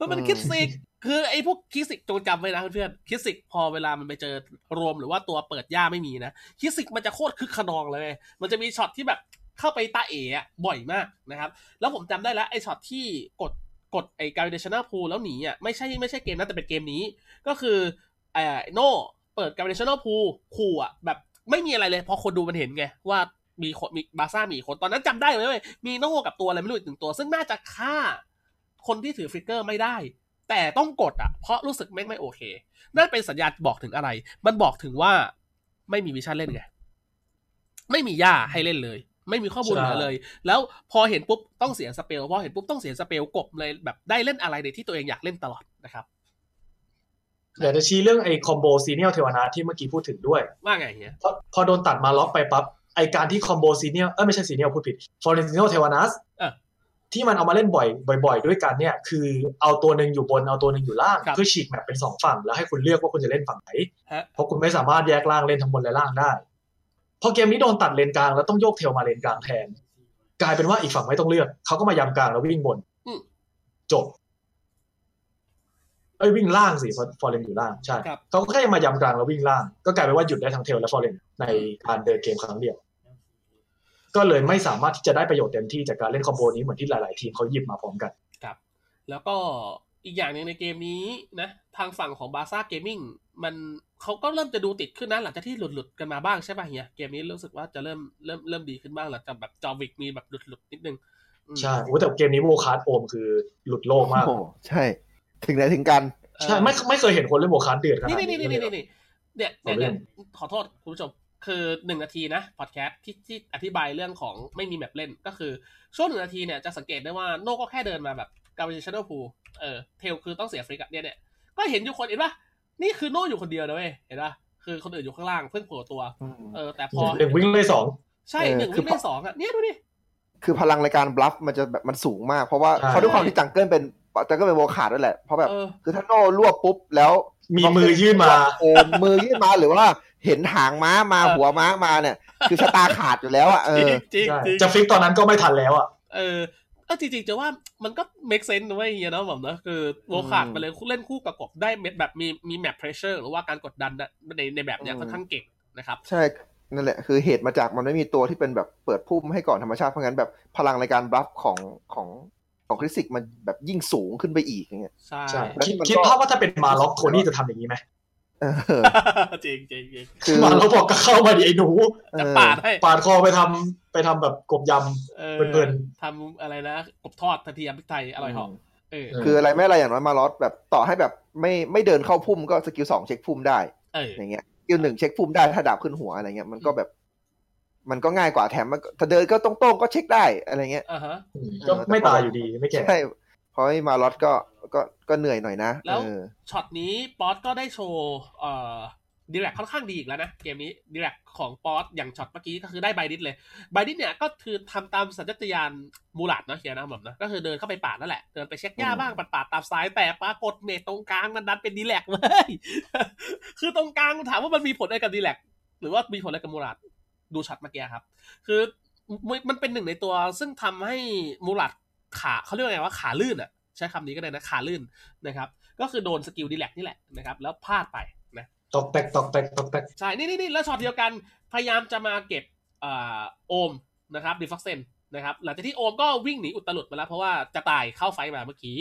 มันเป็นอืมคิดสิกคือไอ้พวกคิดสิกจงจำไว้นะเพื่อนๆคิดสิกพอเวลามันไปเจอรวมหรือว่าตัวเปิดย่าไม่มีนะคิดสิกมันจะโคตรคึกขนองเลย มันจะมีช็อตที่แบบเข้าไปตาเอ๋อะบ่อยมากนะครับ แล้วผมจำได้แล้วไอ้ช็อตที่กดกดไอ้ gravitational pull แล้วหนีอะไม่ใช่ไม่ใช่เกมนั้นแต่เป็นเกมนี้ ก็คือเอ่อโน่ เปิด gravitational pull ขู่อะแบบไม่มีอะไรเลยพอคนดูมันเห็นไง ว่ามีคนมีบาซ่ามีคนตอนนั้นจำได้เลยเว้ยมีโน่กับตัวอะไรไม่รู้อีกหนึ่งตัว ซึ่งน่าจะฆ่าคนที่ถือฟลิกเกอร์ไม่ได้ แต่ต้องกดอะ เพราะรู้สึกไม่ไม่โอเคนั่นเป็นสัญญาณบอกถึงอะไร มันบอกถึงว่าไม่มีวิชั่นเล่นไงไม่มีย่าให้เล่นเลย ไม่มีข้อมูลใช่เหลือเลย แล้วพอเห็นปุ๊บต้องเสียสเปลพอเห็นปุ๊บต้องเสียสเปลกบเลยแบบได้เล่นอะไรในที่ตัวเองอยากเล่นตลอดนะครับ เดี๋ยวจะชี้เรื่องไอ้ combo ซีเนียลเทวนาที่เมื่อกี้พูดถึงด้วย ว่าไงเฮียพอพอโดนตัดมาล็อกไปปั๊บไอการที่ combo ซีเนียลเออไม่ใช่ซีเนียลพูดผิดฟอร์เรนติโนเทวานัสเออที่มันเอามาเล่นบ่อยบ่อย ๆ ด้วยกันเนี่ย คือเอาตัวหนึ่งอยู่บนเอาตัวหนึ่งอยู่ล่างครับเพื่อฉีก map เป็นสองฝั่ง แล้วให้คุณเลือกว่าคุณจะเล่นฝั่งไหนฮะเพราะคุณไม่สามารถแยกล่างเล่นทั้งบนและล่างได้ พอเกมนี้โดนตัดเลนกลางแล้วต้องโยกเทลมาเลนกลางแทน กลายเป็นว่าอีกฝั่งไม่ต้องเลือกเขาก็มายำกลางแล้ววิ่งบนอืมจบ เฮ้ยวิ่งล่างสิเพราะฟอร์เรนอยู่ล่างใช่ครับเขาก็แค่มายำกลางแล้ววิ่งล่าง ก็กลายเป็นว่าหยุดได้ทั้งเทลและฟอร์เรนในการเดินเกมครั้งเดียว ก็เลยไม่สามารถที่จะได้ประโยชน์เต็มที่จากการเล่นคอมโบนี้เหมือนที่หลาย ๆ ทีมเขาหยิบมาพร้อมกันครับ แล้วก็อีกอย่างหนึ่งในเกมนี้นะ ทางฝั่งของบาซ่าเกมมิ่งมันเขาก็เริ่มจะดูติดขึ้นนะหลังจากที่หลุดหลุดๆกันมาบ้างใช่ป่ะเฮียเกมนี้รู้สึกว่าจะเริ่มเริ่มเริ่มดีขึ้นบ้างหลังจากแบบจอวิกมีแบบหลุดหลุดๆนิดนึงอืมใช่โอ้แต่เกมนี้โวคาร์ดโอมคือหลุดโลกมากโอ้โหใช่ ถึงไหนถึงกันเออใช่ไม่ไม่เคยเห็นคนเล่นโวคาร์ดเดือดขนาดนี่นี้นี่นี่เลยนี่เหรอนี่เนี่ยเอาเนี่ยเรื่เนี่อยงขอโทษคุณผู้ชมคือหนึ่งนาทีนะพอดแคสต์ที่ที่อธิบายเรื่องของไม่มีแมปเล่นก็คือ ช่วงหนึ่งนาทีเนี่ยจะสังเกตได้ว่าโน่ก็แค่เดินมาแบบกา v ิชัน a ลพูเออเทลคือต้องเสียฟริกอะเนี่ยเนี่ยก็เห็นอยู่คนเห็นปะนี่คือโน่อยู่คนเดียวนะเว้ยเห็นปะคือคนอื่นอยู่ข้างล่างเพิ่งโผล่ตัวเออแต่พอหนึ่งวิ่งเลยสองใช่เออหนึ่งคือวิ่งได้สองอะเนี่ยดูดิคือพลังในการ bluff มันจะแบบมันสูงมากเพราะว่าใช่เขาด้วยความที่ jungle เป็น jungle เป็นโวคาร์ดด้วยแหละ เพราะแบบเออคือถ้าโน่รวบปุ๊บแล้ว มีมือยื่นมาเออมือยื่นมาหรือว่าเห็นหางม้ามาเออหัวม้ามาเนี่ย คือชะตาขาดอยู่แล้วอะเออจริงจริงใช่จริงจะ flick ตอนนั้นก็ไม่ทันแล้วอะเออเออจริงๆจะว่ามันก็ make sense นะเว้ยเฮียเนาะแบบเนอะคือโวคาร์ดอืมไปเลยเล่นคู่กับกบได้เม็ดแบบมีมี map pressure หรือว่าการกดดันนะในในแบบเนี้ยอืมค่อนข้างเก่งนะครับใช่นั่นแหละคือเหตุมาจากมันไม่มีตัวที่เป็นแบบเปิดพุ่มให้ก่อนธรรมชาติเพราะงั้นแบบพลังในการ bluff ของของ ของคริสิกมันแบบยิ่งสูงขึ้นไปอีกอย่างเงี้ยใช่ใช่แล้วคิดมันก็คิดภาพว่าถ้าเป็นมาล็อกโทนี่จะทำอย่างนี้ไหมเออจริงจริงจริงคือมาล็อกบอกก็เข้ามาดิไอ้หนูจะเออปาดให้ปาดคอไปทำไปทำแบบกบยเออเพลินทำอะไรนะกบทอดทันทียมพริกไทยอร่อยเหอกเออคืออะไรไม่อะไรอย่างน้อยมาลอสแบบต่อให้แบบไม่ไม่เดินเข้าพุ่มก็สกิลสองเช็คพุ่มได้เอออย่างเงี้ยสกิลหนึ่งเช็คพุ่มได้ถ้าดาบขึ้นหัวอะไรเงี้ยมันก็แบบ มันก็ง่ายกว่าแถมมันก็ถ้าเดินก็ตรงๆก็เช็คได้อะไรเงี้ยอ่าฮะอืมก็ไม่ตายอยู่ดีไม่แก่ใช่เพราะไอ้มาลอสก็ก็ก็เหนื่อยหน่อยนะ แล้วเออช็อตนี้ป๊อตก็ได้โชว์เอ่อดีแลกค่อนข้างดีอีกแล้วนะ เกมนี้ดีแลกของป๊อตอย่างช็อตเมื่อกี้ก็คือได้ไบดิสเลยไบดิสเนี่ยก็คือทำตามสัญชาตญาณมูลัดเนาะเฮียนะผมนะ ก็คือเดินเข้าไปปาดนั่นแหละ เดินไปเช็คหญ้าอืมบ้างปาดปาดตามซ้ายแต่ปรากฏเมตตรงกลางมันดันเป็นดีแลกเว้ยคือตรงกลางถามว่ามันมีผลอะไรกับดีแลกหรือว่ามีผลอะไรกับมูลัด ดูช็อตเมื่อกี้ครับ คือมันมันเป็นหนึ่งในตัวซึ่งทำให้มูลัดขาเขาเรียกว่าไงว่าขาลื่นอะใช้คำนี้ก็ได้นะขาลื่นนะครับ ก็คือโดนสกิลดีแลกนี่แหละนะครับแล้วพลาดไปนะตอกแตกตอกแตกตอกแตกใช่นี่นี่นี่แล้วช็อตเดียวกันพยายามจะมาเก็บอ่าโอมนะครับดีฟ็อกเซนนะครับหลังจากที่โอมก็วิ่งหนีอุตลุดมาแล้วเพราะว่าจะตายเข้า fight มาเมื่อกี้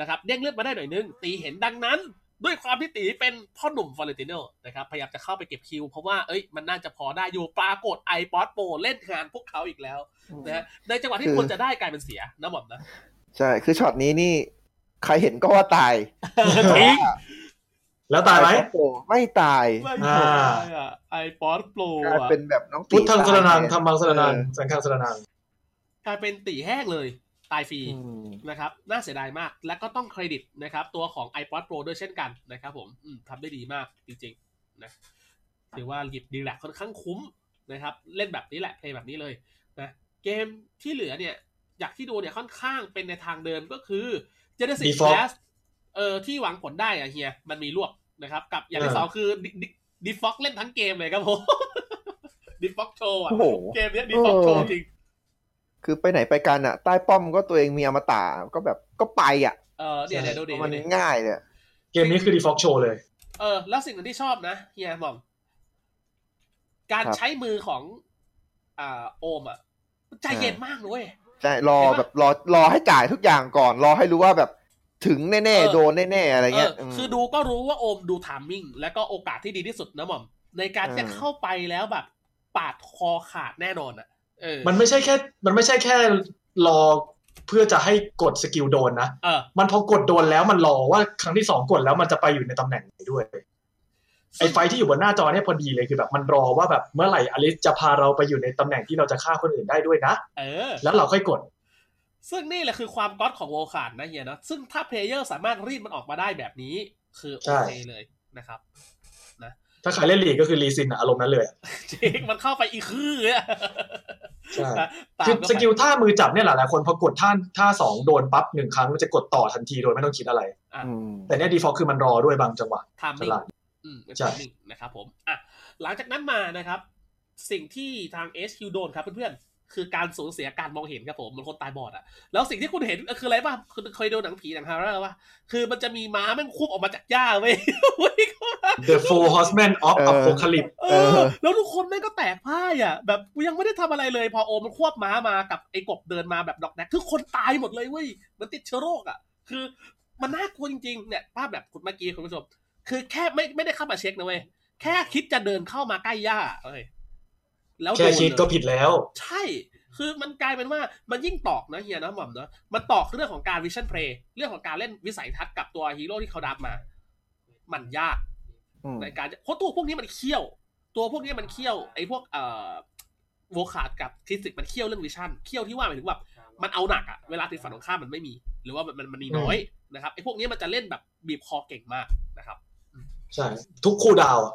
นะครับเด้งเลือดมาได้หน่อยนึง ตีเห็นดังนั้น ด้วยความที่ตีเป็นพ่อหนุ่มฟอเรนติโนนะครับ พยายามจะเข้าไปเก็บ kill เพราะว่าเอ้ยมันน่าจะพอได้อยู่ปรากฏไอปอดโปเล่นงานพวกเขาอีกแล้วนะฮะในจังหวะที่คือควรจะได้กลายเป็นเสียนะหม่อมนะใช่ คือช็อตนี้นี่ ใครเห็นก็ว่าตายจริงแล้วตายไหมโอ้ไม่ตายไม่อ่าได้อะไอปอดโปรกลายอะเป็นแบบน้องพุทธังสรนังตายธรรมังสรนังเออสังฆังสรนังกลายเป็นตีแห้งเลย ตายฟรีอืมนะครับ น่าเสียดายมาก และก็ต้องเครดิตนะครับ ตัวของ iPod Pro ด้วยเช่นกันนะครับผมอืมทำได้ดีมากจริงๆนะถือว่าหยิบดีแหละค่อนข้างคุ้มนะครับ เล่นแบบนี้แหละเพลย์แบบนี้เลยนะเกมที่เหลือเนี่ยอยากที่ดูเนี่ยค่อนข้างเป็นในทางเดิมก็คือ Genesis Default Blast เออที่หวังผลได้อะเฮียมันมีรวบนะครับ กับอย่างที่เออสองคือดิฟ็อกเล่นทั้งเกมเลยครับผมดิฟ็อกโชว์อะโอ้โหเกมเนี้ยดิฟ็อกโชว์จริง คือไปไหนไปกันอะใต้ป้อมก็ตัวเองมีอมตะก็แบบก็ไปอะเออเดี๋ยวเดี๋ยวดูดิมันดูดิง่ายเลยเกมนี้คือดีฟอกโชว์เลย เออ แล้วสิ่งหนึ่งที่ชอบนะเฮียหมอมการครับใช้มือของ อ่าโอมอะใจเย็นมากเลยเว้ยใช่รอเห็นปะแบบรอรอให้จ่ายทุกอย่างก่อน รอให้รู้ว่าแบบถึงแน่เออๆโดนแน่ๆ อะไรเงี้ยเออมคือดูก็รู้ว่าโอมดู timing และก็โอกาสที่ดีที่สุดนะหม่อม ในการที่จะเออเข้าไปแล้วแบบ ปาดคอขาดแน่นอนอะเออ มันไม่ใช่แค่ มันไม่ใช่แค่รอเพื่อจะให้กดสกิลโดนนะเออมันพอกดโดนแล้วมันรอว่าครั้งที่สองกดแล้วมันจะไปอยู่ในตำแหน่งไหนด้วยไอ้ไฟที่อยู่บนหน้าจอเนี่ยพอดีเลยคือแบบมันรอว่าแบบเมื่อไหร่อลิสจะพาเราไปอยู่ในตำแหน่งที่เราจะฆ่าคนอื่นได้ด้วยนะเออ แล้วเราค่อยกด ซึ่งนี่แหละคือความ god ของโวคาร์ดนะเฮียนะซึ่งถ้า player สามารถรีดมันออกมาได้แบบนี้ คือโอใช่เคเลยนะครับถ้าใครเล่นลีกก็คือ Lee Sin อะอารมณ์นั้นเลยอะจริงมันเข้าไปอีกคือเลยอะ ใช่นะตามคือเข้าไปสกิลท่ามือจับเนี่ยหลายๆคนพอกดท่าท่าสองโดนปั๊บหนึ่งครั้งมันจะกดต่อทันทีโดยไม่ต้องคิดอะไรอืมแต่เนี่ยดีฟอลคือมันรอด้วยบางจังหวะ timing ลาดอืมเป็นใช่ timingนะครับผมอะหลังจากนั้นมานะครับ สิ่งที่ทาง HQ โดนครับเพื่อนๆ คือการสูญเสียการมองเห็นครับผมเหมือนคนตายบอดอะแล้วสิ่งที่คุณเห็นคืออะไรป่ะคุณเคยดูหนังผีหนัง horror ป่ะคือมันจะมีม้าแม่งควบออกมาจากหญ้าเว้ยวิ่งเข้ามา The Four Horsemen of เออ Apocalypse เออแล้วทุกคนแม่งก็แตกพ่ายอะแบบกูยังไม่ได้ทำอะไรเลยพอโอมมันควบม้ามากับไอ้กบเดินมาแบบดอกแดกทุกคนตายหมดเลยเว้ยเหมือนติดเชื้อโรคอะคือ มันน่ากลัวจริงๆเนี่ยภาพแบบคุณเมื่อกี้คุณผู้ชมคือแค่ไม่ไม่ได้เข้ามาเช็คนะเว้ยแค่คิดจะเดินเข้ามาใกล้หญ้าเอ้ย แล้วโดแค่นคิดเลยก็ผิดแล้ว ใช่ คือมันกลายเป็นว่ามันยิ่งตอกนะเฮียนะหม่อมเนะมันตอกเรื่องของการ vision play เรื่องของการเล่นวิสัยทัศน์กับตัวฮีโร่ที่เขา draft มา มันยากอืมในการเพราะตัวพวกนี้มันเคี่ยว ตัวพวกนี้มันเคี่ยวไอ้พวกเอ่อโวคาร์ดกับทิสิกมันเคี่ยวเรื่อง vision เคี่ยวที่ว่าหมายถึงแบบมันเอาหนักอะเวลาติดฝันของข้ามมันไม่มี หรือว่ามันมันมันมีน้อยนะครับไอ้พวกนี้มันจะเล่นแบบบีบคอเก่งมากนะครับ ใช่ ทุก cooldown อะ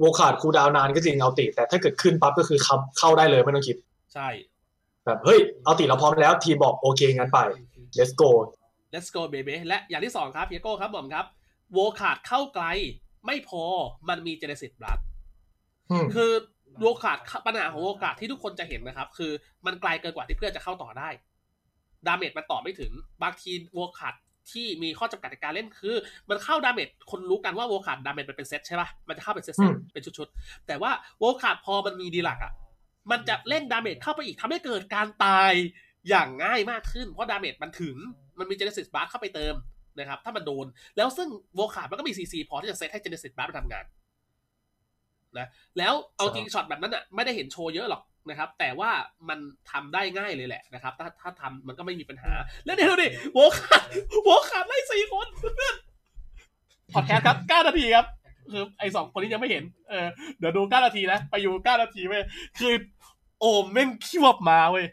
โวคาร์ด cooldown นานก็จริง ulti แต่ถ้าเกิดขึ้นปั๊บก็คือเข้าเข้าได้เลยไม่ต้องคิด ใช่แบบเฮ้ย ulti เราพร้อมแล้วทีมบอกโอเคงั้นไป let's go let's go baby และอย่างที่สองครับเฮียโก้ครับหม่อมครับโวคาร์ดเข้าไกล ไม่พอมันมี Genesis Blood อืมคือVolkath ปัญหาของ Volkath ที่ทุกคนจะเห็นนะครับ คือมันไกลเกินกว่าที่เพื่อนจะเข้าต่อได้ damage มันต่อไม่ถึง บางที Volkath ที่มีข้อจำกัดในการเล่นคือ มันเข้า damage คนรู้กันว่า Volkath damage มันเป็นเซตใช่ปะมันจะเข้าเป็นเซตอืมเป็นชุดๆ แต่ว่า Volkath พอมันมี Dirak อะ มันจะเล่น damage เข้าไปอีกทำให้เกิดการตายอย่างง่ายมากขึ้น เพราะ damage มันถึงมันมีเจเนซิสบาร์เข้าไปเติมนะครับ ถ้ามันโดน แล้วซึ่ง Volkath มันก็มีซีซีพอที่จะเซตให้เจเนซิสบาร์มันทำงานนะแล้วเอาจริงช็อตแบบนั้นอะไม่ได้เห็นโชว์เยอะหรอก นะครับ แต่ว่ามันทำได้ง่ายเลยแหละนะครับ ถ้าถ้าทำมันก็ไม่มีปัญหา แล้วเดี๋ยวดูดิโวขาดโวขาดไล่สี่คนเพื่อนพอดแคสต์ครับเก้านาทีครับ คือไอ้สองคนนี้ยังไม่เห็น เออเดี๋ยวดูเก้านาทีนะ ไปอยู่เก้านาทีเว้ยคือโอมแม่งคิวบมาเว้ย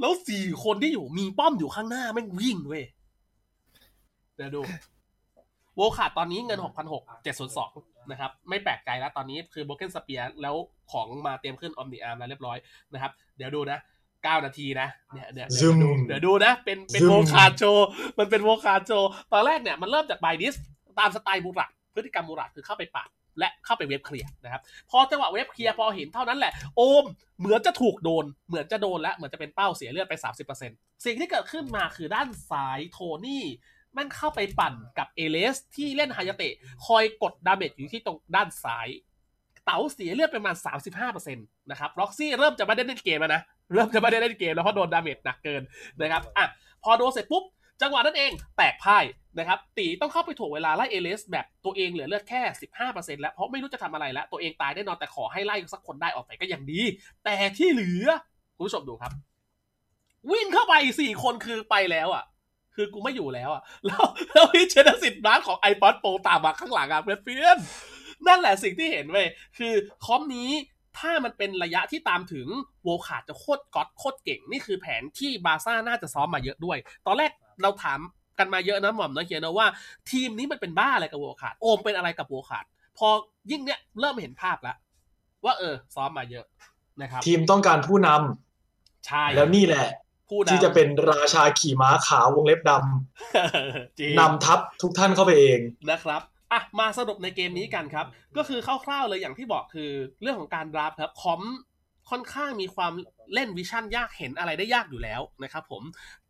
แล้วสี่คนที่อยู่มีป้อมอยู่ข้างหน้าแม่งวิ่งเว้ย เดี๋ยวดู โวขาดตอนนี้เงินหกพันหกเจ็ดศูนย์สอง นะครับไม่แปลกใจแล้วตอนนี้คือโบเกนสเปียแล้วของมาเตรียมขึ้นออมนิอาร์มแล้วเรียบร้อยนะครับ เดี๋ยวดูนะเก้านาทีนะเนี่ยเดี๋ยวซึมเดี๋ยวดูนะ เป็นเป็นซึมโวคาโชมันเป็นโวคาโชตอนแรกเนี่ยมันเริ่มจากบายดิสตามสไตล์มูรัดพฤติกรรมมูรัดคือเข้าไปปาดและเข้าไปเว็บเคลียร์นะครับ พอจังหวะเว็บเคลียร์พอเห็นเท่านั้นแหละ โอมเหมือนจะถูกโดน เหมือนจะโดนแล้วเหมือนจะเป็นเป้าเสียเลือดไป 30%สิ่งที่เกิดขึ้นมาคือด้านซ้ายโทนี่ แมันเข้าไปปั่นกับเอเลสที่เล่นฮายาเตะ คอยกด damage อยู่ที่ตรงด้านซ้าย เต๋าเสียเลือดประมาณ 35%นะครับล็อกซี่เริ่มจะไม่ได้เล่นเกมแล้วนะ เริ่มจะไม่ได้เล่นเกมแล้วเพราะโดน damage หนักเกินนะครับอะพอโดนเสร็จปุ๊บ จังหวะนั้นเองแตกพ่ายนะครับตีต้องเข้าไปถ่วงเวลาไล่เอเลสแบบตัวเองเหลือเลือดแค่ 15%แล้วเพราะไม่รู้จะทำอะไรแล้วตัวเองตายแน่นอนแต่ขอให้ไล่สักคนได้ออกไปก็ยังดี แต่ที่เหลือคุณผู้ชมดูครับ วิ่งเข้าไปสี่คนคือไปแล้วอะ คือกูไม่อยู่แล้วอะแล้วแล้วพี่เชนสิทธิ์ร้านของ iPod Pro ตามมาข้างหลังอะเพื่อนเพื่อนๆนั่นแหละสิ่งที่เห็นเว้ยคือคอมนี้ถ้ามันเป็นระยะที่ตามถึงโวขาดจะโคตรก๊อตโคตรเก่ง นี่คือแผนที่บาร์ซ่าน่าจะซ้อมมาเยอะด้วย ตอนแรกเราถามกันมาเยอะนะหม่อมน้อยเฮียนะว่า ทีมนี้มันเป็นบ้าอะไรกับโวขาดโอมเป็นอะไรกับโวขาดพอยิ่งเนี้ยเริ่มเห็นภาพแล้ว ว่าเออ ซ้อมมาเยอะนะครับ ทีมต้องการผู้นำใช่แล้วนี่แหละ ผู้นำที่จะเป็นราชาขี่ม้าขาววงเล็บดจริงำนำทัพทุกท่านเข้าไปเองนะครับอะมาสรุปในเกมนี้กันครับ ก็คือคร่าวๆเลยอย่างที่บอกคือ เรื่องของการดราฟครับคอมค่อนข้างมีความเล่นวิชั่นยากเห็นอะไรได้ยากอยู่แล้วนะครับผม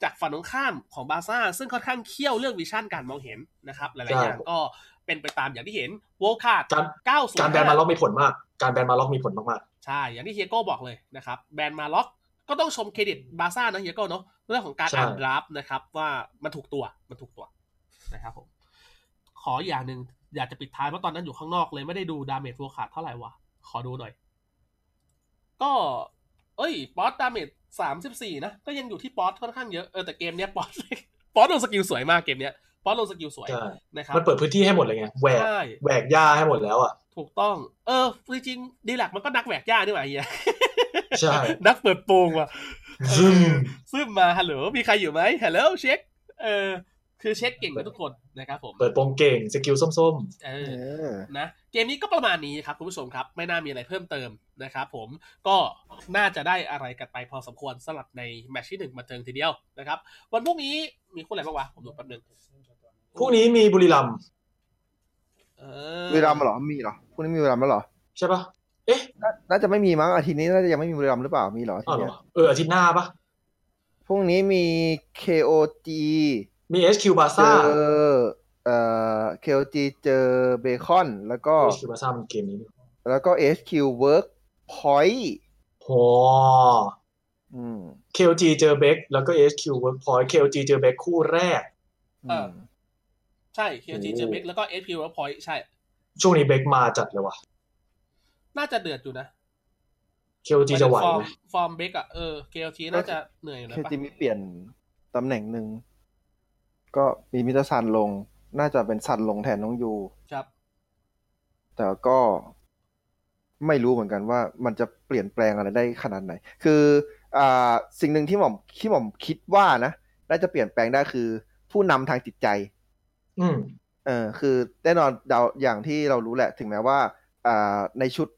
จากฝั่งตรงข้ามของบาซ่าซึ่งค่อนข้างเคี่ยวเรื่องวิชั่นการมองเห็นนะครับหลายๆอย่างก็เป็นไปตามอย่างที่เห็น Volkath การ9การแบน Maloch มีผลมาก การแบน Maloch มีผลมากใช่อย่างที่เฮียโก้บอกเลยนะครับแบน Maloch ก็ต้องชมเครดิตบาซ่านะเฮียโก้เนาะเรื่องของการใช่อ่าน draft นะครับ ว่ามันถูกตัวมันถูกตัวนะครับผม ขออย่างหนึ่งอยากจะปิดท้ายเพราะตอนนั้นอยู่ข้างนอกเลยไม่ได้ดู damage Volkath เท่าไหร่วะขอดูหน่อย ก็ เอ้ยป๊อต damage สามสิบสี่นะ ก็ยังอยู่ที่ป๊อตค่อนข้างเยอะเออแต่เกมเนี้ยป๊อตป๊อตลง skill สวยมากเกมเนี้ยป๊อตลง skill สวยๆใช่นะครับมันเปิดพื้นที่ให้หมดเลยไงแหวกใช่แหวกหญ้าให้หมดแล้วอะถูกต้อง เออจริงๆ Dirak มันก็นักแหวกหญ้านี่หว่าเฮีย ใช่ นักเปิดโปงว่ะซึมซึมมาฮัลโหลมีใครอยู่ไหมฮัลโหลเช็ค เออ คือเช็คเก่งกันทุกคนนะครับผม เปิดโปงเก่งสกิลส้มเอเอออ นะ เกมนี้ก็ประมาณนี้ครับคุณผู้ชมครับ ไม่น่ามีอะไรเพิ่มเติมนะครับผม ก็น่าจะได้อะไรกันไปพอสมควรสำหรับในแมตช์ที่หนึ่งมาเทิงทีเดียวนะครับ วันพรุ่งนี้มีคู่อะไรบ้างวะ ผมดูแป๊บนึงๆพรุ่งนี้มีบุรีรัมย์เออบุรีรัมย์เหรอ มีเหรอพรุ่งนี้มีบุรีรัมย์แล้วเหรอ ใช่ปะเอ๊ะ น่าน่าจะไม่มีมั้งอาทิตย์นี้น่าจะยังไม่มีบุรีรัมย์หรือเปล่ามีเหรออาทิอ้าตวย์เหรเนี้อยเอออาทิตย์หน้าปะพรุ่งนี้มี KOG มี SQ บาเจซ่าอเอ่อ KOG เจอเบคอน แล้วก็ SQ บาซ่ามันเกมนี้นี่แล้วก็ HQ Work Point โหอืม KOG เจอเบคแล้วก็ SQ Workpoint KOG เจอเบคคู่แรกอืมใช่ KG เจอเบกแล้วก็ SP w o r k Point ใช่ ช่วงนี้เบคมาจัดเลยว่ะ น่าจะเดือดอยู่นะ KOG จะไหวฟอร์ไหมมฟอร์มเบกอะเออ KLG น่าจะเหนื่อยอยู่นะเคปะจีมีเปลี่ยนตำแหน่งหนึ่ง ก็มีมิตรซันลง น่าจะเป็นซันลงแทนน้องยูครับ แต่ก็ไม่รู้เหมือนกันว่ามันจะเปลี่ยนแปลงอะไรได้ขนาดไหน คืออ่าสิ่งหนึ่งที่หม่อมที่หม่อมคิดว่านะน่าจะเปลี่ยนแปลงได้คือ ผู้นำทางจิตใจ อืมเออคือแน่นอนเดาอย่างที่เรารู้แหละ ถึงแม้ว่า อ่าในชุด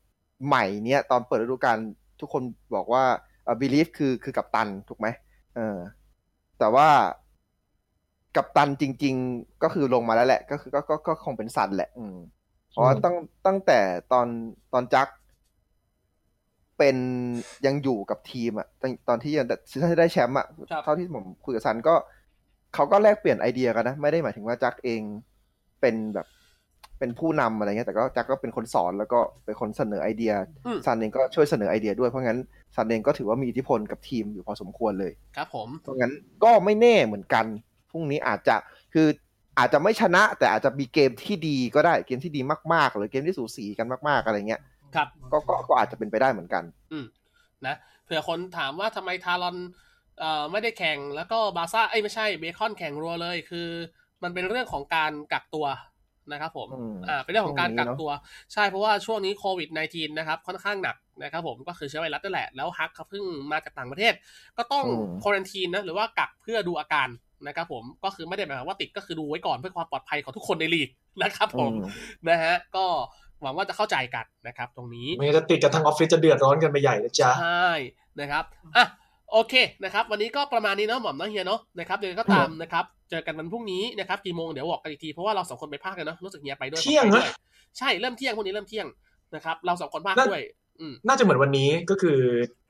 ใหม่เนี้ยตอนเปิดฤดูกาลทุกคนบอกว่าอ่า belief คือคือกัปตันถูกไหมเออแต่ว่ากัปตันจริง ๆ ก็คือลงมาแล้วแหละ ก็คือก็ก็ก็คงเป็นซันแหละ อืมเพราะว่าอืมตั้งตั้งแต่ตอนตอนจักเป็นยังอยู่กับทีมอะตอนตอนที่ยัง season ที่ได้แชมป์อะครับเท่าที่ผมคุยกับซันก็เขาก็แลกเปลี่ยนไอเดียกันนะ ไม่ได้หมายถึงว่าจักเองเป็นแบบ เป็นผู้นำอะไรเงี้ยแต่ก็จักก็เป็นคนสอนแล้วก็เป็นคนเสนอไอเดียอืมซันเองก็ช่วยเสนอไอเดียด้วยเพราะงั้นซันเองก็ถือว่ามีอิทธิพลกับทีมอยู่พอสมควรเลยครับผมเพราะงั้นก็ไม่แน่เหมือนกันพรุ่งนี้อาจจะคืออาจจะไม่ชนะ แต่อาจจะมีเกมที่ดีก็ได้เกมที่ดีมากๆ หรือเกมที่สูสีกันมากๆอะไรเงี้ยครับก็ก็ก็อาจจะเป็นไปได้เหมือนกัน อืมนะเผื่อคนถามว่าทำไมทารอนเอ่อไม่ได้แข่งแล้วก็บาร์ซ่าเอ้ยไม่ใช่เบคอนแข่งรัวเลยคือ มันเป็นเรื่องของการกักตัว นะครับผมอืมอ่า เป็นเรื่องของการกักช่วงนี้เนอะตัว ใช่ เพราะว่าช่วงนี้โควิด -19 นะครับ ค่อนข้างหนักนะครับผม ก็คือเชื้อไวรัสนั่นแหละ แล้วฮักเขาเพิ่งมาจากต่างประเทศ ก็ต้องอืมควอนตีนนะ หรือว่ากักเพื่อดูอาการนะครับผม ก็คือไม่ได้หมายความว่าติดก็คือดูไว้ก่อนเพื่อความปลอดภัยของทุกคนในลีกนะครับผมอืมนะฮะ ก็หวังว่าจะเข้าใจกันนะครับตรงนี้ ไม่งั้นจะติดกันทั้งออฟฟิศจะเดือดร้อนกันไปใหญ่นะจ๊ะ ใช่ นะครับ อะโอเคนะครับ วันนี้ก็ประมาณนี้เนาะหม่อมเนาะเฮียเนาะนะครับเดี๋ยวก็ตามนะครับ เจอกันวันพรุ่งนี้นะครับกี่โมงเดี๋ยวบอกกันอีกทีเพราะว่าเราสองคนไปภาคกันเนาะรู้สึกเฮียไปด้วยเที่ยงผมไปนะด้วยใช่เริ่มเที่ยงพรุ่งนี้เริ่มเที่ยงนะครับเราสองคนภาคน่าด้วยอืมน่าจะเหมือนวันนี้ก็คือ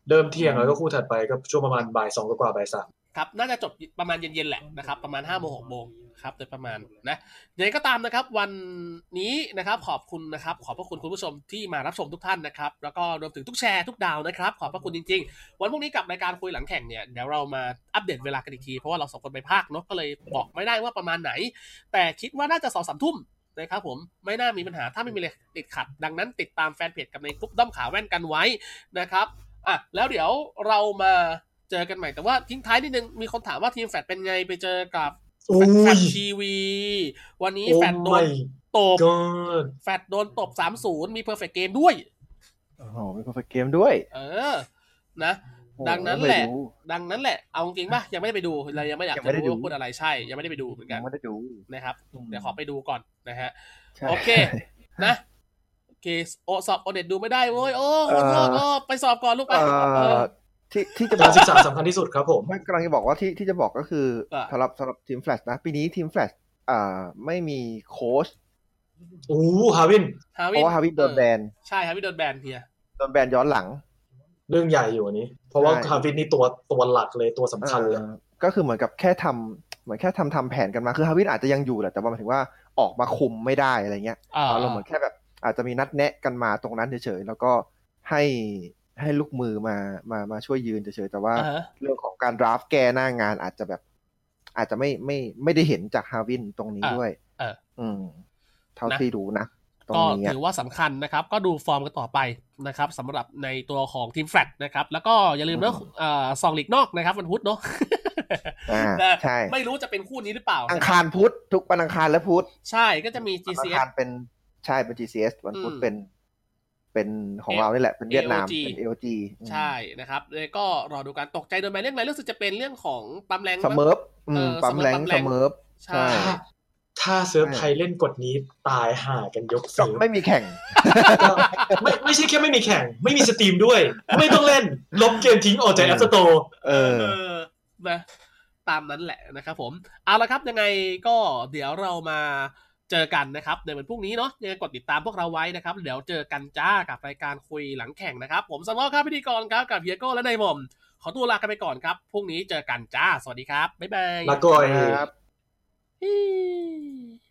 เริ่มเที่ยงแล้วก็คู่ถัดไปก็ช่วงประมาณบ่ายสองกว่าๆบ่ายสาม ครับน่าจะจบประมาณเย็นๆแหละนะครับประมาณ5้าโมงหกโมงครับโดยประมาณนะยังไงก็ตามนะครับ วันนี้นะครับขอบคุณนะครับ ขอบพระคุณคุณผู้ชมที่มารับชมทุกท่านนะครับ แล้วก็รวมถึงทุกแชร์ทุกดาวนะครับ ขอบพระคุณจริง ๆ วันพรุ่งนี้กับรายการคุยหลังแข่งเนี่ยเดี๋ยวเรามาอัปเดตเวลากันอีกทีเพราะว่าเราสองคนไปภาคเนาะก็เลยบอกไม่ได้ว่าประมาณไหน แต่คิดว่าน่าจะสองสามทุ่มนะครับผมไม่น่ามีปัญหาถ้าไม่มีอะไรติดขัด ดังนั้นติดตามแฟนเพจกับในกลุ่มด้อมขาแว่นกันไว้นะครับอะแล้วเดี๋ยวเรามา เจอกันใหม่แต่ว่าทิ้งท้ายนิดนึง มีคนถามว่าทีมแฟดเป็นไงไปเจอกับโอ้แฟยดทีวี วันนี้โอ้แฟดโดนไม่ตบก็แฟดโดนตบสามศูนย์มี perfect game ด้วยโอ้โหมีคอฟเกมด้วย เออ นะโอ้โหดังนั้นแหละไม่รู้ดังนั้นแหละ เอาจริงป่ะ ยังไม่ได้ไปดูเรายังไม่อยากยังจะไม่ได้รู้ดูว่าพูดอะไรใช่ ยังไม่ได้ไปดูเหมือนกัยันงไม่ได้ดูนะครับอืมเดี๋ยวขอไปดูก่อนนะฮะใช่โอเค นะ โอเค โอสอบโอเด็ดดูไม่ได้เว้ย โอ้ขอโทษเอ่อโอ้ไปสอบก่อนลูกไปเอ่เอออ ที่ที่จะบกาอรกศึกษาสำคัญที่สุดครับผมไม่กำลังจะบอกว่าที่ที่จะบอกก็คืออะสำหรับสำหรับทีมแฟลชนะปีนี้ทีมแฟลชอ่าไม่มีโค้ชโอ้ฮาวินฮาเพวินราะว่าฮาวินโดนแบนใช่ฮาวินโดนแบนเฮียโดนแบนย้อนหลัง เรื่องใหญ่อยู่อันนี้ เพราะว่าใช่ฮาวินนี่ตัวตัวหลักเลยตัวสำคัญเลยเอ่อก็คือเหมือนกับแค่ทำเหมือนแค่ทำทำแผนกันมาคือฮาวินอาจจะยังอยู่แหละแต่ว่าหมายถึงว่าออกมาคุมไม่ได้อะไรเงี้ยอ่าเราเหมือนแค่แบบอาจจะมีนัดแนะกันมาตรงนั้นเฉยๆแล้วก็ให้ ให้ลูกมือมามามาช่วยยืนเฉยๆแต่ว่าอ่าฮะเรื่องของการ draft แก้หน้างานอาจจะแบบ อาจจะไม่ไม่ไม่ได้เห็นจากฮาวินตรงนี้อะด้วยเอออืม เท่านะที่รู้นะตรงก็นี้อะถือว่าสำคัญนะครับ ก็ดูฟอร์มกันต่อไปนะครับสำหรับในตัวของทีมแฟลตนะครับ แล้วก็อย่าลืมนะเอ่อซองลีกนอกนะครับวันพุธเนาะอ่าแต่ใช่ไม่รู้จะเป็นคู่นี้หรือเปล่า อังคารพุธทุกวันอังคารและพุธใช่ก็จะมีวันอัง GCS คารเป็นใช่เป็น GCS วันพุธอืมเป็น เป็นของเรานี่แหละ เป็นเวียดนาม AOG เป็น AOG ใช่นะครับเลยก็รอดูการตกใจโดนไปเรื่องอะไรรู้สึกจะเป็นเรื่องของปั๊มแรงเสมั้งเมิร์ฟอืเอมอปั๊มแรงเสเสเมิเมิร์ร์ฟฟใช่ใช่ถ้าถ้าเซิร์ฟไทยเล่นกฎนี้ตายห่ากันยกก็เซิร์ฟไม่มีแข่งก็ไม่ไม่ใช่แค่ไม่มีแข่ง ไม่มีสตรีมด้วย ไม่ต้องเล่น ลบเกมทิ้งออกจากแอปสโตร์เออเออนะตามนั้นแหละนะครับผม เอาละครับยังไงก็เดี๋ยวเรามา เจอกันนะครับในวันพรุ่งนี้เนาะยังไงกดติดตามพวกเราไว้นะครับ เดี๋ยวเจอกันจ้ากับรายการคุยหลังแข่งนะครับ ผมสำรองครับพิธีกรครับกับเฮียโก้และนายหม่อม ขอตัวลากันไปก่อนครับพรุ่งนี้เจอกันจ้า สวัสดีครับบ๊ายบายลาก่อยครับ Hee.